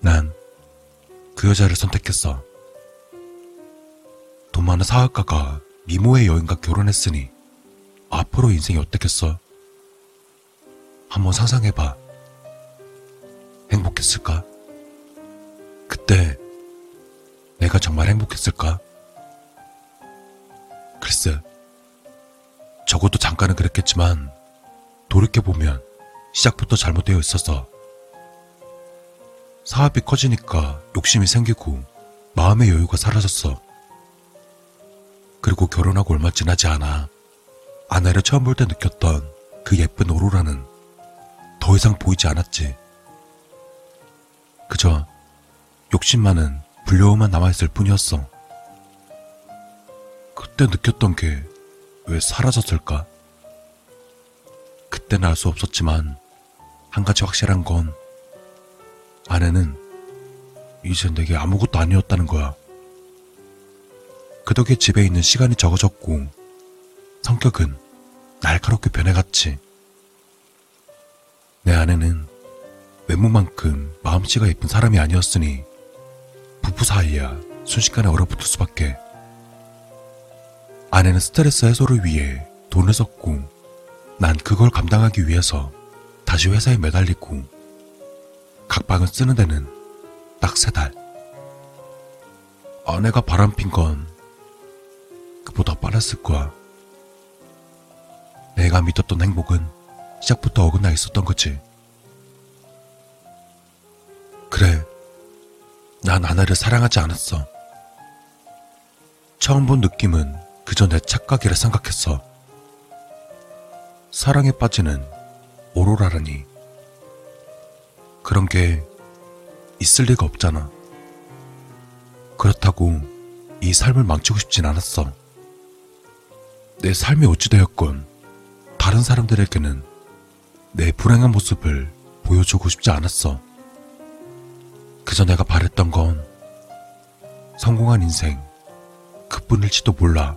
Speaker 1: 난 그 여자를 선택했어. 돈 많은 사학가가 미모의 여인과 결혼했으니 앞으로 인생이 어떻겠어? 한번 상상해봐. 행복했을까? 그때 내가 정말 행복했을까? 글쎄, 적어도 잠깐은 그랬겠지만 돌이켜보면 시작부터 잘못되어 있어서 사업이 커지니까 욕심이 생기고 마음의 여유가 사라졌어. 그리고 결혼하고 얼마 지나지 않아 아내를 처음 볼 때 느꼈던 그 예쁜 오로라는 더 이상 보이지 않았지. 그저 욕심 많은 불려움만 남아있을 뿐이었어. 그때 느꼈던 게 왜 사라졌을까? 그때는 알 수 없었지만 한 가지 확실한 건 아내는 이제 내게 아무것도 아니었다는 거야. 그 덕에 집에 있는 시간이 적어졌고 성격은 날카롭게 변해갔지. 내 아내는 외모만큼 마음씨가 예쁜 사람이 아니었으니 부부 사이야 순식간에 얼어붙을 수밖에. 아내는 스트레스 해소를 위해 돈을 썼고 난 그걸 감당하기 위해서 다시 회사에 매달리고 각방을 쓰는 데는 딱 세 달. 아내가 바람핀 건 그보다 빨랐을 거야. 내가 믿었던 행복은 시작부터 어긋나 있었던 거지. 그래, 난 아내를 사랑하지 않았어. 처음 본 느낌은 그저 내 착각이라 생각했어. 사랑에 빠지는 오로라라니. 그런 게 있을 리가 없잖아. 그렇다고 이 삶을 망치고 싶진 않았어. 내 삶이 어찌되었건 다른 사람들에게는 내 불행한 모습을 보여주고 싶지 않았어. 그저 내가 바랬던 건 성공한 인생 그뿐일지도 몰라.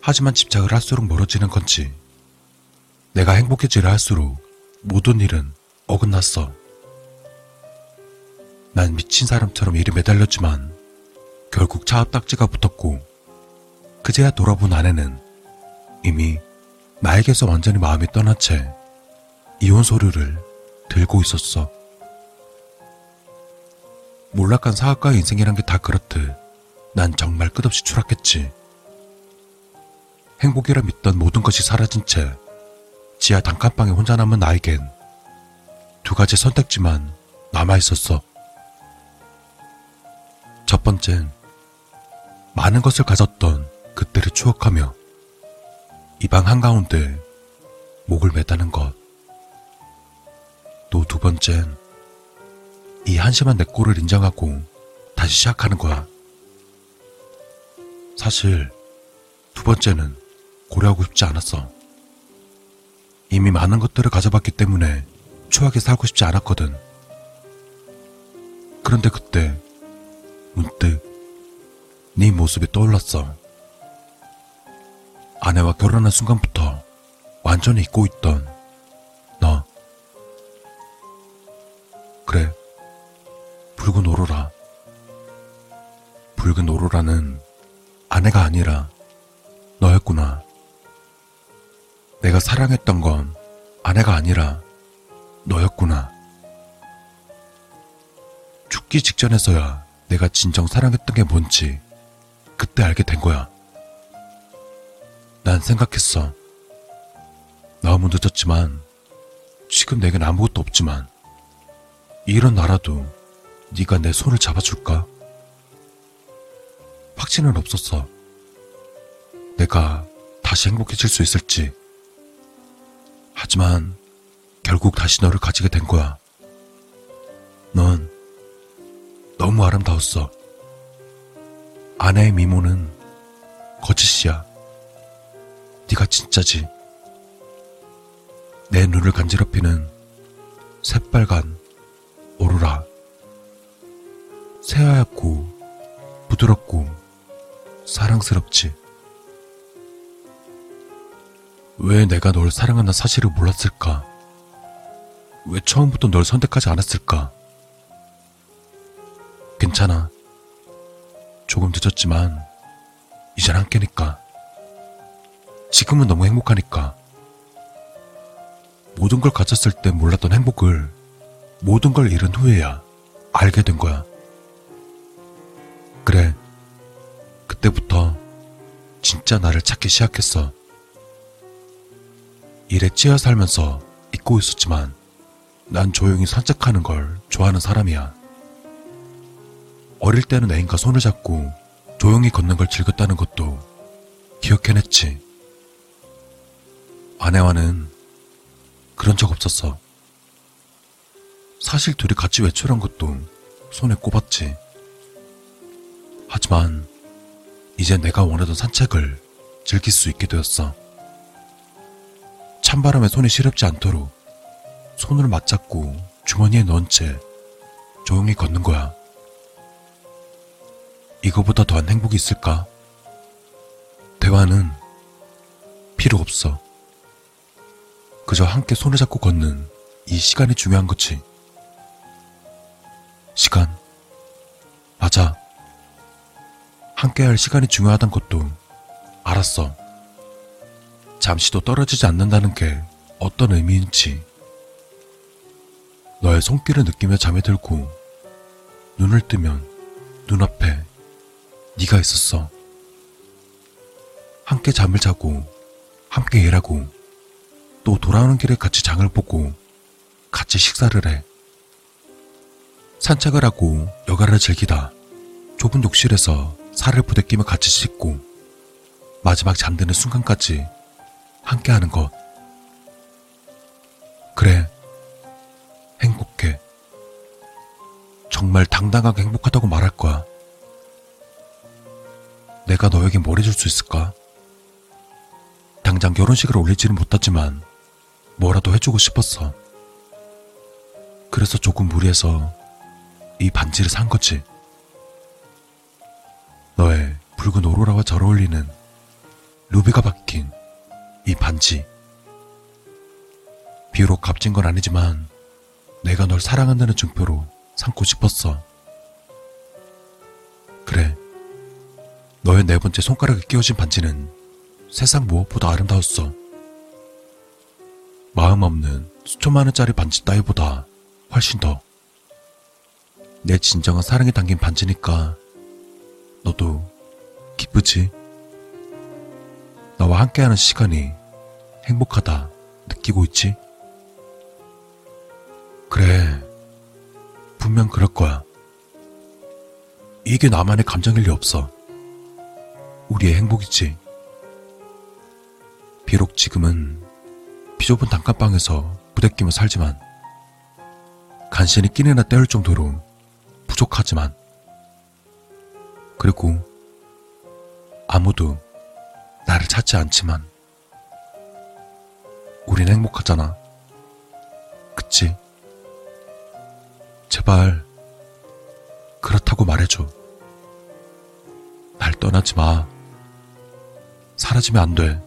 Speaker 1: 하지만 집착을 할수록 멀어지는 건지 내가 행복해지려 할수록 모든 일은 어긋났어. 난 미친 사람처럼 일에 매달렸지만 결국 차 앞 딱지가 붙었고 그제야 돌아본 아내는 이미 나에게서 완전히 마음이 떠난 채 이혼 서류를 들고 있었어. 몰락한 사학과 인생이란 게 다 그렇듯 난 정말 끝없이 추락했지. 행복이라 믿던 모든 것이 사라진 채 지하 단칸방에 혼자 남은 나에겐 두 가지 선택지만 남아 있었어. 첫 번째는 많은 것을 가졌던 그때를 추억하며 이 방 한가운데 목을 매다는 것. 또 두 번째는 이 한심한 내 꼴을 인정하고 다시 시작하는 거야. 사실 두 번째는 고려하고 싶지 않았어. 이미 많은 것들을 가져봤기 때문에 추하게 살고 싶지 않았거든. 그런데 그때 문득 네 모습이 떠올랐어. 아내와 결혼한 순간부터 완전히 잊고 있던 너. 그래, 붉은 오로라. 붉은 오로라는 아내가 아니라 너였구나. 내가 사랑했던 건 아내가 아니라 너였구나. 죽기 직전에서야 내가 진정 사랑했던 게 뭔지 그때 알게 된 거야. 난 생각했어. 너무 늦었지만 지금 내겐 아무것도 없지만 이런 나라도 네가 내 손을 잡아줄까? 확신은 없었어. 내가 다시 행복해질 수 있을지. 하지만 결국 다시 너를 가지게 된 거야. 넌 너무 아름다웠어. 아내의 미모는 거짓이야. 네가 진짜지. 내 눈을 간지럽히는 새빨간 오로라. 새하얗고 부드럽고 사랑스럽지. 왜 내가 널 사랑하는 사실을 몰랐을까? 왜 처음부터 널 선택하지 않았을까? 괜찮아. 조금 늦었지만, 이젠 함께니까. 지금은 너무 행복하니까. 모든 걸 가졌을 때 몰랐던 행복을 모든 걸 잃은 후에야 알게 된 거야. 그래. 그때부터 진짜 나를 찾기 시작했어. 일에 찌어 살면서 잊고 있었지만 난 조용히 산책하는 걸 좋아하는 사람이야. 어릴 때는 애인과 손을 잡고 조용히 걷는 걸 즐겼다는 것도 기억해냈지. 아내와는 그런 적 없었어. 사실 둘이 같이 외출한 것도 손에 꼽았지. 하지만 이제 내가 원하던 산책을 즐길 수 있게 되었어. 찬바람에 손이 시렵지 않도록 손을 맞잡고 주머니에 넣은 채 조용히 걷는 거야. 이거보다 더한 행복이 있을까? 대화는 필요 없어. 그저 함께 손을 잡고 걷는 이 시간이 중요한 거지. 시간. 맞아. 함께 할 시간이 중요하단 것도 알았어. 잠시도 떨어지지 않는다는 게 어떤 의미인지. 너의 손길을 느끼며 잠에 들고 눈을 뜨면 눈앞에 네가 있었어. 함께 잠을 자고 함께 일하고 또 돌아오는 길에 같이 장을 보고 같이 식사를 해. 산책을 하고 여가를 즐기다 좁은 욕실에서 살을 부대끼며 같이 씻고 마지막 잠드는 순간까지 함께 하는 것. 그래. 행복해. 정말 당당하게 행복하다고 말할 거야. 내가 너에게 뭘 해줄 수 있을까? 당장 결혼식을 올리지는 못했지만 뭐라도 해주고 싶었어. 그래서 조금 무리해서 이 반지를 산 거지. 너의 붉은 오로라와 잘 어울리는 루비가 박힌 이 반지. 비록 값진 건 아니지만 내가 널 사랑한다는 증표로 삼고 싶었어. 그래. 너의 네 번째 손가락에 끼워진 반지는 세상 무엇보다 아름다웠어. 마음 없는 수천만 원짜리 반지 따위보다 훨씬 더. 내 진정한 사랑이 담긴 반지니까 너도 기쁘지? 나와 함께하는 시간이 행복하다 느끼고 있지? 그래, 분명 그럴 거야. 이게 나만의 감정일 리 없어. 우리의 행복이지. 비록 지금은 비좁은 단칸방에서 부대끼며 살지만 간신히 끼니나 때울 정도로 부족하지만 그리고 아무도 나를 찾지 않지만 우린 행복하잖아. 그치? 제발 그렇다고 말해줘. 날 떠나지 마. 사라지면 안 돼.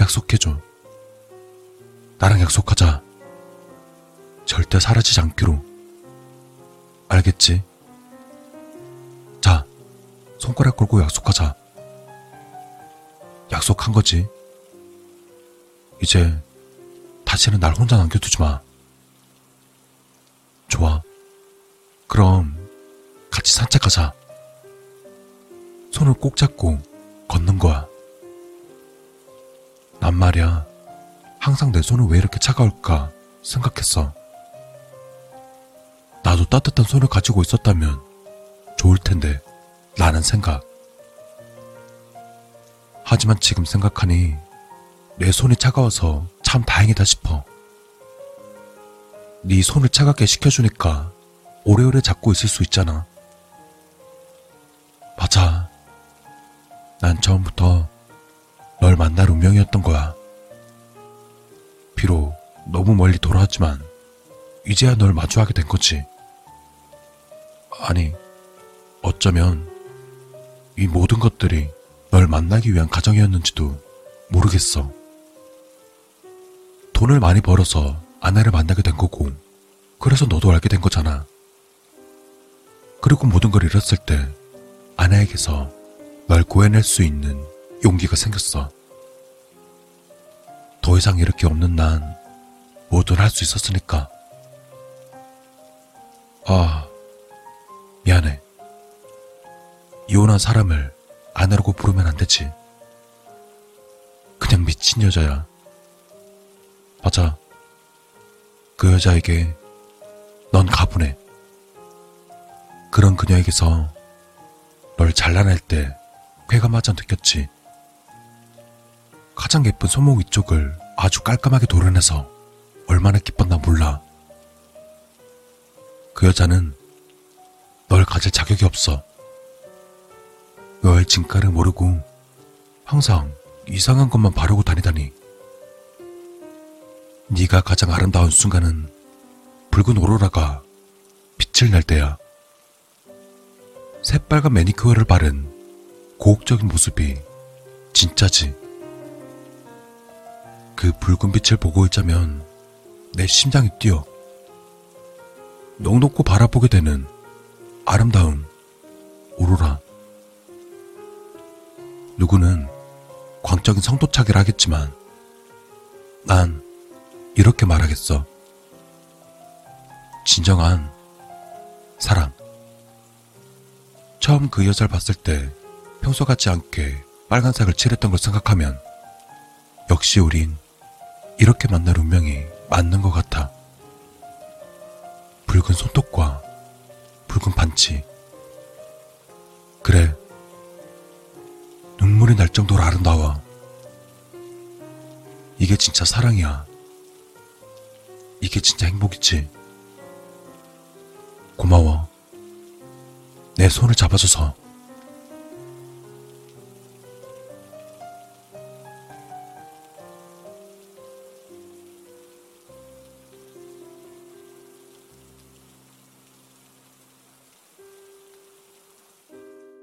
Speaker 1: 약속해줘. 나랑 약속하자. 절대 사라지지 않기로. 알겠지? 자, 손가락 걸고 약속하자. 약속한 거지. 이제 다시는 날 혼자 남겨두지 마. 좋아. 그럼 같이 산책하자. 손을 꼭 잡고 걷는 거야. 난 말이야. 항상 내 손은 왜 이렇게 차가울까 생각했어. 나도 따뜻한 손을 가지고 있었다면 좋을 텐데 라는 생각. 하지만 지금 생각하니 내 손이 차가워서 참 다행이다 싶어. 네 손을 차갑게 식혀주니까 오래오래 잡고 있을 수 있잖아. 맞아. 난 처음부터 널 만날 운명이었던 거야. 비록 너무 멀리 돌아왔지만 이제야 널 마주하게 된 거지. 아니, 어쩌면 이 모든 것들이 널 만나기 위한 가정이었는지도 모르겠어. 돈을 많이 벌어서 아내를 만나게 된 거고, 그래서 너도 알게 된 거잖아. 그리고 모든 걸 잃었을 때 아내에게서 널 구해낼 수 있는 용기가 생겼어. 더 이상 이렇게 없는 난 뭐든 할 수 있었으니까. 아, 미안해. 이혼한 사람을 아내라고 부르면 안 되지. 그냥 미친 여자야. 맞아. 그 여자에게 넌 가분해. 그런 그녀에게서 널 잘라낼 때 쾌감마저 느꼈지. 가장 예쁜 손목 위쪽을 아주 깔끔하게 도려내서 얼마나 기뻤나 몰라. 그 여자는 널 가질 자격이 없어. 너의 진가를 모르고 항상 이상한 것만 바르고 다니다니. 네가 가장 아름다운 순간은 붉은 오로라가 빛을 낼 때야. 새빨간 매니큐어를 바른 고혹적인 모습이 진짜지. 그 붉은 빛을 보고 있자면 내 심장이 뛰어. 넉넉고 바라보게 되는 아름다운 오로라. 누구는 광적인 성도차기를 하겠지만 난 이렇게 말하겠어. 진정한 사랑. 처음 그 여자를 봤을 때 평소 같지 않게 빨간색을 칠했던 걸 생각하면 역시 우린 이렇게 만날 운명이 맞는 것 같아. 붉은 손톱과 붉은 반지. 그래. 눈물이 날 정도로 아름다워. 이게 진짜 사랑이야. 이게 진짜 행복이지. 고마워. 내 손을 잡아줘서.